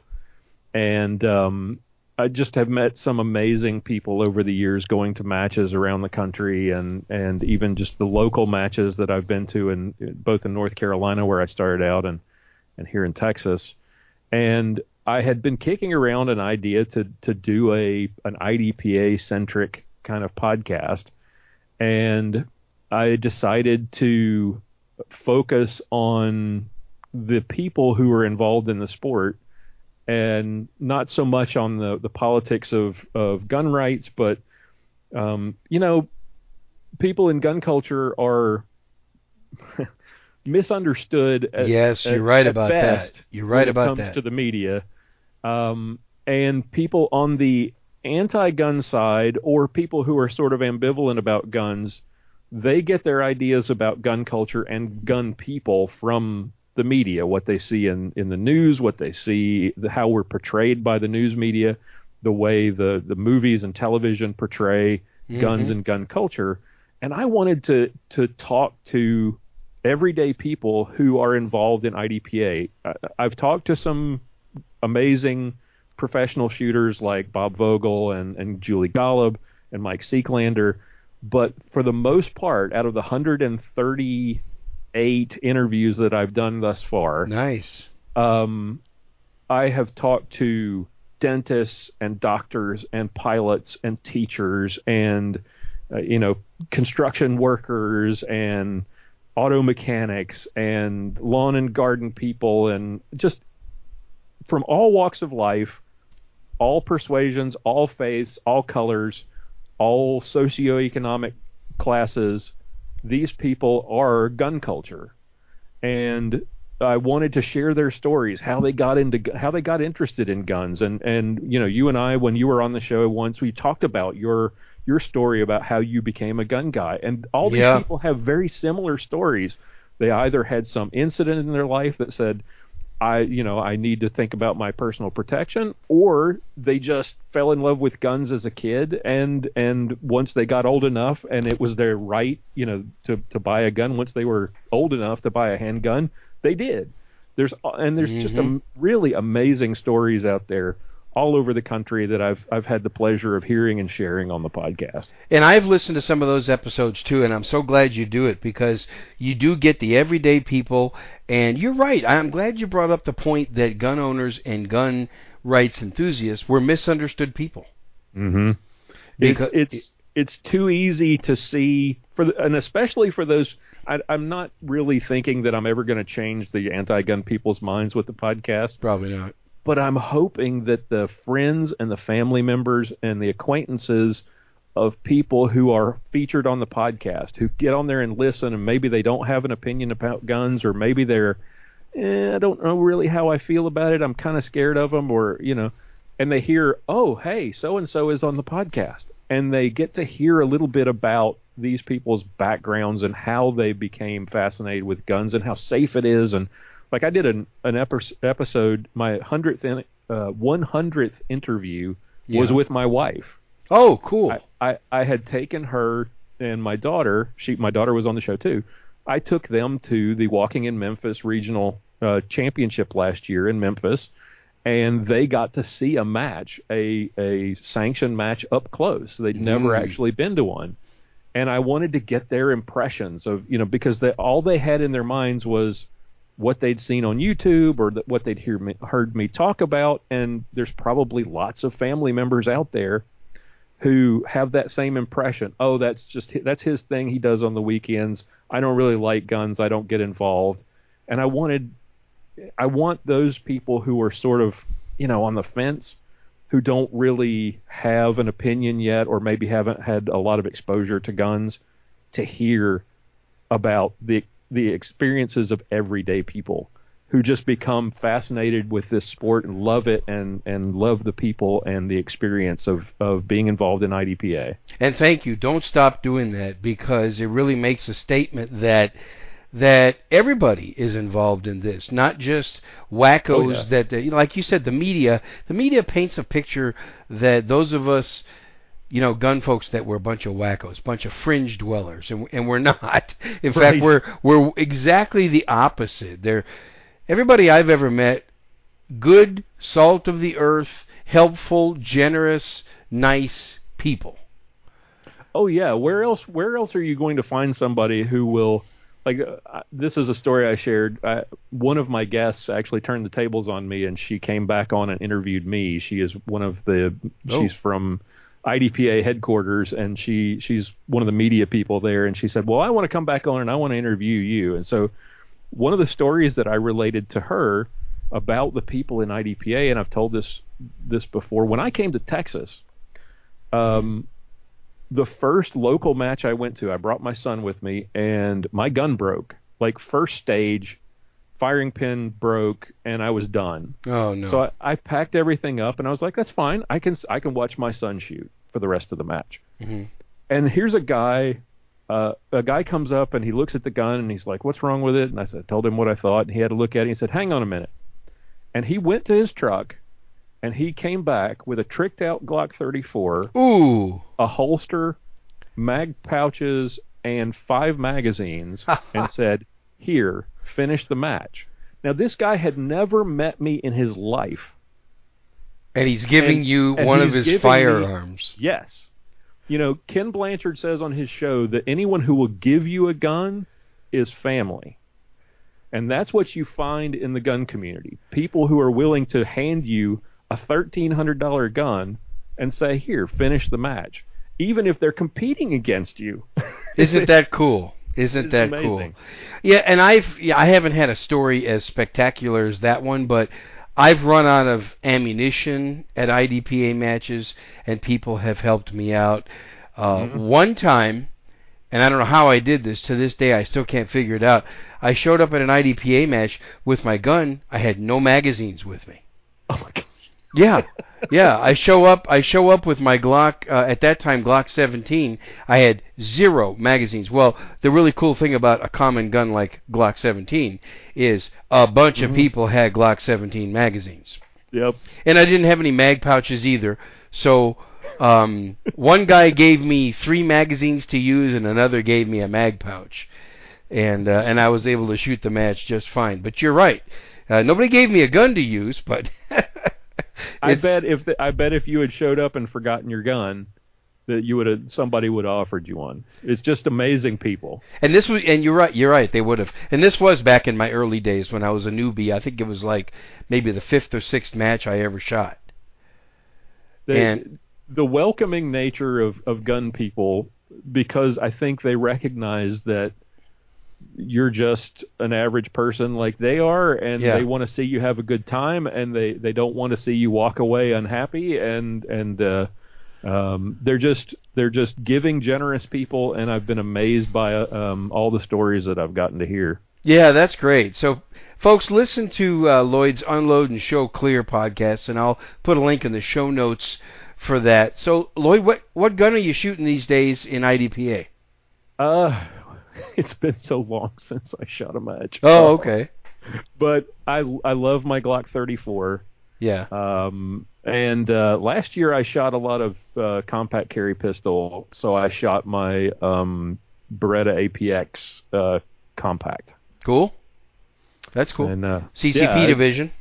and um, I just have met some amazing people over the years going to matches around the country and and even just the local matches that I've been to in both in North Carolina where I started out and and here in Texas. And I had been kicking around an idea to to do a an IDPA centric kind of podcast and I decided to focus on the people who are involved in the sport and not so much on the, the politics of, of gun rights, but um, you know, people in gun culture are misunderstood. At, Yes, you're at- right at about best that. You're right when about it comes that. to the media, um, and people on the anti-gun side or people who are sort of ambivalent about guns, they get their ideas about gun culture and gun people from the media, what they see in, in the news, what they see, the, how we're portrayed by the news media, the way the, the movies and television portray guns Mhm. and gun culture. And I wanted to to talk to everyday people who are involved in IDPA. I, I've talked to some amazing professional shooters like Bob Vogel and, and Julie Golub and Mike Seeklander, but for the most part, out of the 138 interviews that I've done thus far, Nice. um, I have talked to dentists and doctors and pilots and teachers and uh, you know construction workers and auto mechanics and lawn and garden people and just from all walks of life, all persuasions, all faiths, all colors, all socioeconomic classes. These people are gun culture, and I wanted to share their stories, how they got into, how they got interested in guns, and and you know, you and I, when you were on the show once, we talked about your your story about how you became a gun guy, and all these Yeah. people have very similar stories. They either had some incident in their life that said, I, you know, I need to think about my personal protection, or they just fell in love with guns as a kid, and and once they got old enough, and it was their right, you know, to to buy a gun once they were old enough to buy a handgun, they did. There's and there's just mm-hmm. a, really amazing stories out there all over the country that I've I've had the pleasure of hearing and sharing on the podcast. And I've listened to some of those episodes too, and I'm so glad you do it because you do get the everyday people. And you're right. I'm glad you brought up the point that gun owners and gun rights enthusiasts were misunderstood people. Mm-hmm. Because- it's it's it's too easy to see for the, and especially for those. I, I'm not really thinking that I'm ever going to change the anti-gun people's minds with the podcast. Probably not. But I'm hoping that the friends and the family members and the acquaintances of people who are featured on the podcast who get on there and listen and maybe they don't have an opinion about guns or maybe they're eh, I don't know really how I feel about it. I'm kind of scared of them or you know and they hear, "Oh, hey, so and so is on the podcast." And they get to hear a little bit about these people's backgrounds and how they became fascinated with guns and how safe it is and like I did an an episode my 100th in, uh 100th interview was with my wife. Oh, cool. I, I I had taken her and my daughter, she my daughter was on the show too. I took them to the Walking in Memphis regional uh, championship last year in Memphis, and they got to see a match, a a sanctioned match up close. They'd never Mm. actually been to one, and I wanted to get their impressions of you know because they, all they had in their minds was what they'd seen on YouTube or what they'd hear me, heard me talk about, and there's probably lots of family members out there who have that same impression. Oh, that's just that's his thing he does on the weekends. I don't really like guns. I don't get involved. And I wanted I want those people who are sort of, you know, on the fence who don't really have an opinion yet or maybe haven't had a lot of exposure to guns to hear about the the experiences of everyday people who just become fascinated with this sport and love it and and love the people and the experience of of being involved in IDPA. And thank you. Don't stop doing that because it really makes a statement that that everybody is involved in this, not just wackos Oh, yeah. that, know, like you said the media the media paints a picture that those of us you know, gun folks that we're a bunch of wackos, bunch of fringe dwellers, and and we're not. In fact, we're we're exactly the opposite. They're everybody I've ever met, good, salt of the earth, helpful, generous, nice people. Oh yeah, where else where else are you going to find somebody who will like uh, this is a story I shared. I, one of my guests actually turned the tables on me and she came back on and interviewed me. She is one of the Oh. she's from IDPA headquarters and she she's one of the media people there and she said, "Well, I want to come back on and I want to interview you." And so one of the stories that I related to her about the people in IDPA and I've told this this before when I came to Texas um the first local match I went to, I brought my son with me, and my gun broke. Like first stage, firing pin broke, and I was done. Oh no. So I, I packed everything up, and I was like, "That's fine. I can I can watch my son shoot for the rest of the match." Mhm. And here's a guy. Uh, a guy comes up and he looks at the gun and he's like, "What's wrong with it?" And I said, told him what I thought, and he had to look at it. And he said, "Hang on a minute." And he went to his truck, and he came back with a tricked out Glock 34 Ooh. a holster, mag pouches, and five magazines, and said, "Here, finish the match." Now, this guy had never met me in his life. And he's giving And- you and one of his giving me- firearms. Yes. You know, Ken Blanchard says on his show that anyone who will give you a gun is family. And that's what you find in the gun community. People who are willing to hand you a $1,300 gun and say, here, finish the match. Even if they're competing against you. Isn't that cool? Isn't that amazing. cool? Yeah, and I've yeah, I haven't had a story as spectacular as that one, but I've run out of ammunition at IDPA matches, and people have helped me out. Uh, Mm-hmm. One time, and I don't know how I did this. To this day, I still can't figure it out. I showed up at an IDPA match with my gun. I had no magazines with me. Oh my gosh. Yeah, yeah. I show up. I show up with my Glock. Uh, at that time, Glock 17. I had zero magazines. Well, the really cool thing about a common gun like Glock 17 is a bunch of people had Glock 17 magazines, Yep. and I didn't have any mag pouches either. So. Um, one guy gave me three magazines to use, and another gave me a mag pouch, and uh, and I was able to shoot the match just fine. But you're right, uh, nobody gave me a gun to use, but I bet if the, I bet if you had showed up and forgotten your gun, that you would have somebody would have offered you one. It's just amazing people. And this was, and you're right, you're right. They would have. And this was back in my early days when I was a newbie. I think it was like maybe the fifth or sixth match I ever shot. The, And- the welcoming nature of, of gun people, because I think they recognize that you're just an average person like they are, and Yeah. they want to see you have a good time, and they, they don't want to see you walk away unhappy, and and uh, um, they're just they're just giving, generous people, and I've been amazed by um, all the stories that I've gotten to hear. Yeah, that's great. So, folks, listen to uh, Lloyd's Unload and Show Clear podcast, and I'll put a link in the show notes for that. So, Lloyd, what what gun are you shooting these days in IDPA? Uh, it's been so long since I shot a match. Oh, okay. But I I love my Glock 34. Yeah. Um, and uh, last year I shot a lot of uh, compact carry pistol, so I shot my um, Beretta APX uh, compact. Cool. That's cool. And uh, CCP yeah, division.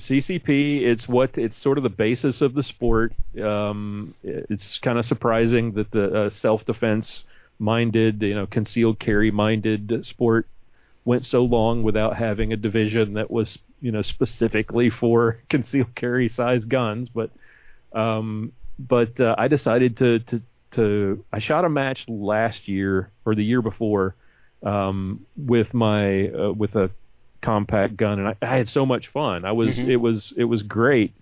CCP, it's what it's sort of the basis of the sport. Um, it's kind of surprising that the uh, self-defense minded, you know, concealed carry minded sport went so long without having a division that was, you know, specifically for concealed carry size guns. But, um, but uh, I decided to to to I shot a match last year or the year before um, with my uh, with a compact gun, and I, I had so much fun. I was Mhm. it was it was great.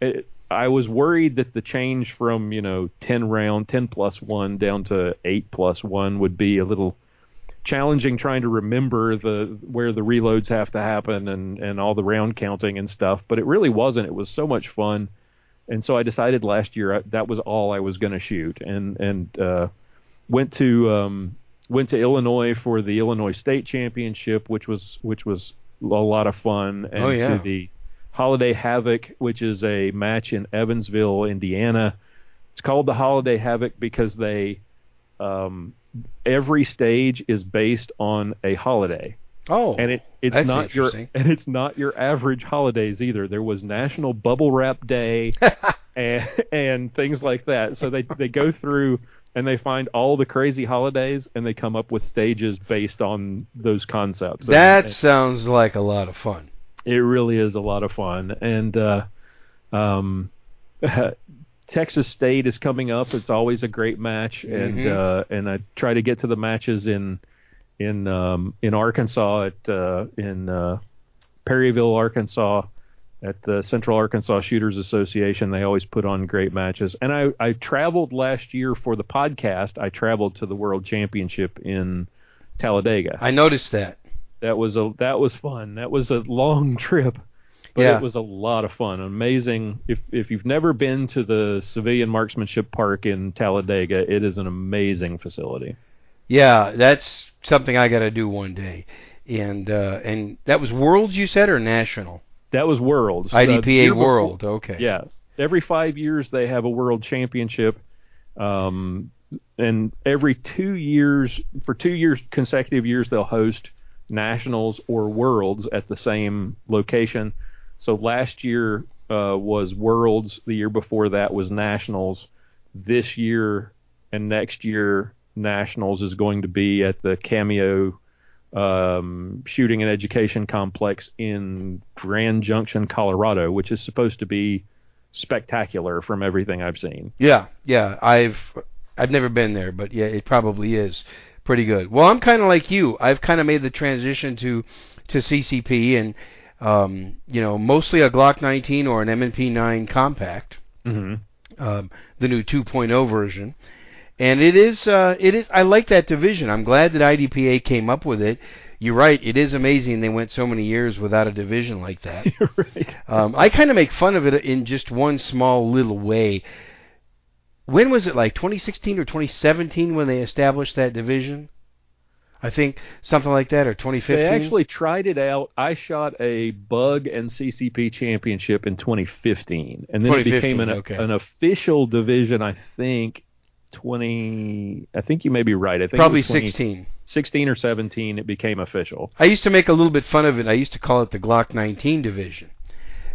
It, I was worried that the change from you know ten round, ten plus one down to eight plus one would be a little challenging trying to remember the where the reloads have to happen and and all the round counting and stuff. But it really wasn't. It was so much fun, and so I decided last year I, that was all I was going to shoot, and and uh, went to um, went to Illinois for the Illinois State Championship, which was which was a lot of fun, and Oh, yeah. to the Holiday Havoc, which is a match in Evansville, Indiana. It's called the Holiday Havoc because they um, every stage is based on a holiday Oh. and it it's that's not your interesting. and it's not your average holidays either. There was National Bubble Wrap Day and and things like that. So they they go through and they find all the crazy holidays and they come up with stages based on those concepts. And- that and sounds like a lot of fun. It really is a lot of fun and uh um Texas State is coming up. It's always a great match, and Mhm. uh, and I try to get to the matches in in um, in Arkansas at uh, in uh, Perryville, Arkansas, at the Central Arkansas Shooters Association. They always put on great matches. And I I traveled last year for the podcast. I traveled to the World Championship in Talladega. I noticed that. That was a that was fun. That was a long trip, but Yeah. it was a lot of fun. Amazing. If if you've never been to the Civilian Marksmanship Park in Talladega, it is an amazing facility. Yeah, that's something I got to do one day. And uh, and that was Worlds you said or national? That was Worlds. Uh, IDPA year before- World. Okay. Yeah. Every five years they have a World Championship, um, and every two years, for two years consecutive years, they'll host nationals or worlds at the same location. So last year uh, was worlds. The year before that was nationals. This year and next year nationals is going to be at the Cameo um, Shooting and Education Complex in Grand Junction, Colorado, which is supposed to be spectacular from everything I've seen. Yeah, yeah. I've I've never been there, but yeah, it probably is pretty good. Well, I'm kind of like you. I've kind of made the transition to to CCP and um, you know mostly a Glock 19 or an M&P 9 compact, Mm-hmm. um, the new 2.0 version. And it is uh, it is I like that division. I'm glad that IDPA came up with it. you're right. It is amazing they went so many years without a division like that. You're right. Um, I kind of make fun of it in just one small little way. When was it like 2016 or 2017 when they established that division? I think something like that, or 2015. They actually tried it out. I shot a Bug and CCP championship in 2015, and then it became an, okay. an official division. I think 20. I think you may be right. I think probably 20 16. 16 or 17. It became official. I used to make a little bit fun of it. I used to call it the Glock 19 division.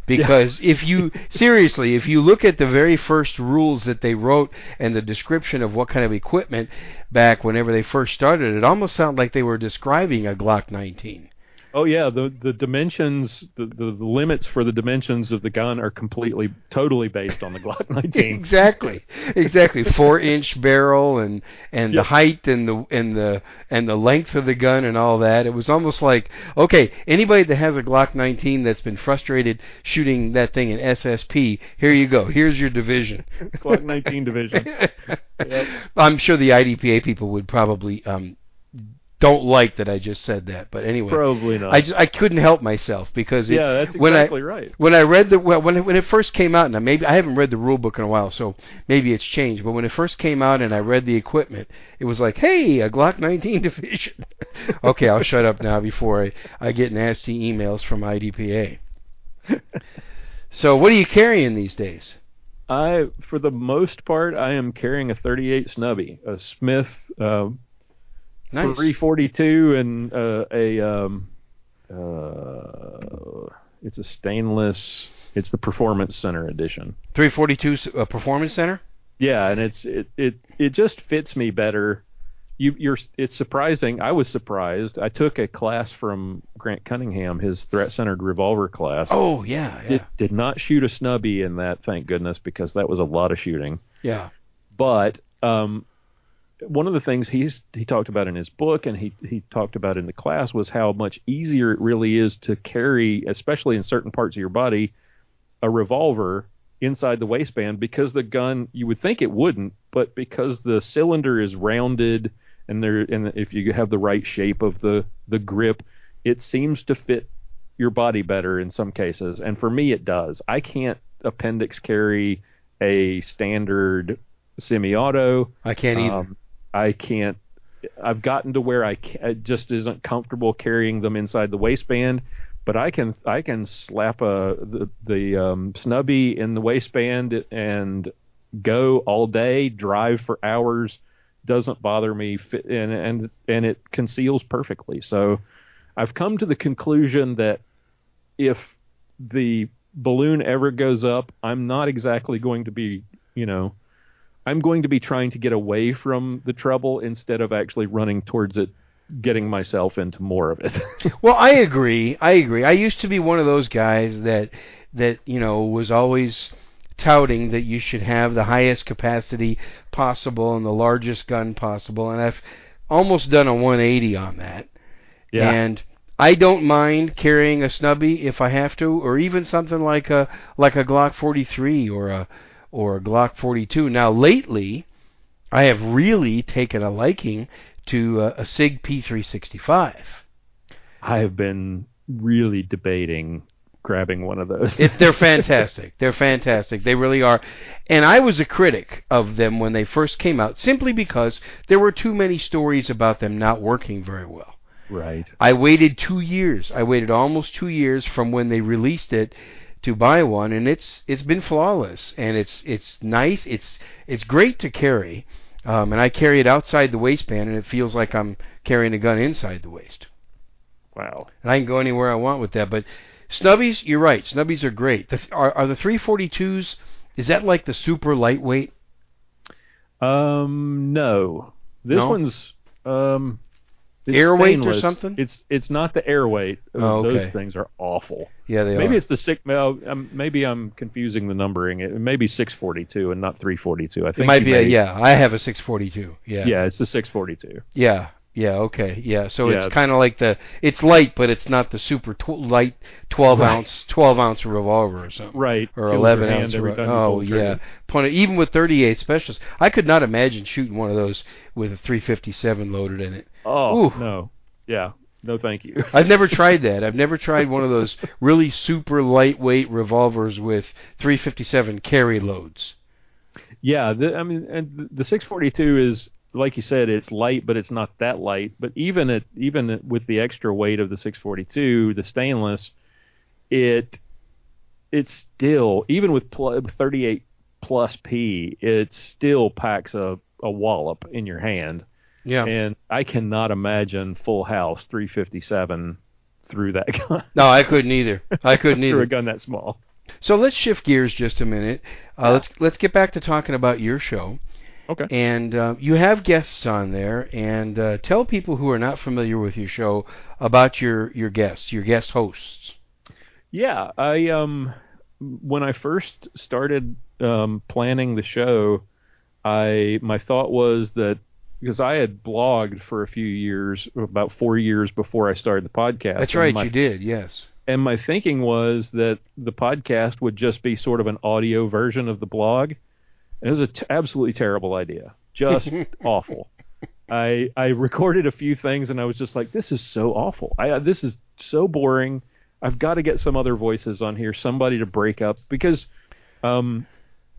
Because if you seriously, if you look at the very first rules that they wrote and the description of what kind of equipment back whenever they first started, it almost sounded like they were describing a Glock 19. Oh yeah, the the dimensions, the, the the limits for the dimensions of the gun are completely, totally based on the Glock 19. exactly, exactly. Four inch barrel and and the height and the and the and the length of the gun and all that. It was almost like okay, anybody that has a Glock 19 that's been frustrated shooting that thing in SSP, here you go. Here's your division. Glock 19 division. Yep. I'm sure the IDPA people would probably um don't like that I just said that, but anyway. Probably not. I, just, I couldn't help myself because it, yeah, that's when I, exactly right. when I read the well, when it, when it first came out, and maybe I haven't read the rule book in a while, so maybe it's changed. But when it first came out and I read the equipment, it was like, hey, a Glock 19 division. okay, I'll shut up now before I, I get nasty emails from IDPA. so, what are you carrying these days? I, for the most part, I am carrying a 38 snubby, a Smith uh, Nice. 342, and uh, a um, uh, it's a stainless. It's the Performance Center edition. 342 uh, Performance Center. Yeah, and it's it it it just fits me better. You you're it's surprising. I was surprised. I took a class from Grant Cunningham, his threat centered revolver class. Oh yeah, yeah, Did did not shoot a snubby in that, thank goodness, because that was a lot of shooting. yeah. But um, one of the things he's he talked about in his book and he he talked about in the class was how much easier it really is to carry, especially in certain parts of your body, a revolver inside the waistband because the gun you would think it wouldn't, but because the cylinder is rounded and there and if you have the right shape of the the grip, it seems to fit your body better in some cases. And for me, it does. I can't appendix carry a standard semi-auto. I can't either. Um, I can't. I've gotten to where I ca it just isn't comfortable carrying them inside the waistband, but I can I can slap a the, the um, snubby in the waistband and go all day, drive for hours. Doesn't bother me, and and and it conceals perfectly. So, I've come to the conclusion that if the balloon ever goes up, I'm not exactly going to be, you know, I'm going to be trying to get away from the trouble instead of actually running towards it, getting myself into more of it. Well, I agree. I agree. I used to be one of those guys that that you know was always touting that you should have the highest capacity possible and the largest gun possible, and I've almost done a 180 on that. yeah. And I don't mind carrying a snubby if I have to, or even something like a like a Glock 43 or a or a Glock 42. Now lately, I have really taken a liking to uh, a Sig P365. I have been really debating grabbing one of those. It, they're fantastic. They're fantastic. They really are. And I was a critic of them when they first came out, simply because there were too many stories about them not working very well. right. I waited two years. I waited almost two years from when they released it to buy one, and it's it's been flawless. And it's it's nice. It's it's great to carry. Um, and I carry it outside the waistband, and it feels like I'm carrying a gun inside the waist. Wow. And I can go anywhere I want with that. But snubbies, you're right. Snubbies are great. The, are are the 342s? Is that like the super lightweight? Um, no. This No? one's um, it's Airweight or something? It's it's not the airweight. Oh, okay. Those things are awful. Yeah, they maybe are. it's the six. Well, um, maybe I'm confusing the numbering. It may be 642 and not 342. I think it might you be a yeah. I have a 642. Yeah. Yeah, it's the 642. Yeah. Yeah. Okay. Yeah. So Yeah. it's kind of like the it's light, but it's not the super tw- light 12 Right. ounce 12 ounce revolver or something. Right. Or Kills 11 your hand ounce. every re- time you oh pull the trigger. yeah. Point it- even with 38 specials, I could not imagine shooting one of those with a 357 loaded in it. Oh Ooh. no. Yeah. no, thank you. I've never tried that. I've never tried one of those really super lightweight revolvers with 357 carry loads. Yeah, the, I mean, and the 642 is like you said, it's light, but it's not that light. But even at even with the extra weight of the 642, the stainless, it it's still even with pl- 38 plus P, it still packs a a wallop in your hand. Yeah. And I cannot imagine Full House 357 through that gun. No, I couldn't either. I couldn't through either. a gun that small. So let's shift gears just a minute. Uh, Let's let's get back to talking about your show. Okay. And uh, you have guests on there, and uh, tell people who are not familiar with your show about your your guests, your guest hosts. Yeah, I um when I first started um planning the show, I my thought was that because I had blogged for a few years, about 4 years before I started the podcast. That's right, my- you did. Yes. and my thinking was that the podcast would just be sort of an audio version of the blog. And It was an t- absolutely terrible idea, just awful. I I recorded a few things and I was just like, this is so awful. I this is so boring. I've got to get some other voices on here, somebody to break up because um,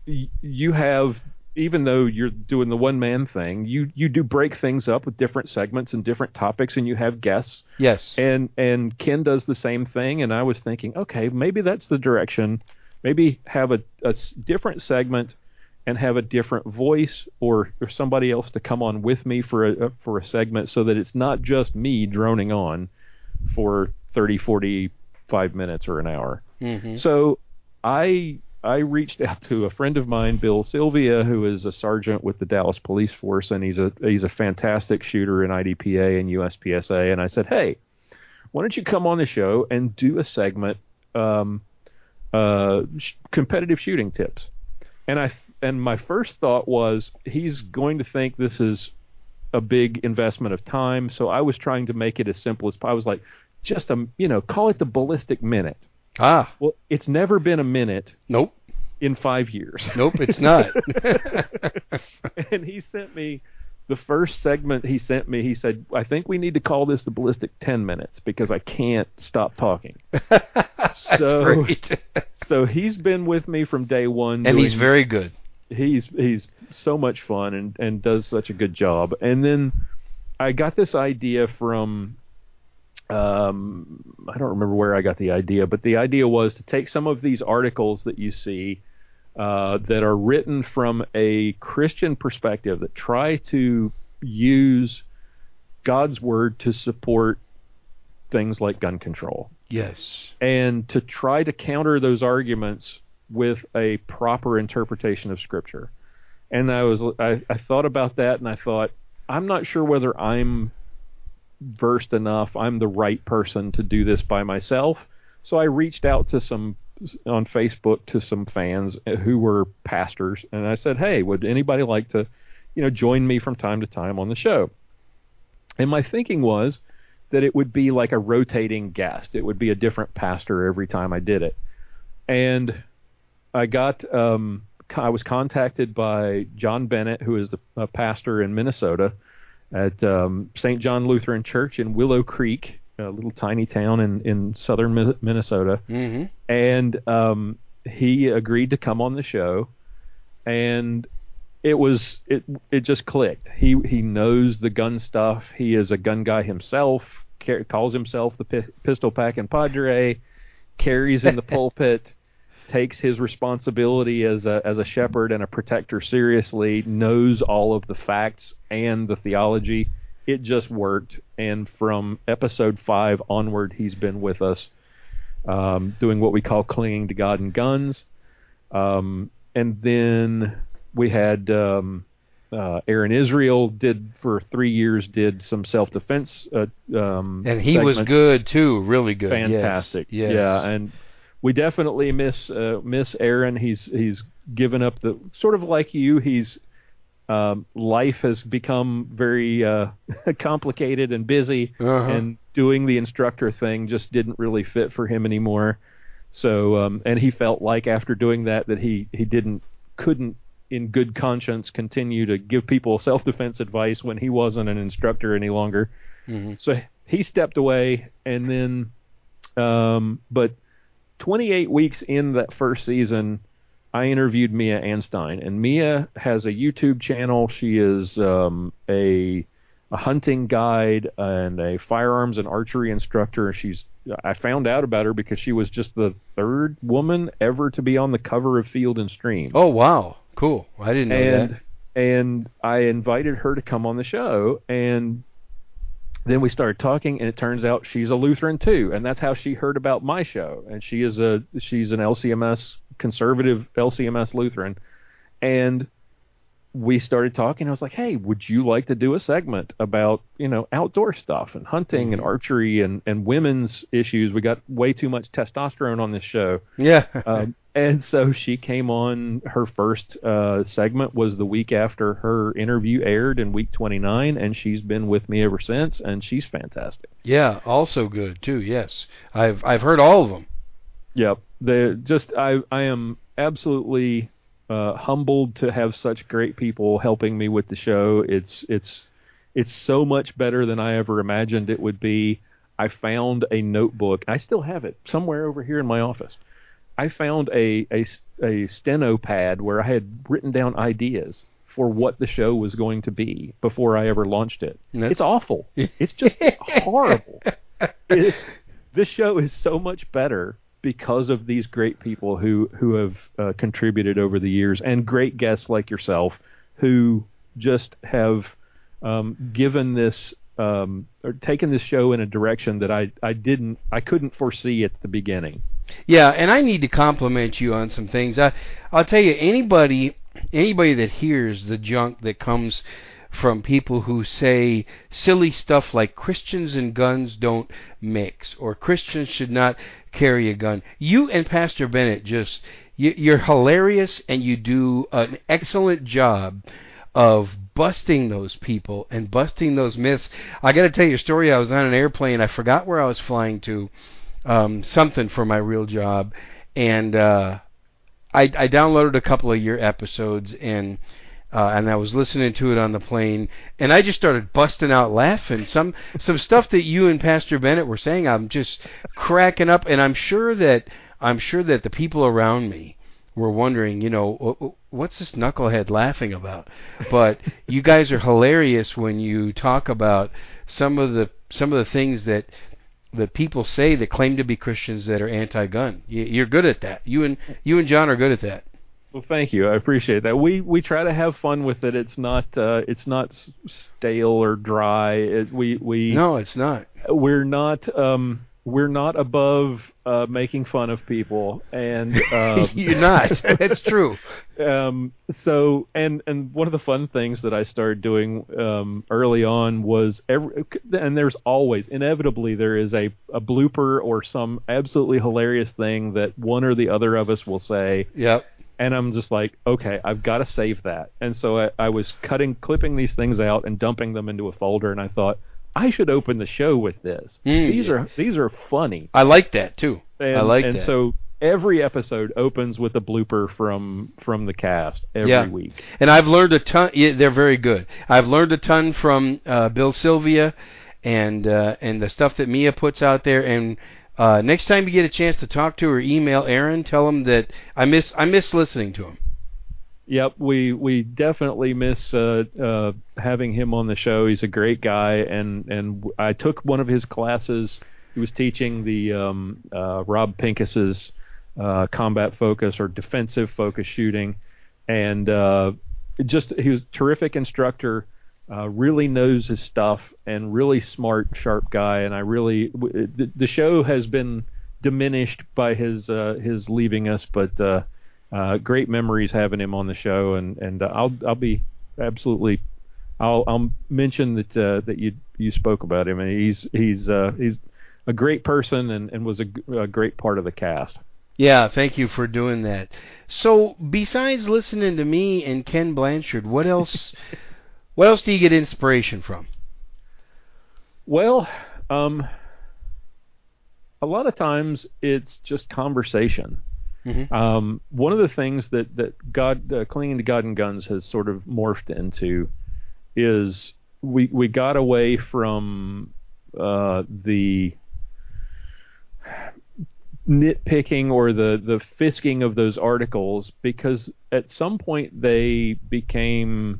y- you have even though you're doing the one man thing, you you do break things up with different segments and different topics, and you have guests. Yes. and and Ken does the same thing and I was thinking okay maybe that's the direction. Maybe have a different segment and have a different voice or, or somebody else to come on with me for a for a segment so that it's not just me droning on for 30 45 minutes or an hour. Hmm so I I reached out to a friend of mine, Bill Sylvia, who is a sergeant with the Dallas Police Force, and he's a he's a fantastic shooter in IDPA and USPSA. And I said, hey, why don't you come on the show and do a segment, um, uh, sh- competitive shooting tips? And I and my first thought was he's going to think this is a big investment of time. So I was trying to make it as simple as I was like, just a you know, call it the ballistic minute. Ah. Well, it's never been a minute Nope. in five years. Nope. It's not. and he sent me the first segment he sent me. He said, I think we need to call this the ballistic 10 minutes because I can't stop talking. That's So- great. So he's been with me from day one. and he's very good. he's he's so much fun and and does such a good job. And then I got this idea from um I don't remember where I got the idea, but the idea was to take some of these articles that you see uh, that are written from a Christian perspective that try to use God's word to support things like gun control Yes. and to try to counter those arguments with a proper interpretation of scripture. And I was I, I thought about that and I thought I'm not sure whether I'm versed enough, I'm the right person to do this by myself. So I reached out to some on Facebook to some fans who were pastors and I said, "Hey, would anybody like to, you know, join me from time to time on the show?" And my thinking was that it would be like a rotating guest. It would be a different pastor every time I did it. And I got um, I was contacted by John Bennett, who is the a pastor in Minnesota at um, St. John Lutheran Church in Willow Creek, a little tiny town in in southern Minnesota hmm and um, he agreed to come on the show, and it was it it just clicked. He he knows the gun stuff. He is a gun guy himself. Car- calls himself the pi- pistol packing padre. Carries in the pulpit. Takes his responsibility as a as a shepherd and a protector seriously. Knows all of the facts and the theology. It just worked, and from episode five onward, he's been with us um, doing what we call clinging to God and guns. Um, and then we had um, uh, Aaron Israel did for three years did some self defense. Uh, um, And he was good too. Really good. Yes. fantastic. Yes. Yeah, and we definitely miss uh, miss Aaron. He's he's given up the sort of like you. He's um, life has become very uh, complicated and busy, Uh-huh. and doing the instructor thing just didn't really fit for him anymore. So, um, and he felt like after doing that that he he didn't couldn't in good conscience continue to give people self defense advice when he wasn't an instructor any longer. Mhm. So he stepped away, and then, um, but 28 weeks in that first season, I interviewed Mia Anstine, and Mia has a YouTube channel. She is um, a a hunting guide and a firearms and archery instructor. She's I found out about her because she was just the third woman ever to be on the cover of Field and Stream. Oh wow, cool! I didn't know and that. and I invited her to come on the show, and then we started talking, and it turns out she's a Lutheran too, and that's how she heard about my show. And she is a she's an LCMS conservative LCMS Lutheran, and we started talking. I was like, "Hey, would you like to do a segment about you know outdoor stuff and hunting and archery and and women's issues? We got way too much testosterone on this show." Yeah. um, and so she came on. Her first uh, segment was the week after her interview aired in week 29, and she's been with me ever since. And she's fantastic. yeah. Also good too. Yes. I've I've heard all of them. Yep. The just I I am absolutely uh, humbled to have such great people helping me with the show. It's it's it's so much better than I ever imagined it would be. I found a notebook. I still have it somewhere over here in my office. I found a a, a steno pad where I had written down ideas for what the show was going to be before I ever launched it. That's- It's awful. It's just horrible. It's, this show is so much better because of these great people who who have uh, contributed over the years and great guests like yourself who just have um, given this um, or taken this show in a direction that I I didn't I couldn't foresee at the beginning. Yeah, and I need to compliment you on some things. I I'll tell you anybody anybody that hears the junk that comes from people who say silly stuff like Christians and guns don't mix or Christians should not carry a gun. You and Pastor Bennett just you, you're hilarious and you do an excellent job of busting those people and busting those myths. I got to tell you a story. I was on an airplane. I forgot where I was flying to, um, something for my real job, and uh, I, I downloaded a couple of your episodes and. Uh, and I was listening to it on the plane, and I just started busting out laughing. Some some stuff that you and Pastor Bennett were saying, I'm just cracking up, and I'm sure that I'm sure that the people around me were wondering, you know, "Wh- wh- what's this knucklehead laughing about? But you guys are hilarious when you talk about some of the some of the things that that people say that claim to be Christians that are anti-gun. You, you're good at that. You and you and John are good at that. Well, thank you. I appreciate that. We we try to have fun with it. It's not uh, it's not stale or dry. It, we we No, it's not. we're not um we're not above uh, making fun of people and um, You're not. That's true. um, so and and one of the fun things that I started doing um, early on was every and there's always inevitably there is a, a blooper or some absolutely hilarious thing that one or the other of us will say Yep. and I'm just like okay I've got to save that and so I, I was cutting clipping these things out and dumping them into a folder and I thought I should open the show with this Mm, these yeah. are these are funny I like that too. and, I like that. and that. so every episode opens with a blooper from from the cast every Yeah. week. And I've learned a ton. Yeah, they're very good. I've learned a ton from uh, Bill Sylvia, and uh, and the stuff that Mia puts out there. And uh, next time you get a chance to talk to or email Aaron, tell him that I miss I miss listening to him. Yep, we we definitely miss uh, uh, having him on the show. He's a great guy, and and I took one of his classes. He was teaching the um, uh, Rob Pincus's uh, combat focus or defensive focus shooting, and uh, just he was a terrific instructor. Uh, really knows his stuff and really smart, sharp guy. And I really the, the show has been diminished by his his leaving us, but uh, great memories having him on the show, and and uh, I'll I'll be absolutely I'll I'll mention that uh, that you you spoke about him, and he's he's uh, he's a great person and, and was a great part of the cast. Yeah, thank you for doing that. So, besides listening to me and Ken Blanchard, what else? what else do you get inspiration from? Well, um, a lot of times it's just conversation. Mhm. Um, one of the things that that God uh, clinging to God and guns has sort of morphed into is we we got away from uh, the nitpicking or the the fisking of those articles because at some point they became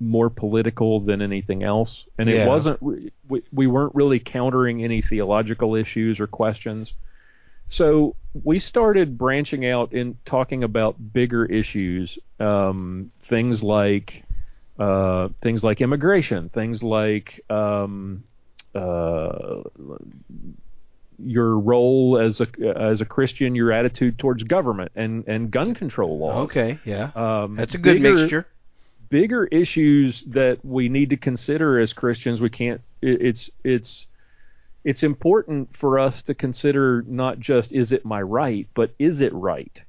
more political than anything else and Yeah. it wasn't we, we weren't really countering any theological issues or questions so we started branching out in talking about bigger issues um, things like uh, things like immigration things like um, uh, your role as a as a Christian, your attitude towards government and and gun control laws. Okay, yeah. Um, That's a good bigger- mixture. Bigger issues that we need to consider as Christians. We can't. it- It's it's it's important for us to consider not just is it my right, but is it right?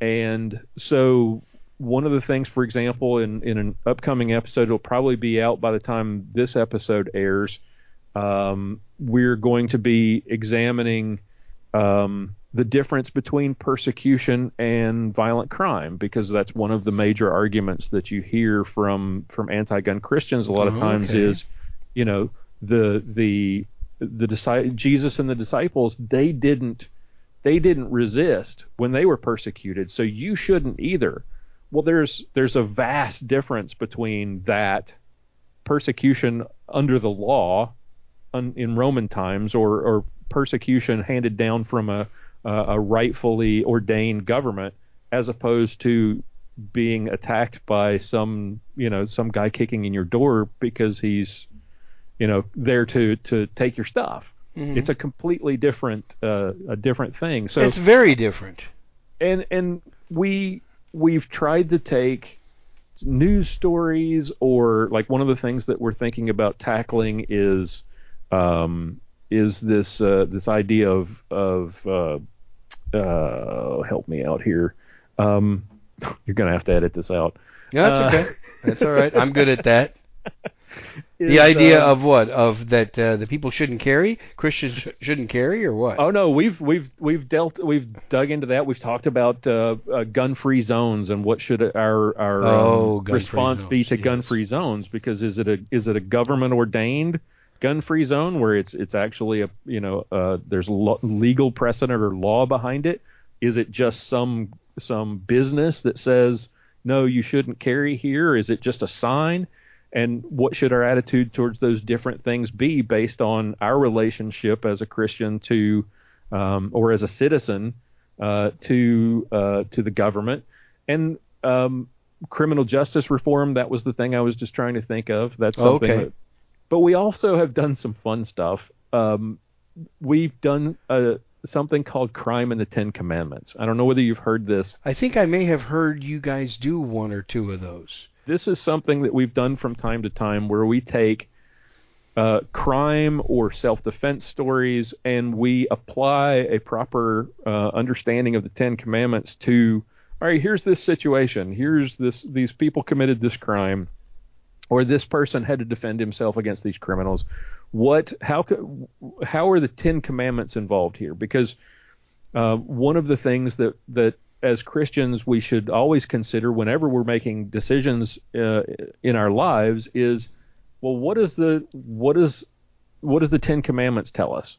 And so one of the things, for example, in in an upcoming episode, it'll probably be out by the time this episode airs. Um, we're going to be examining um, the difference between persecution and violent crime because that's one of the major arguments that you hear from from anti-gun Christians a lot of Oh, times okay. is you know the the the Jesus and the disciples they didn't they didn't resist when they were persecuted. So you shouldn't either. Well there's there's a vast difference between that persecution under the law un, in Roman times or, or persecution handed down from a, a, rightfully ordained government as opposed to being attacked by some you know some guy kicking in your door because he's you know there to to take your stuff it's a completely different uh, a different thing so it's very different. and and we we've tried to take news stories or like one of the things that we're thinking about tackling is um, is this uh, this idea of of uh, uh, help me out here. Um, you're gonna have to edit this out. Yeah, that's Uh, okay. That's all right. I'm good at that. Is, The idea uh, of what? Of that uh, the people shouldn't carry, Christians sh- shouldn't carry, or what? Oh no, we've we've we've dealt we've dug into that. We've talked about uh, uh, gun-free zones and what should our our Oh, um, response be to yes. gun-free zones? Because is it a is it a government ordained gun-free zone where it's it's actually a you know uh, there's lo- legal precedent or law behind it? Is it just some some business that says no, you shouldn't carry here? Is it just a sign? And what should our attitude towards those different things be based on our relationship as a Christian to um, or as a citizen uh, to uh, to the government? And um, criminal justice reform that was the thing I was just trying to think of. That's something Okay. that, but we also have done some fun stuff. Um, we've done uh, something called crime in the 10 commandments. I don't know whether you've heard this. I think I may have heard you guys do one or two of those. This is something that we've done from time to time where we take uh, crime or self-defense stories and we apply a proper uh, understanding of the Ten Commandments to. All right, here's this situation. Here's this. These people committed this crime, or this person had to defend himself against these criminals. What? How? How are the Ten Commandments involved here? Because uh, one of the things that that as Christians we should always consider whenever we're making decisions uh, in our lives is, well, what is the what is what does the Ten Commandments tell us?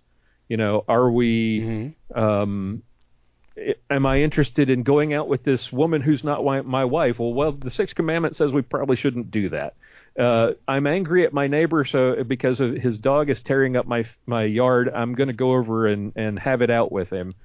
You know, are we um, am I interested in going out with this woman who's not my wife? Well, well, the Sixth Commandment says we probably shouldn't do that. Uh, I'm angry at my neighbor so because of his dog is tearing up my my yard. I'm going to go over and and have it out with him.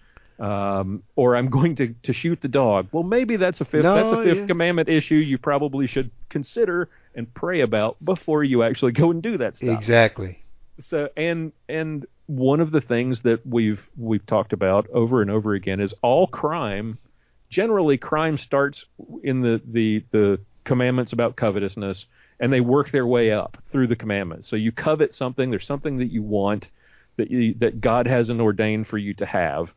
Um, or I'm going to, to shoot the dog. Well, maybe that's a fifth No, that's a fifth yeah. commandment issue you probably should consider and pray about before you actually go and do that stuff Exactly. so and and one of the things that we've we've talked about over and over again is all crime generally crime starts in the the the commandments about covetousness and they work their way up through the commandments so you covet something there's something that you want that you that God hasn't ordained for you to have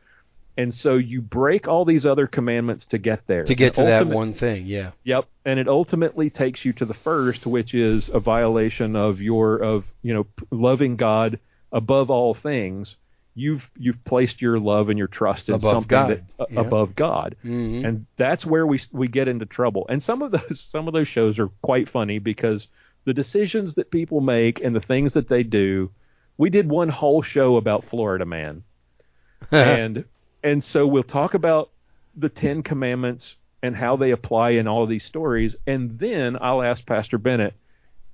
and so you break all these other commandments to get there To get to that one thing, yeah. Yep, and it ultimately takes you to the first, which is a violation of your of you know p- loving God above all things. You've you've placed your love and your trust in Above something God, that uh, yeah. above God, Mhm. and that's where we we get into trouble. And some of those some of those shows are quite funny because the decisions that people make and the things that they do we did one whole show about Florida Man, and and so we'll talk about the Ten Commandments and how they apply in all of these stories, and then I'll ask Pastor Bennett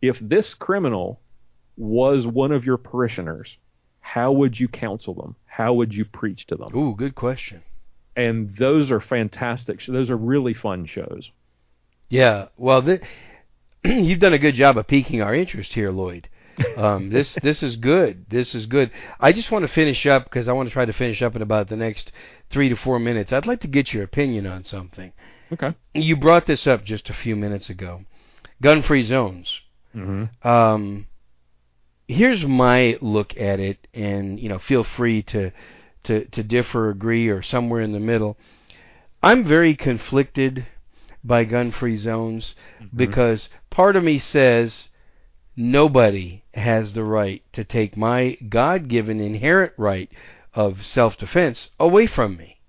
if this criminal was one of your parishioners, how would you counsel them? How would you preach to them? Ooh, good question. And those are fantastic. Those are really fun shows. Yeah. Well, th- you've done a good job of piquing our interest here, Lloyd. Um, this this is good. This is good. I just want to finish up because I want to try to finish up in about the next three to four minutes. I'd like to get your opinion on something. Okay. You brought this up just a few minutes ago. Gun-free zones. Mm-hmm. Um, here's my look at it, and you know, feel free to to to differ, agree, or somewhere in the middle. I'm very conflicted by gun-free zones because part of me says nobody has the right to take my God-given inherent right of self-defense away from me.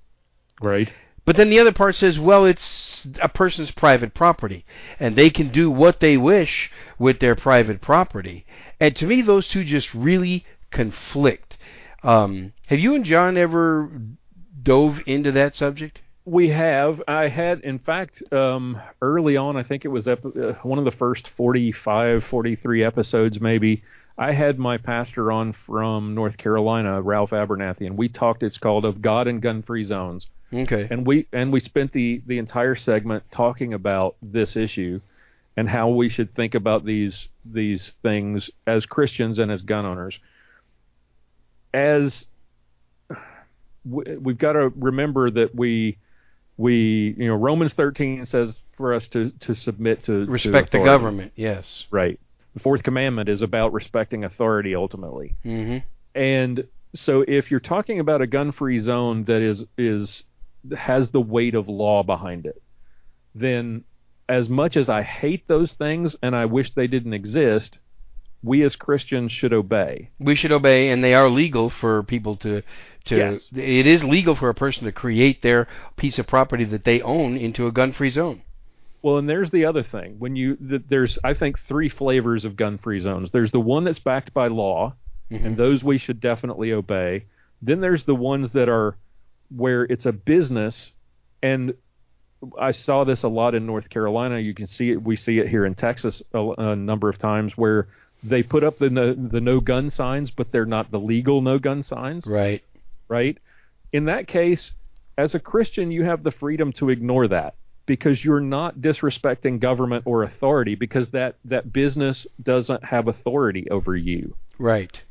Right. But then the other part says, well, it's a person's private property, and they can do what they wish with their private property. And to me, those two just really conflict. Um, have you and John ever dove into that subject? We have. I had, in fact, um, early on, I think it was ep- uh, one of the first 45, 43 episodes, maybe. I had my pastor on from North Carolina, Ralph Abernathy, and we talked. It's called "Of God and Gun-Free Zones," Okay. and we and we spent the the entire segment talking about this issue and how we should think about these these things as Christians and as gun owners. As we- we've got to remember that we we you know Romans 13 says for us to to submit to to Respect the government. Yes. Right. The fourth commandment is about respecting authority ultimately. hmm And so if you're talking about a gun-free zone that is is has the weight of law behind it, then as much as I hate those things and I wish they didn't exist, we as Christians should obey. We should obey, and they are legal for people to. To, Yes. It is legal for a person to create their piece of property that they own into a gun-free zone. Well, and there's the other thing. When you th- there's I think three flavors of gun-free zones. There's the one that's backed by law, Mhm. and those we should definitely obey. Then there's the ones that are where it's a business, and I saw this a lot in North Carolina. You can see it. We see it here in Texas a, a number of times where they put up the no, the no gun signs, but they're not the legal no gun signs Right. Right? In that case, as a Christian, you have the freedom to ignore that because you're not disrespecting government or authority because that, that business doesn't have authority over you. Right.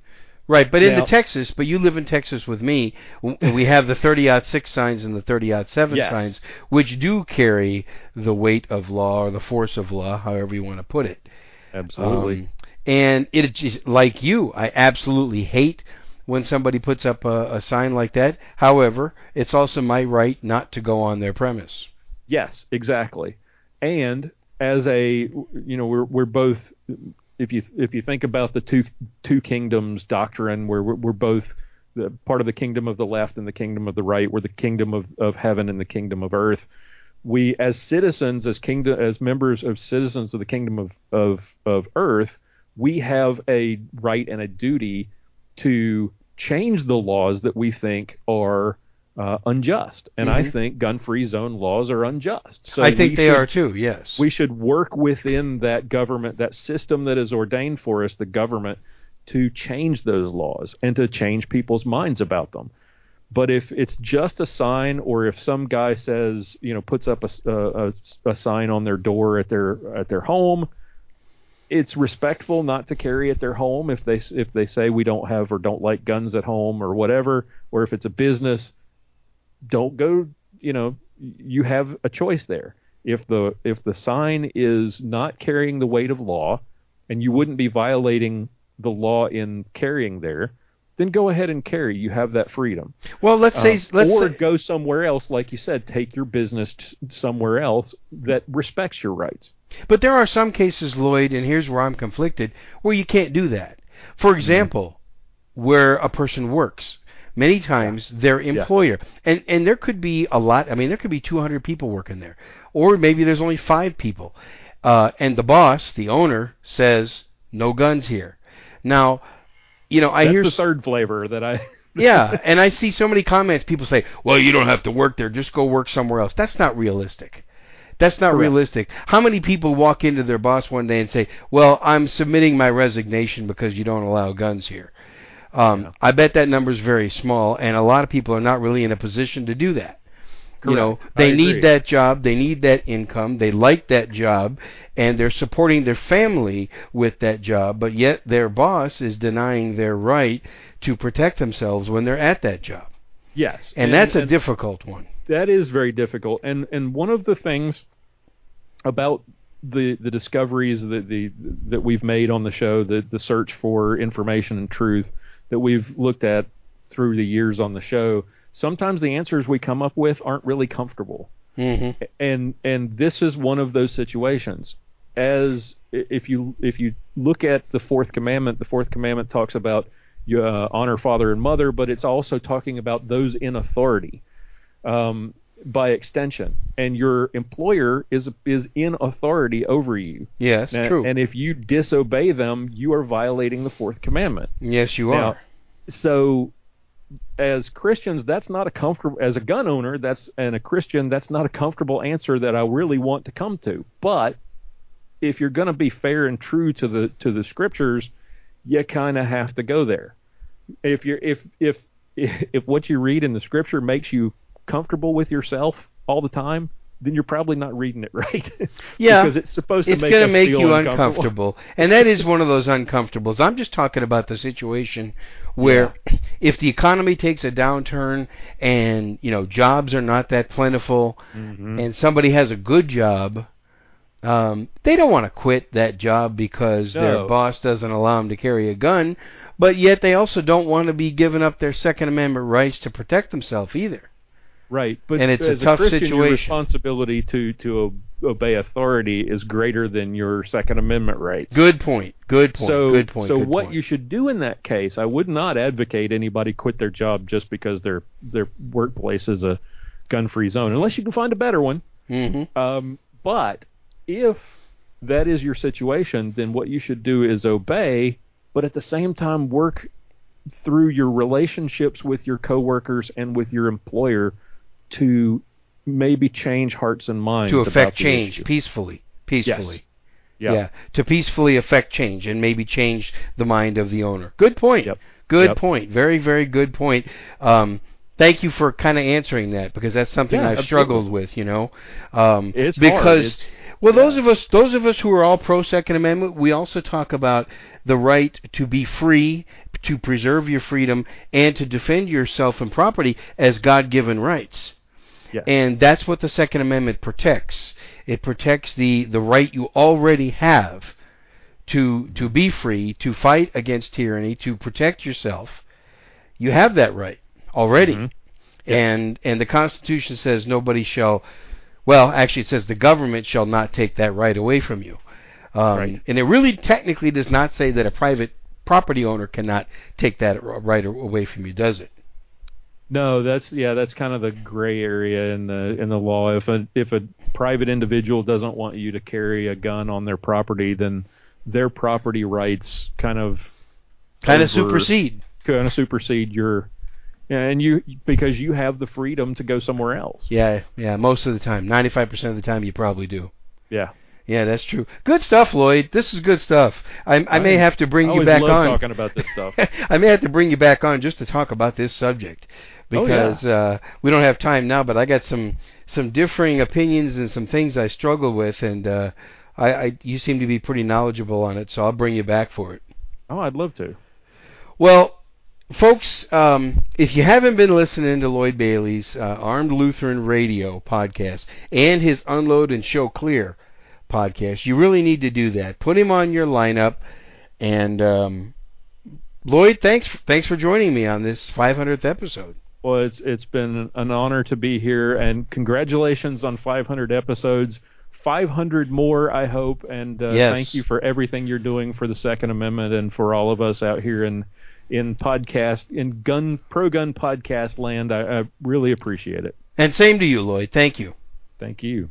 Right, but in the Texas, but you live in Texas with me. We have the 30 six signs and the 30 seven Yes. signs, which do carry the weight of law or the force of law, however you want to put it. Absolutely. Um, and it like you, I absolutely hate when somebody puts up a, a sign like that. However, it's also my right not to go on their premise. Yes, exactly. And as a you know we're we're both if you if you think about the two two kingdoms doctrine where we're, we're both the part of the kingdom of the left and the kingdom of the right we're the kingdom of, of heaven and the kingdom of earth we as citizens as kingdom as members of citizens of the kingdom of of of earth we have a right and a duty to change the laws that we think are uh, unjust and i Mhm. think gun-free zone laws are unjust so I think they should- are too. Yes. we should work within that government, that system that is ordained for us, the government, to change those laws and to change people's minds about them. But if it's just a sign, or if some guy says, you know, puts up a a sign on their door at their at their home, it's respectful not to carry at their home if they if they say we don't have or don't like guns at home or whatever, or if it's a business, don't go. You know, you have a choice there. If the if the sign is not carrying the weight of law and you wouldn't be violating the law in carrying there then go ahead and carry. You have that freedom. Well, let's say Um, let's or say, go somewhere else like you said take your business t- somewhere else that respects your rights But there are some cases, Lloyd, and here's where I'm conflicted, where you can't do that. For example, where a person works. Many times their employer, and and there could be a lot. I mean, there could be 200 people working there, or maybe there's only five people, uh, and the boss, the owner, says no guns here. Now, you know, I That's hear the third flavor that I. yeah, and I see so many comments. People say, "Well, you don't have to work there; just go work somewhere else." That's not realistic. That's not Correct. realistic. How many people walk into their boss one day and say, "Well, I'm submitting my resignation because you don't allow guns here"? Um, Yeah. I bet that number is very small, and a lot of people are not really in a position to do that. You know, they need that job, they need that income, they like that job, and they're supporting their family with that job, but yet their boss is denying their right to protect themselves when they're at that job. Yes, And, that's a and difficult one. that is very difficult. And and one of the things about the the discoveries that the that we've made on the show, the the search for information and truth that we've looked at through the years on the show, sometimes the answers we come up with aren't really comfortable. hmm and and this is one of those situations. As if you if you look at the fourth commandment the fourth commandment talks about you uh, honor father and mother but it's also talking about those in authority. Um, by extension and your employer is is in authority over you Yes, and, true. and if you disobey them you are violating the fourth commandment yes, you Now, are. so as Christians, that's not a comfortable as a gun owner, that's and a Christian, that's not a comfortable answer that I really want to come to. But if you're going to be fair and true to the to the scriptures, you kind of have to go there. If you're if if if what you read in the scripture makes you comfortable with yourself all the time, then you're probably not reading it right. Yeah, because it's supposed to it's make us make feel you uncomfortable. uncomfortable, and that is one of those uncomfortables. I'm just talking about the situation where if the economy takes a downturn and you know jobs are not that plentiful, Mhm. and somebody has a good job, um, they don't want to quit that job because their boss doesn't allow them to carry a gun, but yet they also don't want to be giving up their Second Amendment rights to protect themselves either. Right, but And it's a as tough Christian, Your situation. responsibility to to obey authority is greater than your Second Amendment rights. Good point. Good point. So, good point. so good what point. you should do in that case, I would not advocate anybody quit their job just because their their workplace is a gun-free zone, unless you can find a better one. hmm Um, but if that is your situation, then what you should do is obey, but at the same time work through your relationships with your coworkers and with your employer to maybe change hearts and minds to affect change issue. peacefully. Peacefully. Yeah. To peacefully affect change and maybe change the mind of the owner. Good point. Yep. Good Yep. point. Very, very good point. Um, thank you for kind of answering that because that's something Yeah, I've absolutely. struggled with. You know, um, It's because It's- well, those of us, those of us who are all pro Second Amendment, we also talk about the right to be free, to preserve your freedom, and to defend yourself and property as God-given rights. Yes. And that's what the Second Amendment protects. It protects the, the right you already have to to be free, to fight against tyranny, to protect yourself. You have that right already. Mhm. Yes. And and the Constitution says nobody shall well, actually it says the government shall not take that right away from you. Um, Right. And it really technically does not say that a private property owner cannot take that right away from you, does it? No, that's yeah, that's kind of the gray area in the in the law. If a if a private individual doesn't want you to carry a gun on their property, then their property rights kind of Kind of supersede. kind of supersede your and you because you have the freedom to go somewhere else. Yeah, yeah, most of the time. 95% of the time you probably do. Yeah. Yeah, that's true. Good stuff, Lloyd. This is good stuff. I, I may have to bring I you back on. talking about this stuff. I may have to bring you back on just to talk about this subject Oh, yeah. because uh, we don't have time now. But I got some some differing opinions and some things I struggle with, and uh, I, I you seem to be pretty knowledgeable on it, so I'll bring you back for it. Oh, I'd love to. Well, folks, um, if you haven't been listening to Lloyd Bailey's uh, Armed Lutheran Radio podcast and his Unload and Show Clear podcast, you really need to do that. Put him on your lineup. And um, Lloyd, thanks thanks for joining me on this 500th episode. Well, it's it's been an honor to be here, and congratulations on 500 episodes. 500 more, I hope, and uh, Yes. thank you for everything you're doing for the Second Amendment and for all of us out here in in podcast in gun pro gun podcast land. I, I really appreciate it. And same to you, Lloyd. Thank you. Thank you.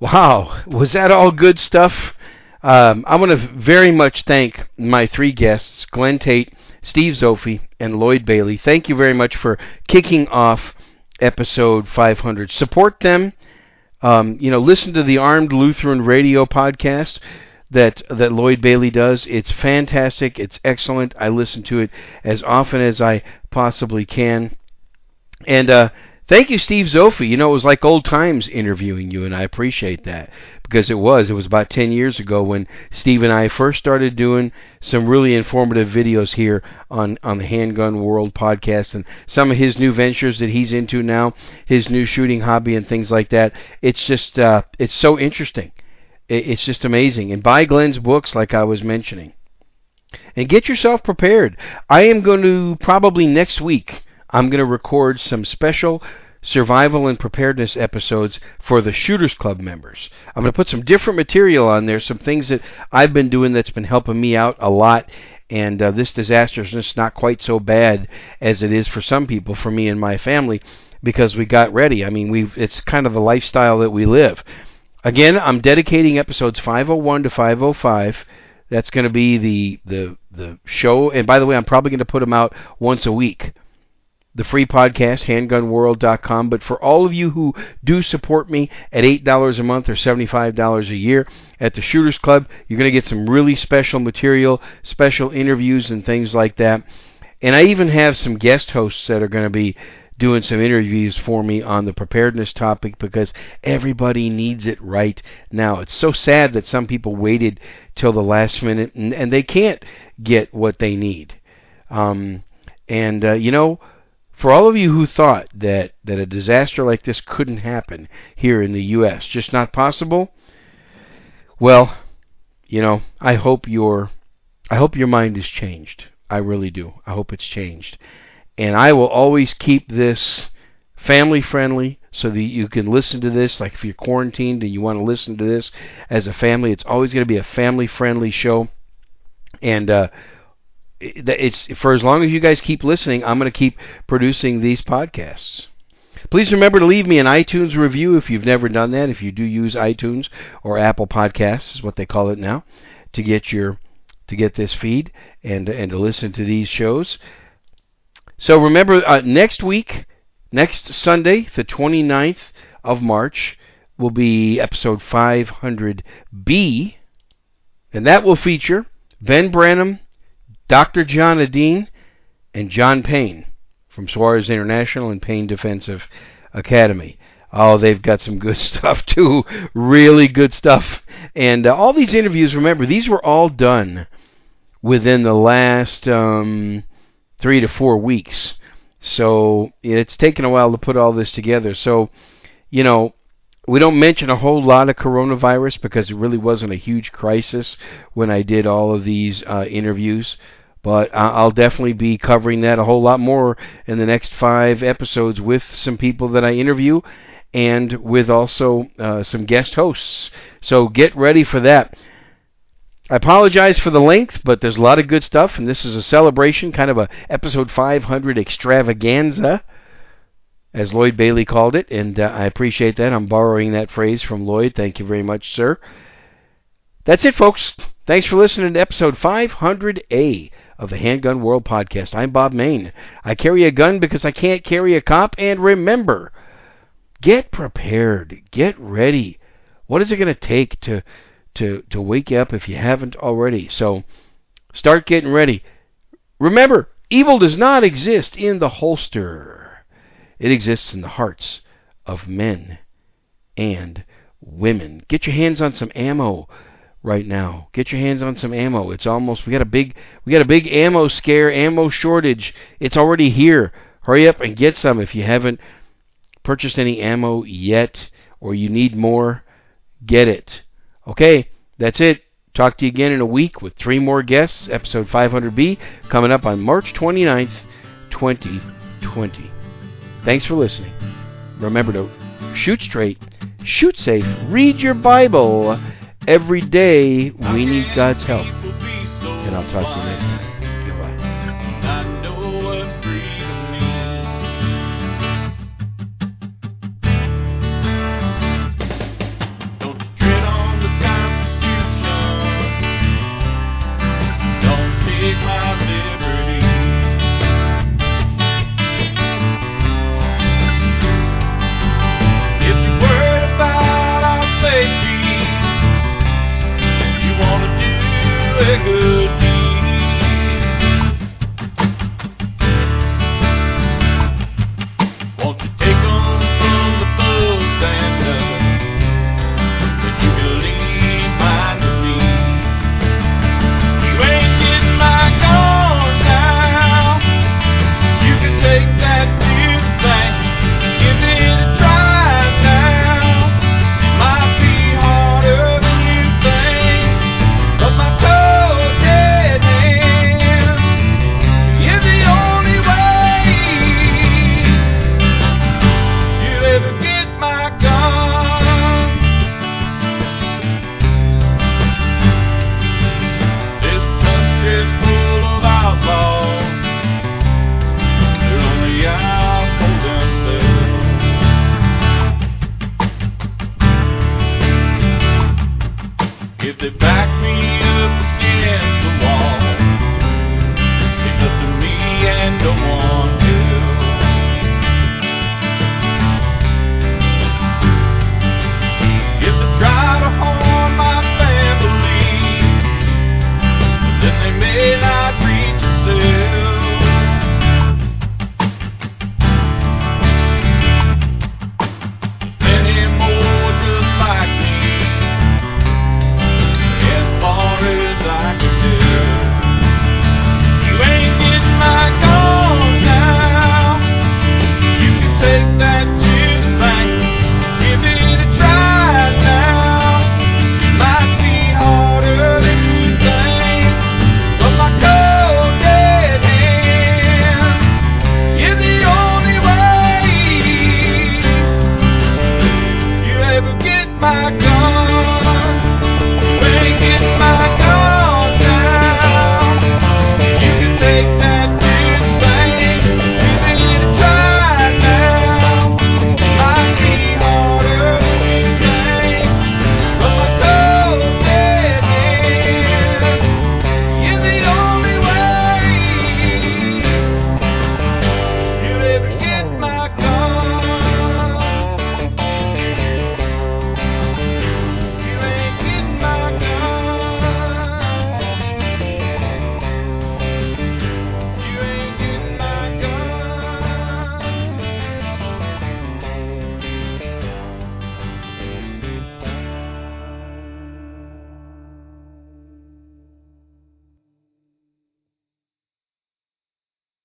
Wow, was that all good stuff? Um, I want to very much thank my three guests, Glenn Tate, Steve Zophi, and Lloyd Bailey. Thank you very much for kicking off episode 500. Support them. Um, you know, listen to the Armed Lutheran Radio podcast that that Lloyd Bailey does. It's fantastic. It's excellent. I listen to it as often as I possibly can. And uh, thank you, Steve Zophi. You know, it was like old times interviewing you, and I appreciate that because it was. It was about 10 years ago when Steve and I first started doing some really informative videos here on, on the Handgun World podcast and some of his new ventures that he's into now, his new shooting hobby and things like that. It's just, uh, it's so interesting. It's just amazing. And buy Glenn's books, like I was mentioning. And get yourself prepared. I am going to probably next week, I'm going to record some special survival and preparedness episodes for the Shooters Club members. I'm going to put some different material on there, some things that I've been doing that's been helping me out a lot. And uh, this disaster is just not quite so bad as it is for some people, for me and my family, because we got ready. I mean, we've it's kind of the lifestyle that we live. Again, I'm dedicating episodes 501 to 505. That's going to be the the the show. And by the way, I'm probably going to put them out once a week the free podcast, handgunworld.com. But for all of you who do support me at $8 a month or $75 a year at the Shooters Club, you're going to get some really special material, special interviews, and things like that. And I even have some guest hosts that are going to be doing some interviews for me on the preparedness topic because everybody needs it right now. It's so sad that some people waited till the last minute and, and they can't get what they need. Um, and, uh, you know, for all of you who thought that, that a disaster like this couldn't happen here in the U.S., just not possible, well, you know, I hope your I hope your mind is changed. I really do. I hope it's changed. And I will always keep this family friendly so that you can listen to this. Like if you're quarantined and you want to listen to this as a family, it's always going to be a family friendly show. And uh, it's for as long as you guys keep listening, I'm going to keep producing these podcasts. Please remember to leave me an iTunes review if you've never done that. If you do use iTunes or Apple Podcasts, is what they call it now, to get your to get this feed and and to listen to these shows. So remember, uh, next week, next Sunday, the 29th of March, will be episode 500B, and that will feature Ben Branam Dr. John Adine and John Payne from Suarez International and Payne Defensive Academy. Oh, they've got some good stuff too. Really good stuff. And uh, all these interviews, remember, these were all done within the last um, three to four weeks. So it's taken a while to put all this together. So, you know, we don't mention a whole lot of coronavirus because it really wasn't a huge crisis when I did all of these uh, interviews. But I'll definitely be covering that a whole lot more in the next five episodes with some people that I interview and with also uh, some guest hosts. So get ready for that. I apologize for the length, but there's a lot of good stuff, and this is a celebration, kind of a episode 500 extravaganza, as Lloyd Bailey called it, and uh, I appreciate that. I'm borrowing that phrase from Lloyd. Thank you very much, sir. That's it, folks. Thanks for listening to episode 500A of the Handgun World podcast. I'm Bob Mayne. I carry a gun because I can't carry a cop. And remember, get prepared. Get ready. What is it going to take to to to wake you up if you haven't already? So start getting ready. Remember, evil does not exist in the holster. It exists in the hearts of men and women. Get your hands on some ammo right now. Get your hands on some ammo. It's almost we got a big we got a big ammo scare, ammo shortage. It's already here. Hurry up and get some if you haven't purchased any ammo yet or you need more, get it. Okay, that's it. Talk to you again in a week with three more guests. Episode 500B coming up on March 29th, 2020. Thanks for listening. Remember to shoot straight, shoot safe, read your Bible Every day we need God's help. And I'll talk to you next time. good.